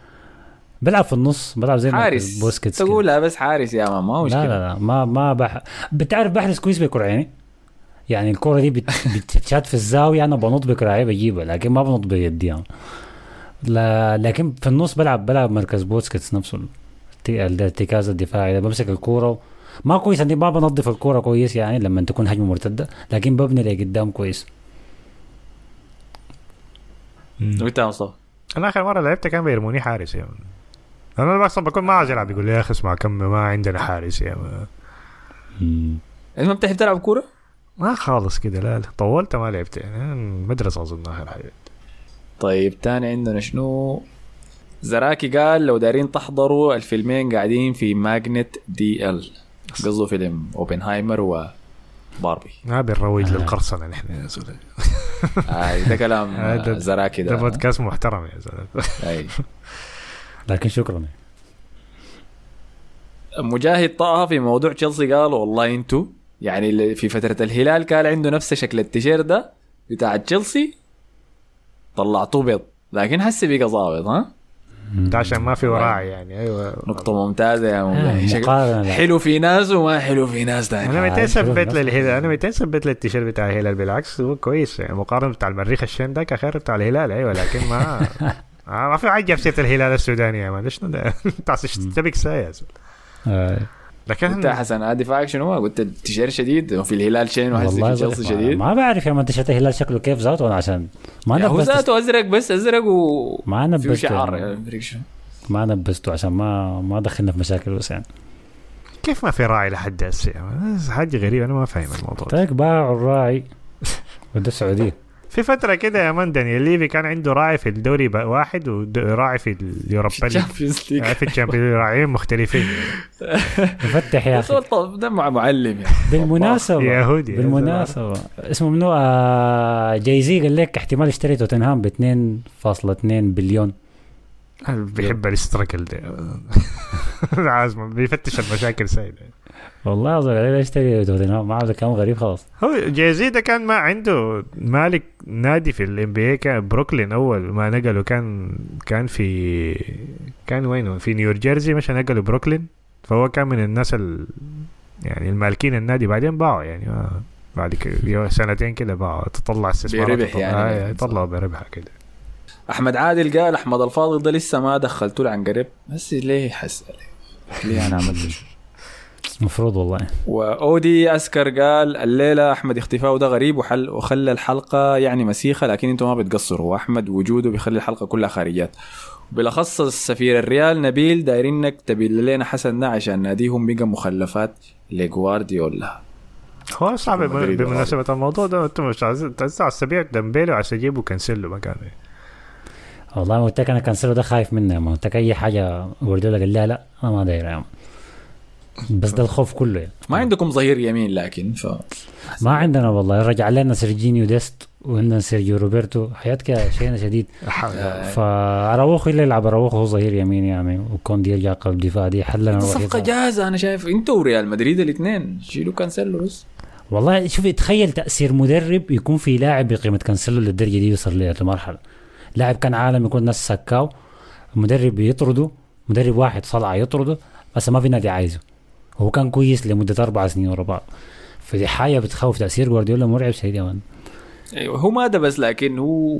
بلعب في النص بلعب زي حارس. بوسكيتس. تقولها بس حارس يا ما ما مشكله لا لا لا ما ما بح... بتعرف بحرس كويس بكرة عيني؟ يعني الكرة دي بت... بتتشات في الزاوية أنا بنط بكراعي بجيبها لكن ما بنط بيدي يعني. لا لكن في النص بلعب بلعب مركز بوسكيتس نفسه. الارتكاز الدفاعي. ده بمسك الكورة ما كويس اني ما بنظف الكورة كويس يعني لما تكون هجمة مرتدة لكن ببني لقدام كويس. وانت مصطفى؟ أنا آخر مرة لعبت كان بيرموني حارس. يعني أنا أصلا بكون ما عايز العب يقول لي يا أخي اسمع كم ما عندنا حارس. يا ما, أنت ما بتحب تلعب كورة؟ ما خالص كده لا لا. طولت ما لعبت. يعني مدرسة أظن آخر حاجة. طيب تاني عندنا شنو؟ زراكي قال لو دارين تحضروا الفيلمين قاعدين في ماجنت دي ال قصده فيلم أوبنهايمر وباربي ما بنروج للقرصنة نحن يا زلمة. آه ده كلام (laughs) آه، آه، زراكي ده. ده بودكاست محترم يا زلمة. (laughs) لكن شكرا. مجاهد طه في موضوع تشيلسي قال والله انتو يعني في فترة الهلال كان عنده نفس شكل التيشيرت ده بتاع تشيلسي طلعتوه بيض. لكن حسي بقى ظابط ها؟ ده عشان ما في وراعي يعني أيوه. نقطة ممتازة يا آه، مقارنة. لا. حلو في ناس وما حلو في ناس تاني. أنا متى آه، ثبت شوف. للهلال أنا متى ثبت للتيشيرت بتاع الهلال بالعكس هو كويس. يعني مقارنة بتاع المريخ الشين ذاك خير بتاع الهلال أيوه لكن ما (laughs) آه، ما في في سيره الهلال السوداني يا مان شنو (laughs) ده بتاع تبك سايا آه. لكن انت حسن آه دفاعك شنو قلت التيشيرت شديد وفي الهلال شين في تشيلسي شديد ما بعرف يا ما تيشيرت الهلال شكله كيف ذاته أنا عشان ما يعني هو نبست ذاته ازرق بس أزرق و ما نبسته شعار يعني. ما نبسته عشان ما ما دخلنا في مشاكل بس يعني كيف ما في راعي لحد هسه؟ حاجة غريبة أنا ما فاهم الموضوع ده. طيب باعوا الراعي (laughs) وده السعودية في فترة كده يا مان دانيال ليفي كان عنده راعي في الدوري بقى واحد وراعي في ال Europa League. آه، في ال Champions راعيين مختلفين. مفتح يا بس أخي. هو ده مع معلم يعني. بالمناسبة. يهودي. بالمناسبة. اسمه منو؟ آه جاي زي قال لك احتمال يشتري توتنهام ب 2.2 بليون. بيحب الاستراكل ده؟ (laughs) عازم بيفتش المشاكل سيدة والله اظن عليه يشتري توتنهام ما عارف كلام غريب خلاص. هو جايزي ده كان ما عنده مالك نادي في ال NBA كان بروكلين أول ما نقلوا كان كان في كان وينه؟ في نيو جيرسي مش نقلوا بروكلين فهو كان من الناس ال يعني المالكين النادي. بعدين باعوا يعني ما بعد سنتين كده باعوا. تطلع استثمارات بربح يعني. آه طلعوا بربحها كده. أحمد عادل قال أحمد الفاضل ده لسه ما دخلته له عن قريب. بس ليه حسأل ليه أنا عملت المفروض والله. وأودي أسكر قال الليلة أحمد اختفاؤه ده غريب وحل وخلى الحلقة يعني مسيخة لكن أنتم ما بتقصروا. واحمد وجوده بيخلي الحلقة كلها خارجات بالاخص السفير الريال نبيل دايرينك تبين لنا حسن ده عشان ناديهم بقى مخلفات لجوارديولا. هو صعب بمناسبة الموضوع ده أنتم مش عايزين على السبيع دمبيلي وعايز تجيبوا كنسلوا مكانه. والله ما قلت لك أنا كانسلو ده خايف منه يا مان قلت لك أي حاجة جوارديولا قال لا لا أنا ما داير يا مان بس ده الخوف كله يعني. ما عندكم ظهير يمين لكن ف ما عندنا والله رجع لنا سيرجينيو ديست وعندنا سيرجيو روبرتو. حياة كده شيء شديد. فاراوخو اللي يلعب أراوخو هو ظهير يمين يعني وكوندي يرجع قلب دفاع. دي حلنا صفقة جاهزة. أنا شايف أنتوا وريال مدريد الاثنين شيلوا كانسيلو بس. والله شوف تخيل تأثير مدرب يكون في لاعب بقيمة كانسيلو للدرجة دي يوصل لها المرحله لاعب كان عالم يكون ناس سكاو. مدرب يطرده. مدرب واحد صلعة يطرده. بس ما في نادي عايزه. هو كان كويس لمدة أربع سنين ورا بعض. فدي حاجة بتخوف تأثير جوارديولا مرعب شديد يا مان أيوه هو ما ده بس لكن هو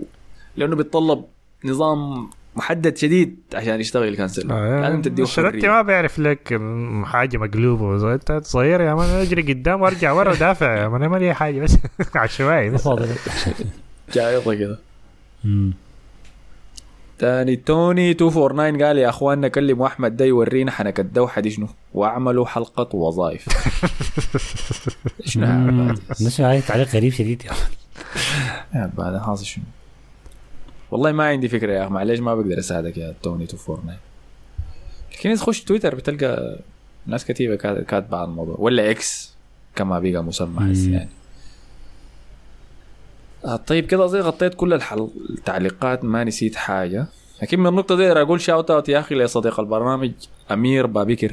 لأنه بيتطلب نظام محدد شديد عشان يشتغل كانسيلو. لازم تديه شرطي ما بيعرف لك حاجة مقلوبة. أنت صغير يا مان أجري قدام وأرجع ورا ودافع يا مان. ما لي حاجة بس (laughs) عشوائي بس جايطة كده. تاني توني 249 قال يا أخواننا كلموا أحمد ده يورينا حنك الدوحه دي شنو واعملوا حلقة وظائف (laughs) شنو. هذا؟ هاي تعليق غريب شديد يا. يا بعد حاصل شنو والله ما عندي فكرة يا أخي معليش ما بقدر أساعدك يا توني 249 لكن إذا تخش تويتر بتلقى ناس كثيرة كا- كاتبة عن الموضوع ولا إكس كما بقى مسمى. يعني طيب كده اظن غطيت كل الحل... التعليقات ما نسيت حاجة. لكن من النقطة دي أقول shout out يا أخي لصديق البرنامج أمير بابكر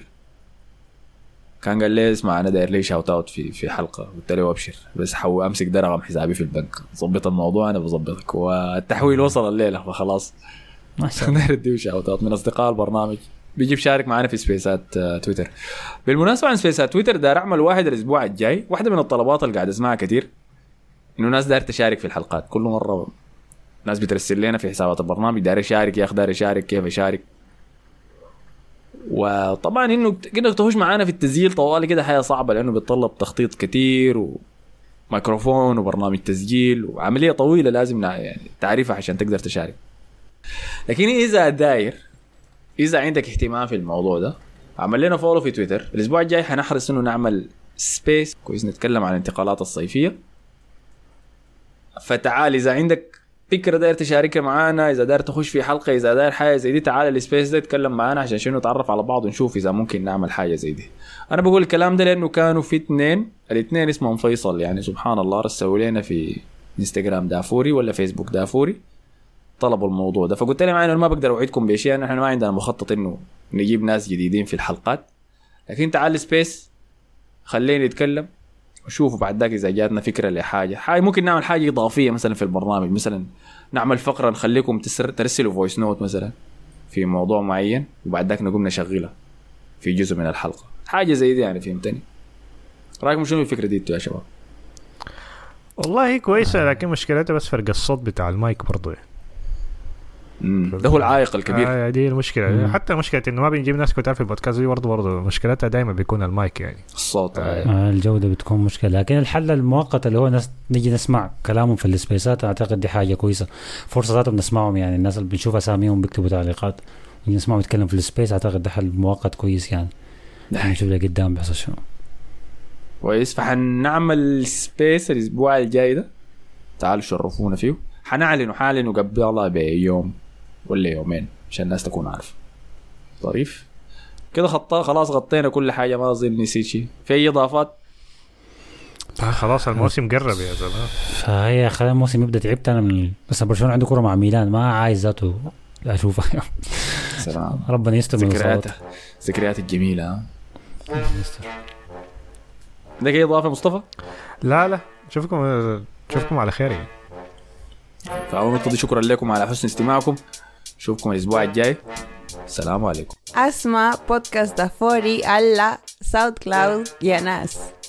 كان قال لي اسمع أنا داير لي shout out في في حلقة. قلت له أبشر. بس حو أمسك ده رقم حسابي في البنك. ظبط الموضوع أنا بظبطك. والتحويل وصل الليلة فخلاص. ما شاء (laughs) الله. اديه shout out من أصدقاء البرنامج بيجي بشارك معنا في سبيسات آه، تويتر بالمناسبة عن سبيسات تويتر داير أعمل واحد الأسبوع الجاي. واحدة من الطلبات اللي قاعد أسمعها كثير. إنه ناس داير تشارك في الحلقات. كل مرة ناس بترسل لنا في حسابات البرنامج داير يشارك يا أخي داير يشارك كيف يشارك؟ وطبعا إنه انك تخش معانا في التسجيل طوالي كده حاجة صعبة لأنه بيتطلب تخطيط كتير وميكروفون وبرنامج تسجيل وعملية طويلة لازم يعني تعرفها عشان تقدر تشارك. لكن إذا داير إذا عندك اهتمام في الموضوع ده عمل لنا follow في تويتر الأسبوع الجاي حنحرص إنه نعمل space كويس نتكلم عن الانتقالات الصيفية. فتعال إذا عندك فكرة داير تشاركها معانا إذا داير تخش في حلقة إذا داير حاجة زي دي تعال ال space ده اتكلم معانا عشان شنو نتعرف على بعض ونشوف إذا ممكن نعمل حاجة زي دي. أنا بقول الكلام ده لأنه كانوا في اثنين الاثنين اسمهم فيصل يعني سبحان الله رسلوا لنا في انستغرام دافوري ولا فيسبوك دافوري طلبوا الموضوع ده. فقلت لهم أنا ما بقدر أوعدكم بشيء نحن ما عندنا مخطط إنه نجيب ناس جديدين في الحلقات. لكن تعال space خليني نتكلم. وشوفوا بعد ذاك إذا جاتنا فكرة لحاجة. حاجة ممكن نعمل حاجة إضافية مثلا في البرنامج. مثلا نعمل فقرة نخليكم تسر... ترسلوا voice note مثلا في موضوع معين وبعد ذاك نقوم نشغلها في جزء من الحلقة. حاجة زي دي يعني فهمتني؟ رأيكم شنو الفكرة دي يا شباب؟ والله كويسة لكن مشكلتها بس فرق الصوت بتاع المايك برضه. ده هو العائق الكبير. آه دي المشكلة. مم. حتى مشكلة إنه ما بنجيب ناس كتار في البودكاست دي برضه برضه مشكلتها دائما بيكون المايك يعني. الصوت. آه. آه. آه، الجودة بتكون مشكلة. لكن الحل المؤقت اللي هو ناس نجي نسمع كلامهم في ال spaces ات أعتقد دي حاجة كويسة. فرصة ذاتهم نسمعهم يعني. الناس اللي بنشوف أساميهم بيكتبوا تعليقات. نجي نسمعهم يتكلم في ال space أعتقد ده حل مؤقت كويس يعني. نشوف لقدام بيحصل شنو. كويس. فحنعمل سبيس الأسبوع الجاي ده. تعالوا شرفونا فيه. حنعلنه حالا قبل الله بيوم. ولا يومين عشان الناس تكون عارفة. ظريف. كده خطا خلاص غطينا كل حاجة ما أظن نسيت شيء. في أي إضافات؟ آه خلاص الموسم قرب يا زلمة. فهي خلال الموسم يبدأ تعبت أنا من بس برشلونة عنده كرة مع ميلان ما عايز ذاته أشوفها. سلام. ربنا يستر من ذكريات الإصابات. ذكريات الجميلة. ها ربنا يستر. عندك أي إضافة مصطفى؟ لا لا. نشوفكم نشوفكم على خير يعني. نقطة شكرا لكم على حسن استماعكم. نشوفكم الأسبوع الجاي السلام عليكم Podcast da Fori alla SoundCloud y a Nas.